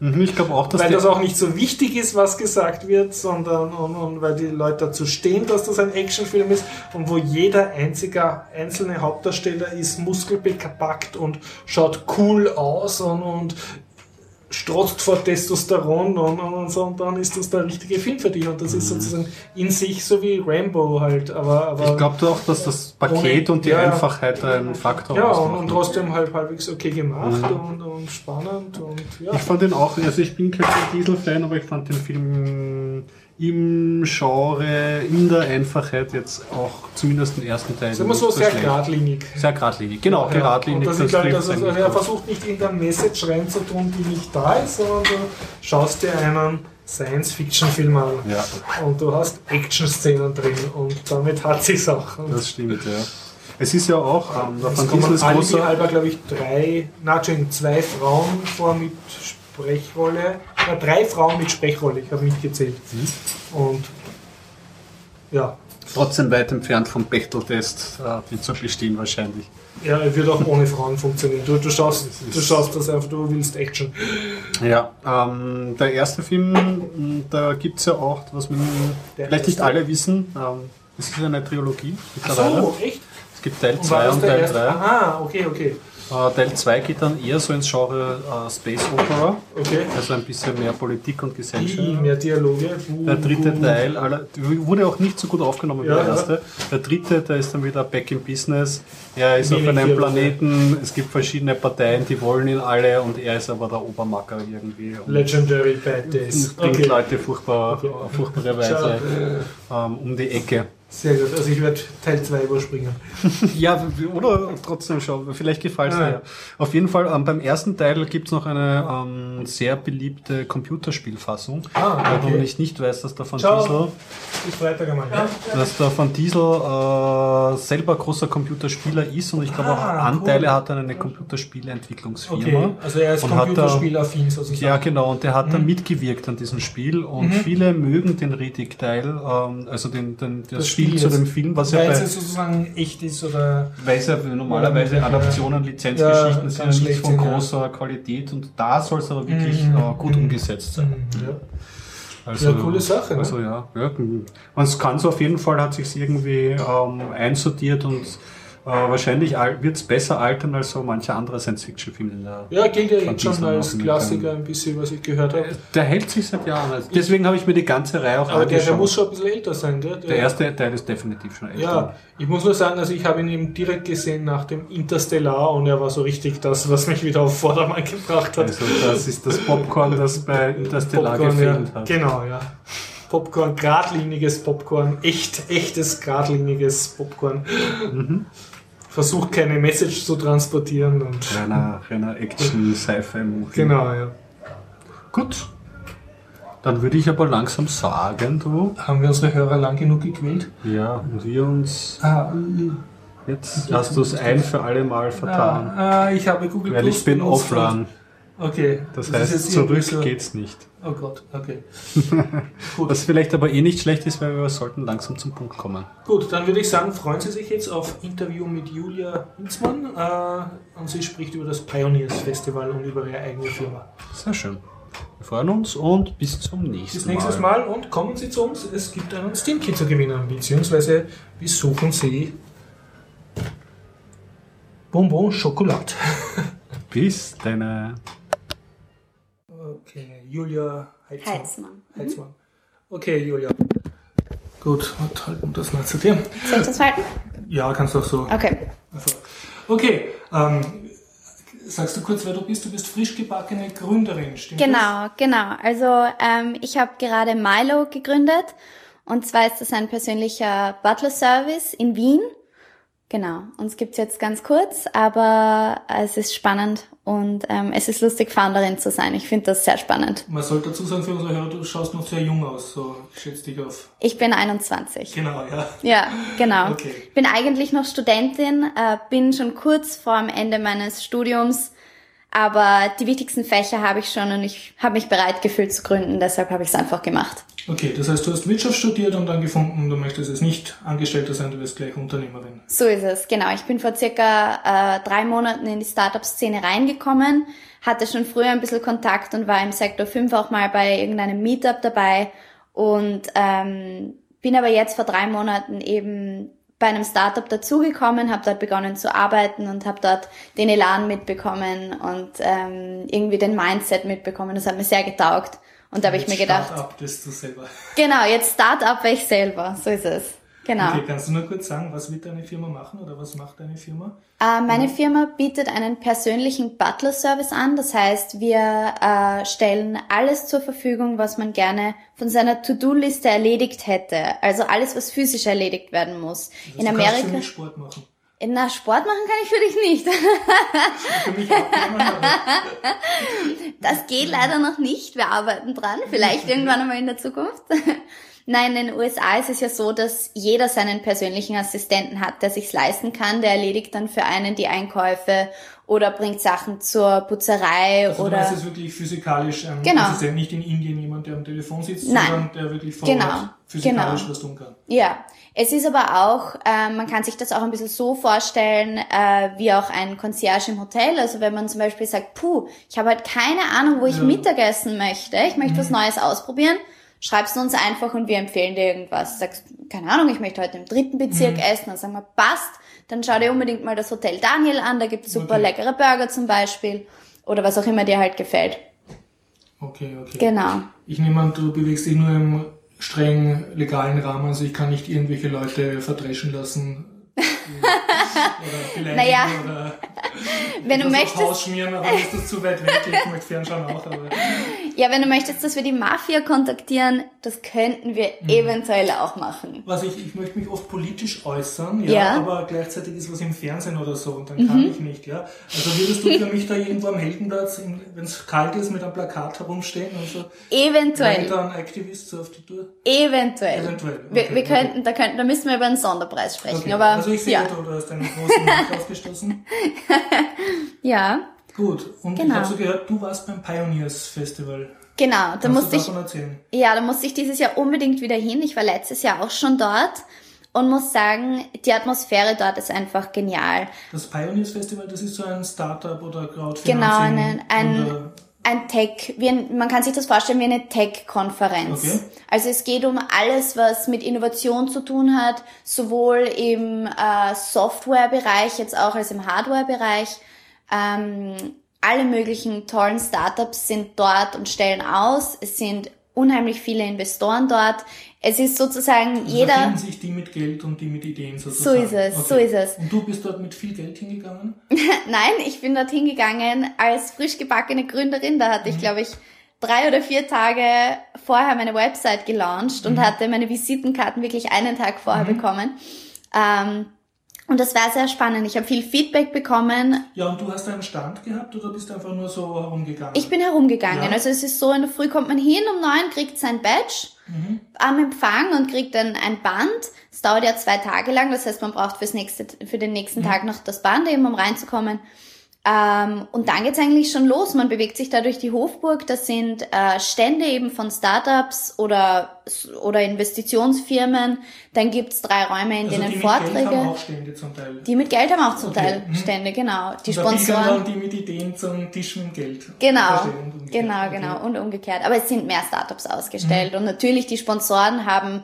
Mhm, ich glaube auch, dass weil das auch nicht so wichtig ist, was gesagt wird, sondern und, und weil die Leute dazu stehen, dass das ein Actionfilm ist und wo jeder einzige einzelne Hauptdarsteller ist muskelbepackt und schaut cool aus und, und strotzt vor Testosteron und, und, so und dann ist das der richtige Film für dich und das ist sozusagen in sich so wie Rambo halt, aber, aber ich glaube auch, dass das Paket Ohne- und die ja. Einfachheit ein Faktor ja und, und trotzdem halt halbwegs okay gemacht und, und spannend und ja. Ich fand den auch, also ich bin kein Diesel-Fan, aber ich fand den Film im Genre, in der Einfachheit jetzt auch zumindest den ersten Teil. Sagen wir so sehr schlecht. geradlinig. Sehr geradlinig, genau, Ja, geradlinig. Und das ist, glaube ich, das, also er versucht nicht irgendeine Message reinzutun, die nicht da ist, sondern du schaust dir einen Science-Fiction-Film an Ja, und du hast Action-Szenen drin und damit hat sich's auch. Und das stimmt, ja. Es ist ja auch, ähm, der es Van kommen Diesel ist großer, halber, glaube ich, drei, na, Entschuldigung, zwei Frauen vor mit Sprechrolle, na, drei Frauen mit Sprechrolle, ich habe nicht gezählt. Mhm. Und ja, trotzdem weit entfernt vom Bechteltest, äh, die zu bestehen wahrscheinlich. ja, er wird auch ohne Frauen funktionieren. Du, du, schaust, du schaust das einfach, du willst Action. Ja, ähm, der erste Film, mh, da gibt es ja auch, was man Der vielleicht nicht alle wissen, ähm, es ist eine Trilogie Ach mittlerweile. so, echt? Es gibt Teil Und 2 das und der Teil erste? 3. Aha, okay, okay. Äh, Teil 2 geht dann eher so ins Genre äh, Space Opera, Okay. also ein bisschen mehr Politik und Gesellschaft. Die, mehr Dialoge. Buh, Der dritte buh. Teil aller, wurde auch nicht so gut aufgenommen wie Ja, der ja. erste. Der dritte, der ist dann wieder back in business. Er ist auf Wenig einem. Planeten, es gibt verschiedene Parteien, die wollen ihn alle und er ist aber der Obermacker irgendwie. Legendary Bad Days. bringt Okay. Leute furchtbar, Okay. auf furchtbare Weise ähm, um die Ecke. Sehr gut. Also ich werde Teil 2 überspringen. Ja, oder trotzdem schon, vielleicht gefällt es Ah, dir. ja. Auf jeden Fall, ähm, beim ersten Teil gibt es noch eine ähm, sehr beliebte Computerspielfassung. Ah, okay. du nicht, nicht weißt, dass der Van Ciao. Diesel, Bis Freitag einmal. Ja. dass der Van Diesel äh, selber großer Computerspieler ist und ich glaube auch Ah, Anteile cool. hat an eine Computerspielentwicklungsfirma. Okay, also er ist Computerspielaffin sozusagen. Ja, genau, und der hat Mhm. dann mitgewirkt an diesem Spiel und viele mögen den Riddick-Teil, ähm, also den, den, das, Das Spiel zu dem Film, was ja Weil bei, es sozusagen echt ist oder. weil es ja normalerweise Adaptionen, Lizenzgeschichten Ja, sind ja nicht von sind, ja. großer Qualität und da soll es aber wirklich Mhm. äh, gut Mhm. umgesetzt sein. Ja. Also, Ja, coole Sache, ne? Also ja, ja. Man kann so auf jeden Fall, hat sich irgendwie ähm, einsortiert und wahrscheinlich wird es besser altern als so mancher andere Science-Fiction-Film. der- ja, gilt ja jetzt schon als Klassiker ein bisschen, was ich gehört habe. Der hält sich seit Jahren. Also deswegen habe ich mir die ganze Reihe auch Aber der, der angeschaut. muss schon ein bisschen älter sein, gell? der erste Teil ist definitiv schon älter. Ja, ich muss nur sagen, also ich habe ihn eben direkt gesehen nach dem Interstellar und er war so richtig das, was mich wieder auf Vordermann gebracht hat. Also das ist das Popcorn, das bei Interstellar Popcorn, gefehlt ja. hat. Genau, ja. Popcorn, geradliniges Popcorn, echt, echtes, geradliniges Popcorn. Mhm. Versucht keine Message zu transportieren und. Reiner, reiner Action-Sci-Fi-Movie. Genau, ja. Gut. Dann würde ich aber langsam sagen, du. Haben wir unsere Hörer lang genug gequält? Ja, und wir uns. Ah, Jetzt hast du es ein für alle Mal vertan. ah, ah, ich habe Google weil Plus ich bin offline. Okay. Das ist heißt, zurück so- geht's nicht. Oh Gott, okay. Gut. Was vielleicht aber eh nicht schlecht ist, weil wir sollten langsam zum Punkt kommen. Gut, dann würde ich sagen, freuen Sie sich jetzt auf Interview mit Julia Hinzmann äh, und sie spricht über das Pioneers Festival und über ihre eigene Firma. Sehr schön. Wir freuen uns und bis zum nächsten Bis nächstes Mal und kommen Sie zu uns. Es gibt einen Steam Kit zu gewinnen, beziehungsweise besuchen Sie Bonbon Schokolade. Bis deine. Julia Heitzmann. Heitzmann. Heitzmann. Okay, Julia. Gut, und halten das mal zu dir. Soll ich das halten? Ja, kannst du auch so. Okay. Also, okay, ähm, sagst du kurz, wer du bist? Du bist frisch gebackene Gründerin, stimmt Genau, genau. Also ähm, ich habe gerade Milo gegründet und zwar ist das ein persönlicher Butler-Service in Wien. Genau, uns gibt's jetzt ganz kurz, aber es ist spannend und ähm, es ist lustig, Founderin zu sein. Ich finde das sehr spannend. Man sollte dazu sagen für unsere Hörer, du schaust noch sehr jung aus, so ich schätze dich auf. Ich bin 21. Genau, ja. Ja, genau. Okay. Bin eigentlich noch Studentin, äh, bin schon kurz vor dem Ende meines Studiums, aber die wichtigsten Fächer habe ich schon und ich habe mich bereit gefühlt zu gründen, deshalb habe ich es einfach gemacht. Okay, das heißt, du hast Wirtschaft studiert und dann gefunden, du möchtest jetzt nicht Angestellter sein, du wirst gleich Unternehmerin. So ist es, genau. Ich bin vor circa äh, drei Monaten in die Startup-Szene reingekommen, hatte schon früher ein bisschen Kontakt und war im Sektor 5 auch mal bei irgendeinem Meetup dabei und ähm, bin aber jetzt vor drei Monaten eben bei einem Startup dazugekommen, habe dort begonnen zu arbeiten und habe dort den Elan mitbekommen und ähm, irgendwie den Mindset mitbekommen. Das hat mir sehr getaugt. Und da habe ich mir gedacht, Start-up bist du selber. genau, jetzt Startup wäre ich selber. So ist es. Genau. Okay, kannst du nur kurz sagen, was wird deine Firma machen oder was macht deine Firma? Äh, meine Firma bietet einen persönlichen Butler-Service an. Das heißt, wir äh, stellen alles zur Verfügung, was man gerne von seiner To-Do-Liste erledigt hätte. Also alles, was physisch erledigt werden muss. Also In du kannst für Amerika. mich Sport machen. Na, Sport machen kann ich für dich nicht. Für mich Das geht leider noch nicht. Wir arbeiten dran. Vielleicht irgendwann einmal in der Zukunft. Nein, in den USA ist es ja so, dass jeder seinen persönlichen Assistenten hat, der sich's leisten kann. Der erledigt dann für einen die Einkäufe oder bringt Sachen zur Putzerei also oder meinst jetzt wirklich physikalisch, ähm, Genau. das ist ja nicht in Indien jemand, der am Telefon sitzt, Nein. sondern der wirklich vor Genau. Ort physikalisch Genau. was tun kann. Ja, es ist aber auch, äh, man kann sich das auch ein bisschen so vorstellen, äh, wie auch ein Concierge im Hotel. Also wenn man zum Beispiel sagt, puh, ich habe halt keine Ahnung, wo ich Ja. Mhm. Mittagessen möchte, ich möchte was Neues ausprobieren, schreibst du uns einfach und wir empfehlen dir irgendwas. Sagst, keine Ahnung, ich möchte heute im dritten Bezirk Mhm. essen, dann sagen wir, passt, dann schau dir unbedingt mal das Hotel Daniel an, da gibt's super Okay. leckere Burger zum Beispiel oder was auch immer dir halt gefällt. Okay, okay. Genau. Ich nehme an, du bewegst dich nur im streng legalen Rahmen, also ich kann nicht irgendwelche Leute verdreschen lassen. Naja, oder Wenn du möchtest, Haus schmieren, aber ist das zu weit weg, ich möchte fernschauen auch, aber ja, wenn du möchtest, dass wir die Mafia kontaktieren, das könnten wir Mhm. eventuell auch machen. was ich, ich möchte mich oft politisch äußern, ja, Ja. aber gleichzeitig ist was im Fernsehen oder so und dann kann ich nicht, ja. Also würdest du für mich da irgendwo am Heldenplatz, wenn es kalt ist, mit einem Plakat herumstehen und so, Eventuell. rennt da ein Aktivist so auf die Tour? Eventuell. Eventuell, Wir, okay, wir okay. könnten, da könnten, da müssen wir über einen Sonderpreis sprechen. Okay. Aber also ich sehe, ja, du, hast Markt aufgestoßen. ja, Gut, und ich Genau. habe so gehört, du warst beim Pioneers Festival. genau. Da Kannst musste ich, erzählen? ja, da musste ich dieses Jahr unbedingt wieder hin. Ich war letztes Jahr auch schon dort und muss sagen, die Atmosphäre dort ist einfach genial. Das Pioneers Festival, das ist so ein Startup oder Crowdfunding. Genau, ein, ein, ein Tech, wie ein, man kann sich das vorstellen wie eine Tech-Konferenz. Okay. Also es geht um alles, was mit Innovation zu tun hat, sowohl im äh, Softwarebereich jetzt auch als im Hardwarebereich. Ähm, alle möglichen tollen Startups sind dort und stellen aus. Es sind unheimlich viele Investoren dort. Es ist sozusagen Also jeder. Finden sich die mit Geld und die mit Ideen So sozusagen. ist es, so ist es. Und du bist dort mit viel Geld hingegangen? Nein, ich bin dorthin gegangen als frisch gebackene Gründerin. Da hatte ich, glaube ich, drei oder vier Tage vorher meine Website gelauncht und hatte meine Visitenkarten wirklich einen Tag vorher bekommen. Ähm, und das war sehr spannend. Ich habe viel Feedback bekommen. Ja, und du hast einen Stand gehabt oder bist einfach nur so herumgegangen? Ich bin herumgegangen. Ja. Also es ist so, in der Früh kommt man hin, um neun kriegt sein Badge am Empfang und kriegt dann ein Band. Es dauert ja zwei Tage lang, das heißt, man braucht fürs nächste, für den nächsten Tag noch das Band eben, um reinzukommen. Ähm, und dann geht's eigentlich schon los. Man bewegt sich da durch die Hofburg. Das sind äh, Stände eben von Startups oder, oder Investitionsfirmen. Dann gibt's drei Räume, in also denen die mit Vorträge. Geld haben auch Stände zum Teil. die mit Geld haben auch zum Okay, Teil mhm. Stände, genau. Die und Sponsoren. die mit Ideen zum Tisch mit Geld. Genau, Verstehe, und genau, genau und umgekehrt. Aber es sind mehr Startups ausgestellt Mhm. und natürlich die Sponsoren haben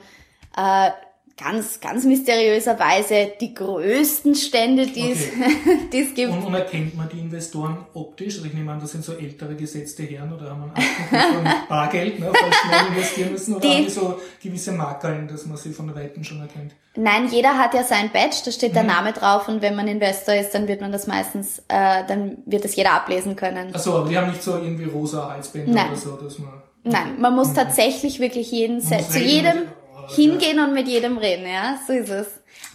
äh, ganz, ganz mysteriöserweise die größten Stände, die es, die es gibt. Und, und erkennt man die Investoren optisch? Also ich nehme an, das sind so ältere gesetzte Herren oder haben von Bargeld, ne, falls schnell investieren müssen, oder die, haben die so gewisse Markern, dass man sie von der Weiten schon erkennt? Nein, jeder hat ja sein Badge, da steht der mhm. Name drauf und wenn man Investor ist, dann wird man das meistens, äh, dann wird das jeder ablesen können. Achso, aber die haben nicht so irgendwie rosa Halsbänder Nein. oder so, dass man... Nein, man muss mhm. tatsächlich wirklich jeden, zu jedem hingehen und mit jedem reden, ja, so ist es.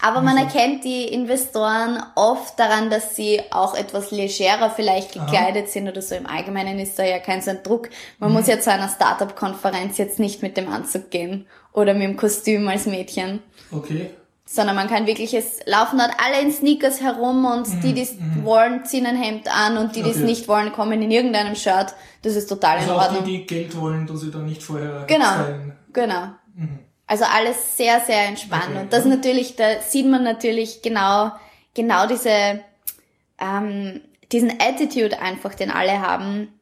Aber man erkennt die Investoren oft daran, dass sie auch etwas legerer vielleicht gekleidet Aha. sind oder so. Im Allgemeinen ist da ja kein so ein Druck. Man mhm. muss ja zu einer Startup-Konferenz jetzt nicht mit dem Anzug gehen oder mit dem Kostüm als Mädchen. Okay. Sondern man kann wirklich, es laufen dort alle in Sneakers herum und mhm. die, die es mhm. wollen, ziehen ein Hemd an und die, die okay. es nicht wollen, kommen in irgendeinem Shirt. Das ist total also in Ordnung. Auch die, die Geld wollen, dass sie dann nicht vorher Genau, stylen. genau. Also alles sehr, sehr entspannt. Okay, und das natürlich, da sieht man natürlich genau, genau diese, ähm, diesen Attitude einfach, den alle haben,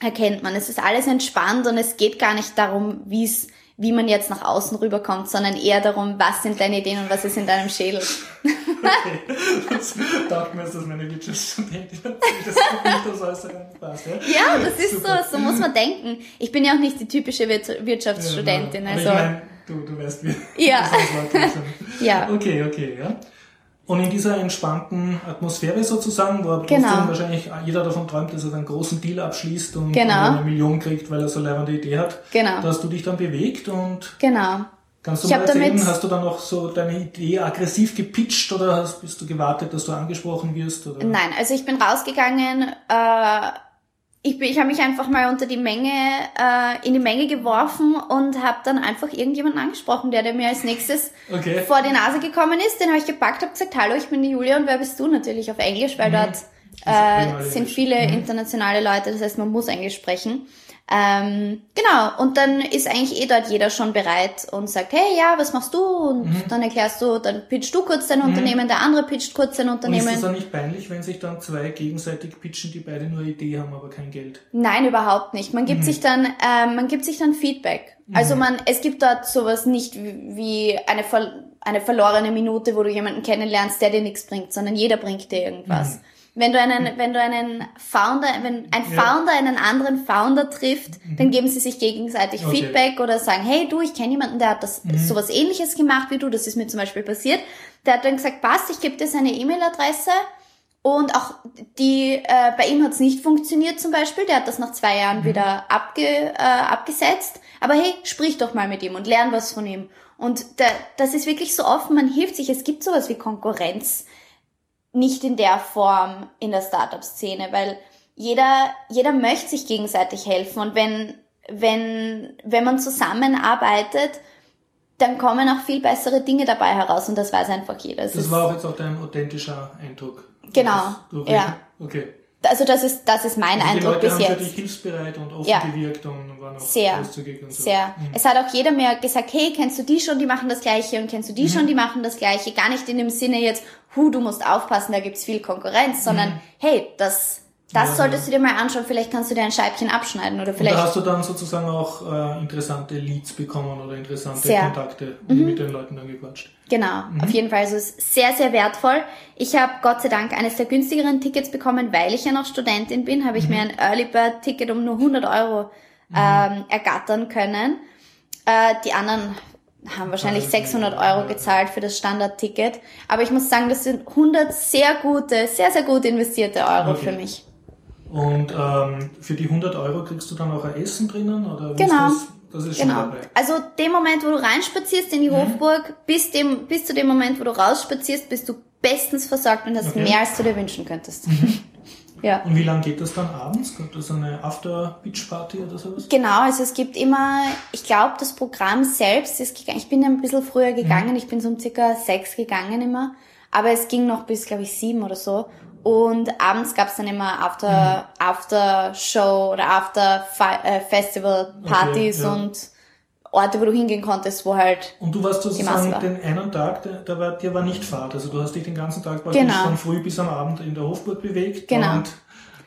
erkennt man. Es ist alles entspannt und es geht gar nicht darum, wie es wie man jetzt nach außen rüberkommt, sondern eher darum, was sind deine Ideen und was ist in deinem Schädel. Okay, das dachte mir, dass meine Wirtschaftsstudentin das nicht das äußere passt. Ja, ja das ist Super. so, so muss man denken. Ich bin ja auch nicht die typische Wirtschaftsstudentin. Ja, also. Du, du weißt wie. Ja. ja. Okay, okay, ja. Und in dieser entspannten Atmosphäre sozusagen, wo genau. wahrscheinlich jeder davon träumt, dass er einen großen Deal abschließt und, genau. eine Million kriegt, weil er so eine Idee hat, genau. da hast du dich dann bewegt und genau. kannst du ich mal erzählen, hast du dann noch so deine Idee aggressiv gepitcht oder hast, bist du gewartet, dass du angesprochen wirst? Oder? Nein, also ich bin rausgegangen, äh, ich, bin, ich habe mich einfach mal unter die Menge, äh, in die Menge geworfen und habe dann einfach irgendjemanden angesprochen, der, der mir als nächstes okay. vor die Nase gekommen ist. Den habe ich gepackt, habe gesagt, hallo, ich bin die Julia und wer bist du? Natürlich auf Englisch, weil mhm. dort äh, sind viele mhm. internationale Leute, das heißt, man muss Englisch sprechen. Ähm, genau, und dann ist eigentlich eh dort jeder schon bereit und sagt, hey, ja, was machst du? Und mhm. dann erklärst du, dann pitchst du kurz dein mhm. Unternehmen, der andere pitcht kurz sein Unternehmen. Und ist das dann nicht peinlich, wenn sich dann zwei gegenseitig pitchen, die beide nur Idee haben, aber kein Geld? Nein, überhaupt nicht. Man gibt mhm. sich dann, äh, man gibt sich dann Feedback. Also mhm. man, es gibt dort sowas nicht wie eine, eine verlorene Minute, wo du jemanden kennenlernst, der dir nichts bringt, sondern jeder bringt dir irgendwas. Wenn du einen, wenn du einen Founder, wenn ein Founder einen anderen Founder trifft, mhm. dann geben sie sich gegenseitig okay. Feedback oder sagen, hey du, ich kenne jemanden, der hat das mhm. sowas ähnliches gemacht wie du, das ist mir zum Beispiel passiert. Der hat dann gesagt, passt, ich gebe dir seine E-Mail-Adresse und auch die, äh, bei ihm hat's nicht funktioniert zum Beispiel, der hat das nach zwei Jahren mhm. wieder abge, äh, abgesetzt. Aber hey, sprich doch mal mit ihm und lern was von ihm. Und da, das ist wirklich so offen, man hilft sich. Es gibt sowas wie Konkurrenz nicht in der Form in der Startup-Szene, weil jeder, jeder möchte sich gegenseitig helfen und wenn, wenn, wenn man zusammenarbeitet, dann kommen auch viel bessere Dinge dabei heraus und das weiß einfach jeder. Das, das war auch jetzt auch dein authentischer Eindruck. Genau. Ja. Okay. Also das ist, das ist mein also Eindruck bis jetzt. Die Leute haben hilfsbereit und offen ja. gewirkt und waren auch sehr, großzügig und so. Sehr. Mhm. Es hat auch jeder mir gesagt, hey, kennst du die schon, die machen das Gleiche und kennst du die mhm. schon, die machen das Gleiche. Gar nicht in dem Sinne jetzt, hu, du musst aufpassen, da gibt's viel Konkurrenz, sondern mhm. hey, das das ja, solltest du dir mal anschauen, vielleicht kannst du dir ein Scheibchen abschneiden oder vielleicht. Und da hast du dann sozusagen auch äh, interessante Leads bekommen oder interessante sehr. Kontakte mhm. mit den Leuten dann gequatscht. Genau, mhm. auf jeden Fall. Also es ist sehr, sehr wertvoll. Ich habe Gott sei Dank eines der günstigeren Tickets bekommen, weil ich ja noch Studentin bin, habe ich mhm. mir ein Early Bird Ticket um nur 100 Euro mhm. ähm, ergattern können. Äh, die anderen haben wahrscheinlich 600 Euro gezahlt für das Standardticket. Aber ich muss sagen, das sind 100 sehr gute, sehr, sehr gut investierte Euro okay. für mich. Und ähm, für die 100 Euro kriegst du dann auch ein Essen drinnen? Oder genau. Das, das ist genau. schon dabei. Also dem Moment, wo du reinspazierst in die mhm. Hofburg, bis, dem, bis zu dem Moment, wo du rausspazierst, bist du bestens versorgt und hast okay. mehr, als du dir wünschen könntest. Mhm. Ja. Und wie lange geht das dann abends? Kommt das eine After-Beach-Party oder sowas? Genau, also es gibt immer, ich glaube, das Programm selbst ist gegangen. Ich bin ein bisschen früher gegangen, mhm. ich bin so um circa sechs gegangen immer. Aber es ging noch bis, glaube ich, sieben oder so. Und abends gab's dann immer After, mhm. After Show oder After äh, Festival Partys okay, ja. und Orte, wo du hingehen konntest, wo halt. Und du warst sozusagen war. den einen Tag, der, der war, der war nicht Fahrt. Also du hast dich den ganzen Tag praktisch genau. von früh bis am Abend in der Hofburg bewegt genau. und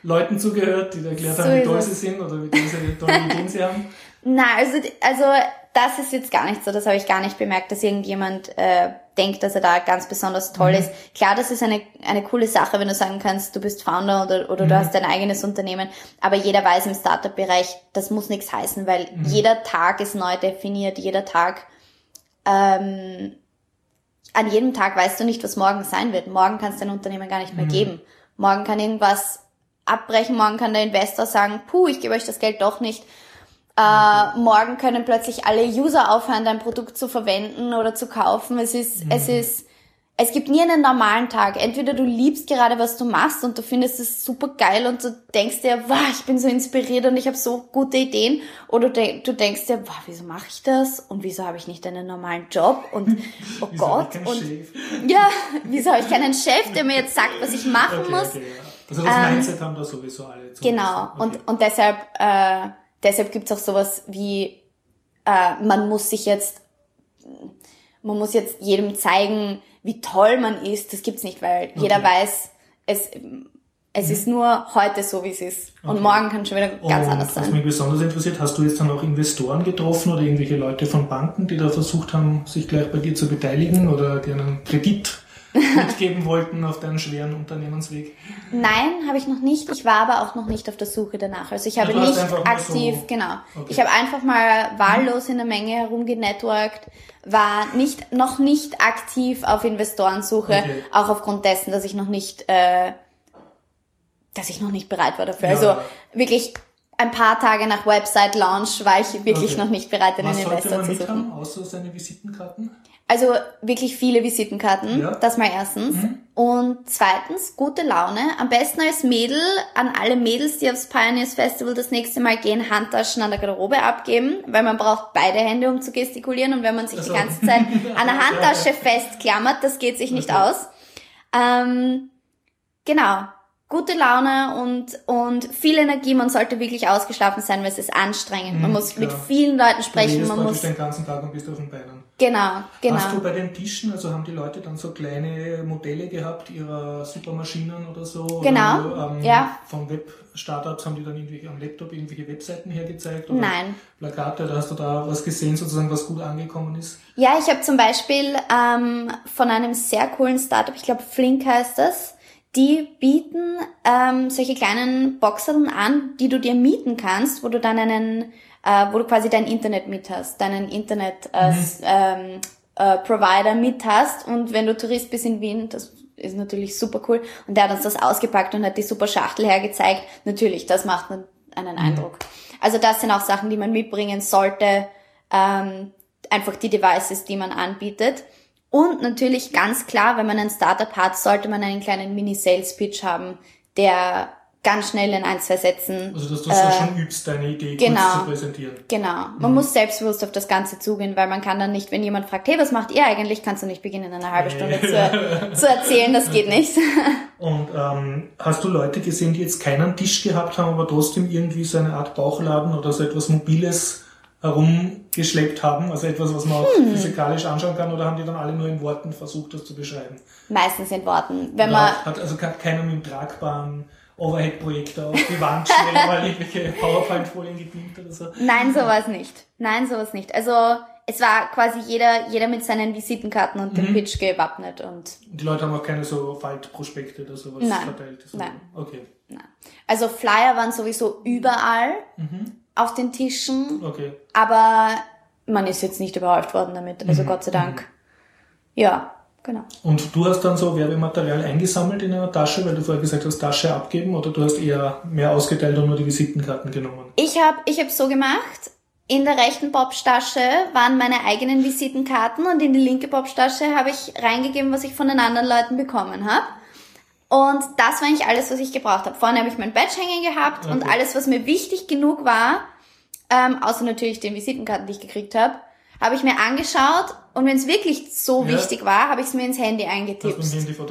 Leuten zugehört, die dir erklärt so haben, wie toll sie sind oder wie tolle Ideen sie haben. Na, also, also das ist jetzt gar nicht so, das habe ich gar nicht bemerkt, dass irgendjemand äh, denkt, dass er da ganz besonders toll Mhm. ist. Klar, das ist eine, eine coole Sache, wenn du sagen kannst, du bist Founder oder, oder Mhm. du hast dein eigenes Unternehmen. Aber jeder weiß im Startup-Bereich, das muss nichts heißen, weil Mhm. jeder Tag ist neu definiert, jeder Tag, ähm, an jedem Tag weißt du nicht, was morgen sein wird. Morgen kann es dein Unternehmen gar nicht mehr Mhm. geben. Morgen kann irgendwas abbrechen, morgen kann der Investor sagen, puh, ich gebe euch das Geld doch nicht. Äh, morgen können plötzlich alle User aufhören, dein Produkt zu verwenden oder zu kaufen. Es ist, es ist, es gibt nie einen normalen Tag. Entweder du liebst gerade, was du machst und du findest es super geil und du denkst dir, wow, ich bin so inspiriert und ich habe so gute Ideen. Oder du, du denkst dir, wow, wieso mache ich das? Und wieso habe ich nicht einen normalen Job? Und oh Gott. Und Chef? ja, wieso habe ich keinen Chef, der mir jetzt sagt, was ich machen Okay, muss? okay, ja. Also das Ähm, Mindset haben da sowieso alle. Genau. Okay. Und, und deshalb, äh, deshalb gibt's auch sowas wie, äh, man muss sich jetzt, man muss jetzt jedem zeigen, wie toll man ist. Das gibt's nicht, weil jeder weiß, es, es ist nur heute so, wie es ist. Und Okay. morgen kann schon wieder ganz und anders was sein. mich besonders interessiert, hast du jetzt dann auch Investoren getroffen oder irgendwelche Leute von Banken, die da versucht haben, sich gleich bei dir zu beteiligen oder dir einen Kredit mitgeben wollten auf deinen schweren Unternehmensweg? Nein, habe ich noch nicht. Ich war aber auch noch nicht auf der Suche danach. Also ich habe hast nicht aktiv, so- genau. Okay. Ich habe einfach mal wahllos in der Menge herumgenetworked, war nicht, noch nicht aktiv auf Investorensuche, Okay. auch aufgrund dessen, dass ich noch nicht, äh, dass ich noch nicht bereit war dafür. Ja. Also wirklich ein paar Tage nach Website Launch war ich wirklich Okay. noch nicht bereit, einen Was Investor zu suchen. haben, außer seine Visitenkarten? Also wirklich viele Visitenkarten, Ja. Mhm. das mal erstens. Und zweitens, gute Laune. Am besten als Mädel an alle Mädels, die aufs Pioneers Festival das nächste Mal gehen, Handtaschen an der Garderobe abgeben, weil man braucht beide Hände, um zu gestikulieren. Und wenn man sich Also. die ganze Zeit an der Handtasche festklammert, das geht sich nicht Okay. aus. Ähm, genau. Gute Laune und, und viel Energie. Man sollte wirklich ausgeschlafen sein, weil es ist anstrengend. man Mhm, muss mit klar. vielen Leuten sprechen. Man muss, den ganzen Tag und bist auf den Beinen. Genau, genau. Hast du bei den Tischen, also haben die Leute dann so kleine Modelle gehabt ihrer Supermaschinen oder so? Genau, Oder, ähm, ja. Von Web-Startups haben die dann irgendwie am Laptop irgendwelche Webseiten hergezeigt? Oder Nein. Plakate, oder hast du da was gesehen, sozusagen, was gut angekommen ist? Ja, ich habe zum Beispiel ähm, von einem sehr coolen Startup, ich glaube Flink heißt das, die bieten ähm, solche kleinen Boxern an, die du dir mieten kannst, wo du dann einen, äh, wo du quasi dein Internet mit hast, deinen Internet äh, ähm, äh, Provider mit hast und wenn du Tourist bist in Wien, das ist natürlich super cool und der hat uns das ausgepackt und hat die super Schachtel hergezeigt. Natürlich, das macht einen, einen Eindruck. Also das sind auch Sachen, die man mitbringen sollte, ähm, einfach die Devices, die man anbietet. Und natürlich ganz klar, wenn man ein Startup hat, sollte man einen kleinen Mini-Sales-Pitch haben, der ganz schnell in ein, zwei Sätzen, Also, dass du so schon übst, deine Idee Äh, genau. zu präsentieren. genau, man muss selbstbewusst auf das Ganze zugehen, weil man kann dann nicht, wenn jemand fragt, hey, was macht ihr eigentlich, kannst du nicht beginnen, eine halbe Stunde zu, zu erzählen, das geht nicht. Und ähm, hast du Leute gesehen, die jetzt keinen Tisch gehabt haben, aber trotzdem irgendwie so eine Art Bauchladen oder so etwas Mobiles herumgeschleppt haben? Also etwas, was man auch Hm. physikalisch anschauen kann? Oder haben die dann alle nur in Worten versucht, das zu beschreiben? Meistens in Worten. Wenn man, hat also ke- keiner mit dem tragbaren Overhead-Projektor auf die Wand schnell mal irgendwelche PowerPoint-Folien gebeamt oder so? Nein, sowas nicht. Nein, sowas nicht. Also es war quasi jeder, jeder mit seinen Visitenkarten und Mhm. dem Pitch gewappnet und Die Leute haben auch keine so Faltprospekte oder sowas Nein. verteilt. So. Nein. Okay. nein. Also Flyer waren sowieso überall Mhm. auf den Tischen, Okay. aber man ist jetzt nicht überhäuft worden damit. Mhm. Also Gott sei Dank. Ja, genau. Und du hast dann so Werbematerial eingesammelt in einer Tasche, weil du vorher gesagt hast, Tasche abgeben oder du hast eher mehr ausgeteilt und nur die Visitenkarten genommen? Ich habe ich hab so gemacht. In der rechten Popstasche waren meine eigenen Visitenkarten und in die linke Popstasche habe ich reingegeben, was ich von den anderen Leuten bekommen habe. Und das war eigentlich alles, was ich gebraucht habe. Vorne habe ich mein Badge hängen gehabt und Okay. alles, was mir wichtig genug war, ähm, außer natürlich den Visitenkarten, die ich gekriegt habe, habe ich mir angeschaut und wenn es wirklich so Ja. wichtig war, habe ich es mir ins Handy eingetippt.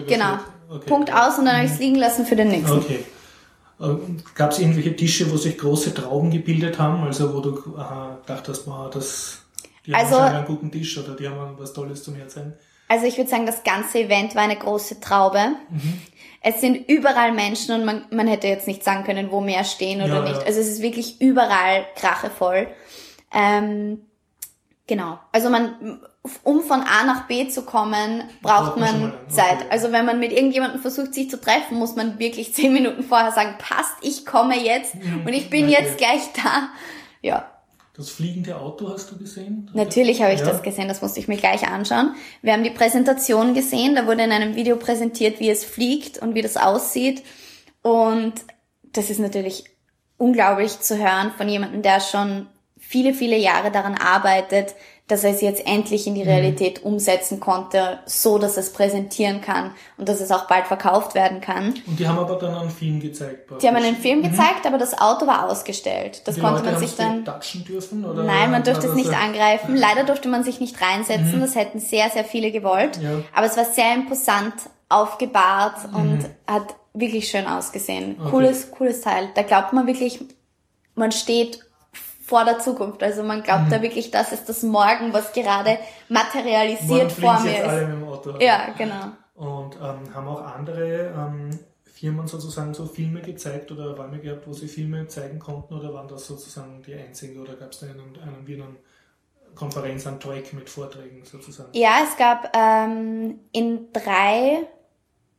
Genau. Okay. Punkt aus und dann habe ich es liegen lassen für den nächsten. Okay. Gab es irgendwelche Tische, wo sich große Trauben gebildet haben, also wo du aha, dachtest, wow, das, die haben Also- wahrscheinlich einen guten Tisch oder die haben was Tolles zum Erzählen? Also ich würde sagen, das ganze Event war eine große Traube. Es sind überall Menschen und man, man hätte jetzt nicht sagen können, wo mehr stehen oder Ja, nicht. ja. Also es ist wirklich überall krachevoll. Ähm, Genau. Also man, um von A nach B zu kommen, braucht man. Zeit. Also wenn man mit irgendjemandem versucht, sich zu treffen, muss man wirklich zehn Minuten vorher sagen, passt, ich komme jetzt und ich bin jetzt gleich da. Ja. Das fliegende Auto hast du gesehen? Natürlich habe ich Ja. das gesehen, das musste ich mir gleich anschauen. Wir haben die Präsentation gesehen, da wurde in einem Video präsentiert, wie es fliegt und wie das aussieht. Und das ist natürlich unglaublich zu hören von jemandem, der schon viele, viele Jahre daran arbeitet, dass er es jetzt endlich in die Mhm. Realität umsetzen konnte, so dass es präsentieren kann und dass es auch bald verkauft werden kann. Und die haben aber dann einen Film gezeigt. Die haben einen Film gezeigt, aber das Auto war ausgestellt. Das konnte Leute man sich dann dürfen? Oder Nein, man durfte war es nicht angreifen. Leider durfte man sich nicht reinsetzen. Das hätten sehr, sehr viele gewollt. Ja. Aber es war sehr imposant aufgebahrt und hat wirklich schön ausgesehen. Okay. Cooles, cooles Teil. Da glaubt man wirklich, man steht vor der Zukunft. Also man glaubt da wirklich, das ist das Morgen, was gerade materialisiert vor mir jetzt alle ist. mit dem Auto. Ja, genau. Und ähm, haben auch andere ähm, Firmen sozusagen so Filme gezeigt oder Räume gehabt, wo sie Filme zeigen konnten oder waren das sozusagen die einzigen oder gab es da einen, einen wie einen Konferenz, einen Talk mit Vorträgen sozusagen? Ja, es gab ähm, in drei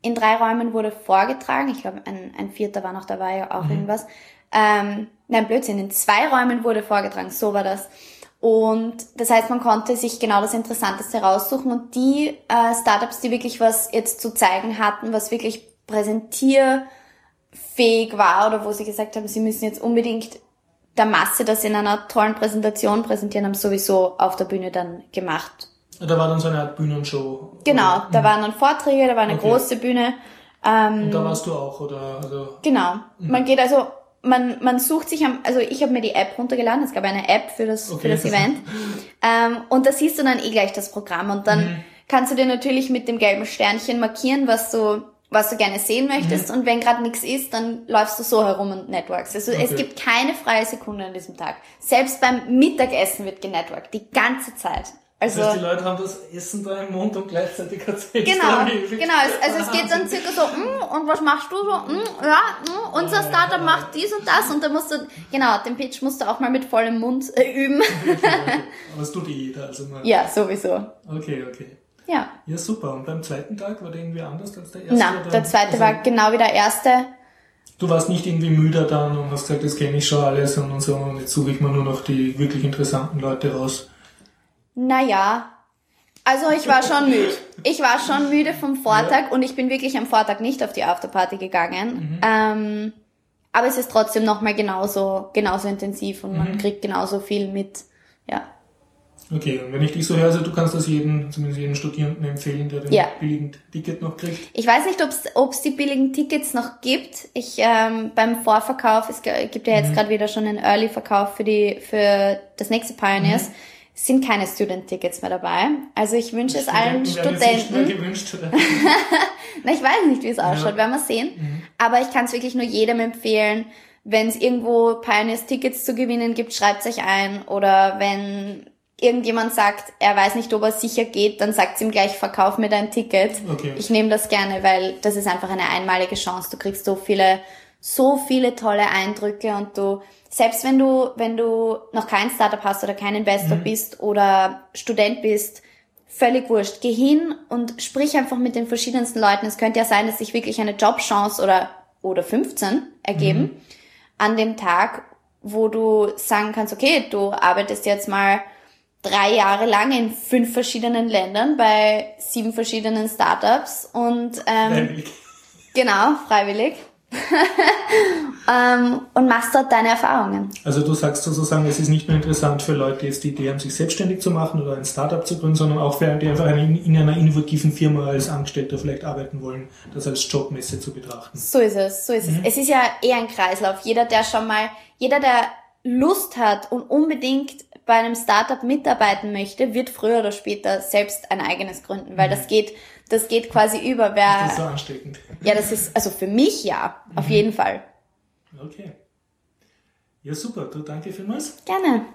in drei Räumen wurde vorgetragen. Ich glaube, ein, ein vierter war noch dabei, auch irgendwas. Ähm, nein, Blödsinn. In zwei Räumen wurde vorgetragen. So war das. Und das heißt, man konnte sich genau das Interessanteste raussuchen und die äh, Startups, die wirklich was jetzt zu zeigen hatten, was wirklich präsentierfähig war oder wo sie gesagt haben, sie müssen jetzt unbedingt der Masse das in einer tollen Präsentation präsentieren, haben sowieso auf der Bühne dann gemacht. Da war dann so eine Art Bühnenshow. Genau, Oder? da waren dann Vorträge, da war eine Okay. große Bühne. Ähm, Und da warst du auch, oder? Also, genau. Man geht also, man, man sucht sich am, also ich habe mir die App runtergeladen, es gab eine App für das, für Okay. das Event. Ähm, und da siehst du dann eh gleich das Programm und dann Mhm. kannst du dir natürlich mit dem gelben Sternchen markieren, was du was du gerne sehen Mhm. möchtest und wenn gerade nichts ist, dann läufst du so herum und networks. Also es Okay. gibt keine freie Sekunde an diesem Tag. Selbst beim Mittagessen wird genetworked, die ganze Zeit. Das Also heißt, die Leute haben das Essen da im Mund und gleichzeitig Genau, du ewig. genau. Es- Also es geht dann circa so, mm, und was machst du so? Mm, ja, mm, unser Startup macht dies und das und dann musst du, genau, den Pitch musst du auch mal mit vollem Mund äh, üben. Aber es tut eh jeder, also mal. ja, sowieso. Okay, okay. Ja. Ja, super. Und beim zweiten Tag war der irgendwie anders als der erste? Na, oder? der zweite Also, war genau wie der erste. Du warst nicht irgendwie müde dann und hast gesagt, das kenne ich schon alles und, und so und jetzt suche ich mir nur noch die wirklich interessanten Leute raus. Naja. Also ich war schon müde. Ich war schon müde vom Vortag und ich bin wirklich am Vortag nicht auf die Afterparty gegangen. Ähm, aber es ist trotzdem nochmal genauso, genauso intensiv und man kriegt genauso viel mit. Ja. Okay, und wenn ich dich so höre, also du kannst das jedem, zumindest jedem Studierenden empfehlen, der den Ja. billigen Ticket noch kriegt. Ich weiß nicht, ob es die billigen Tickets noch gibt. Ich ähm, beim Vorverkauf, es gibt ja jetzt gerade wieder schon einen Early-Verkauf für die für das nächste Pioneers. Es sind keine Student-Tickets mehr dabei. Also ich wünsche es allen Studenten gewünscht, oder? Na, ich weiß nicht, wie es ausschaut, Ja. werden wir sehen. Aber ich kann es wirklich nur jedem empfehlen. Wenn es irgendwo Pioneers-Tickets zu gewinnen gibt, schreibt euch ein. Oder wenn irgendjemand sagt, er weiß nicht, ob er sicher geht, dann sagt ihm gleich, verkauf mir dein Ticket. Okay. Ich nehme das gerne, weil das ist einfach eine einmalige Chance. Du kriegst so viele, so viele tolle Eindrücke und du, selbst wenn du, wenn du noch kein Startup hast oder kein Investor bist oder Student bist, völlig wurscht. Geh hin und sprich einfach mit den verschiedensten Leuten. Es könnte ja sein, dass sich wirklich eine Jobchance oder, oder 15 ergeben an dem Tag, wo du sagen kannst, okay, du arbeitest jetzt mal drei Jahre lang in fünf verschiedenen Ländern bei sieben verschiedenen Startups und ähm, Freiwillig. genau, freiwillig. ähm, und machst dort deine Erfahrungen. Also du sagst sozusagen, es ist nicht nur interessant für Leute, die jetzt die Idee haben, sich selbstständig zu machen oder ein Startup zu gründen, sondern auch für die einfach in einer innovativen Firma als Angestellter vielleicht arbeiten wollen, das als Jobmesse zu betrachten. So ist es, so ist es. Es ist ja eher ein Kreislauf. Jeder, der schon mal, jeder, der Lust hat und unbedingt bei einem Startup mitarbeiten möchte, wird früher oder später selbst ein eigenes gründen, weil das geht, das geht quasi über. Das ist so Wer, ansteckend. ja, das ist, also für mich ja, auf jeden Fall. Okay. Ja, super. Du, danke vielmals. Gerne.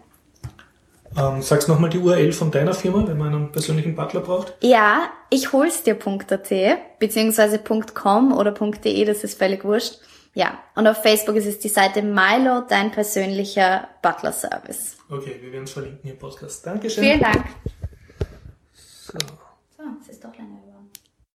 Ähm, sagst nochmal die URL von deiner Firma, wenn man einen persönlichen Butler braucht. Ja, ich hol's dir.at, beziehungsweise .com oder .de, das ist völlig wurscht. Ja, und auf Facebook ist es die Seite Milo, dein persönlicher Butler-Service. Okay, wir werden es verlinken im Podcast. Dankeschön. Vielen Dank. So. So, es ist doch länger geworden.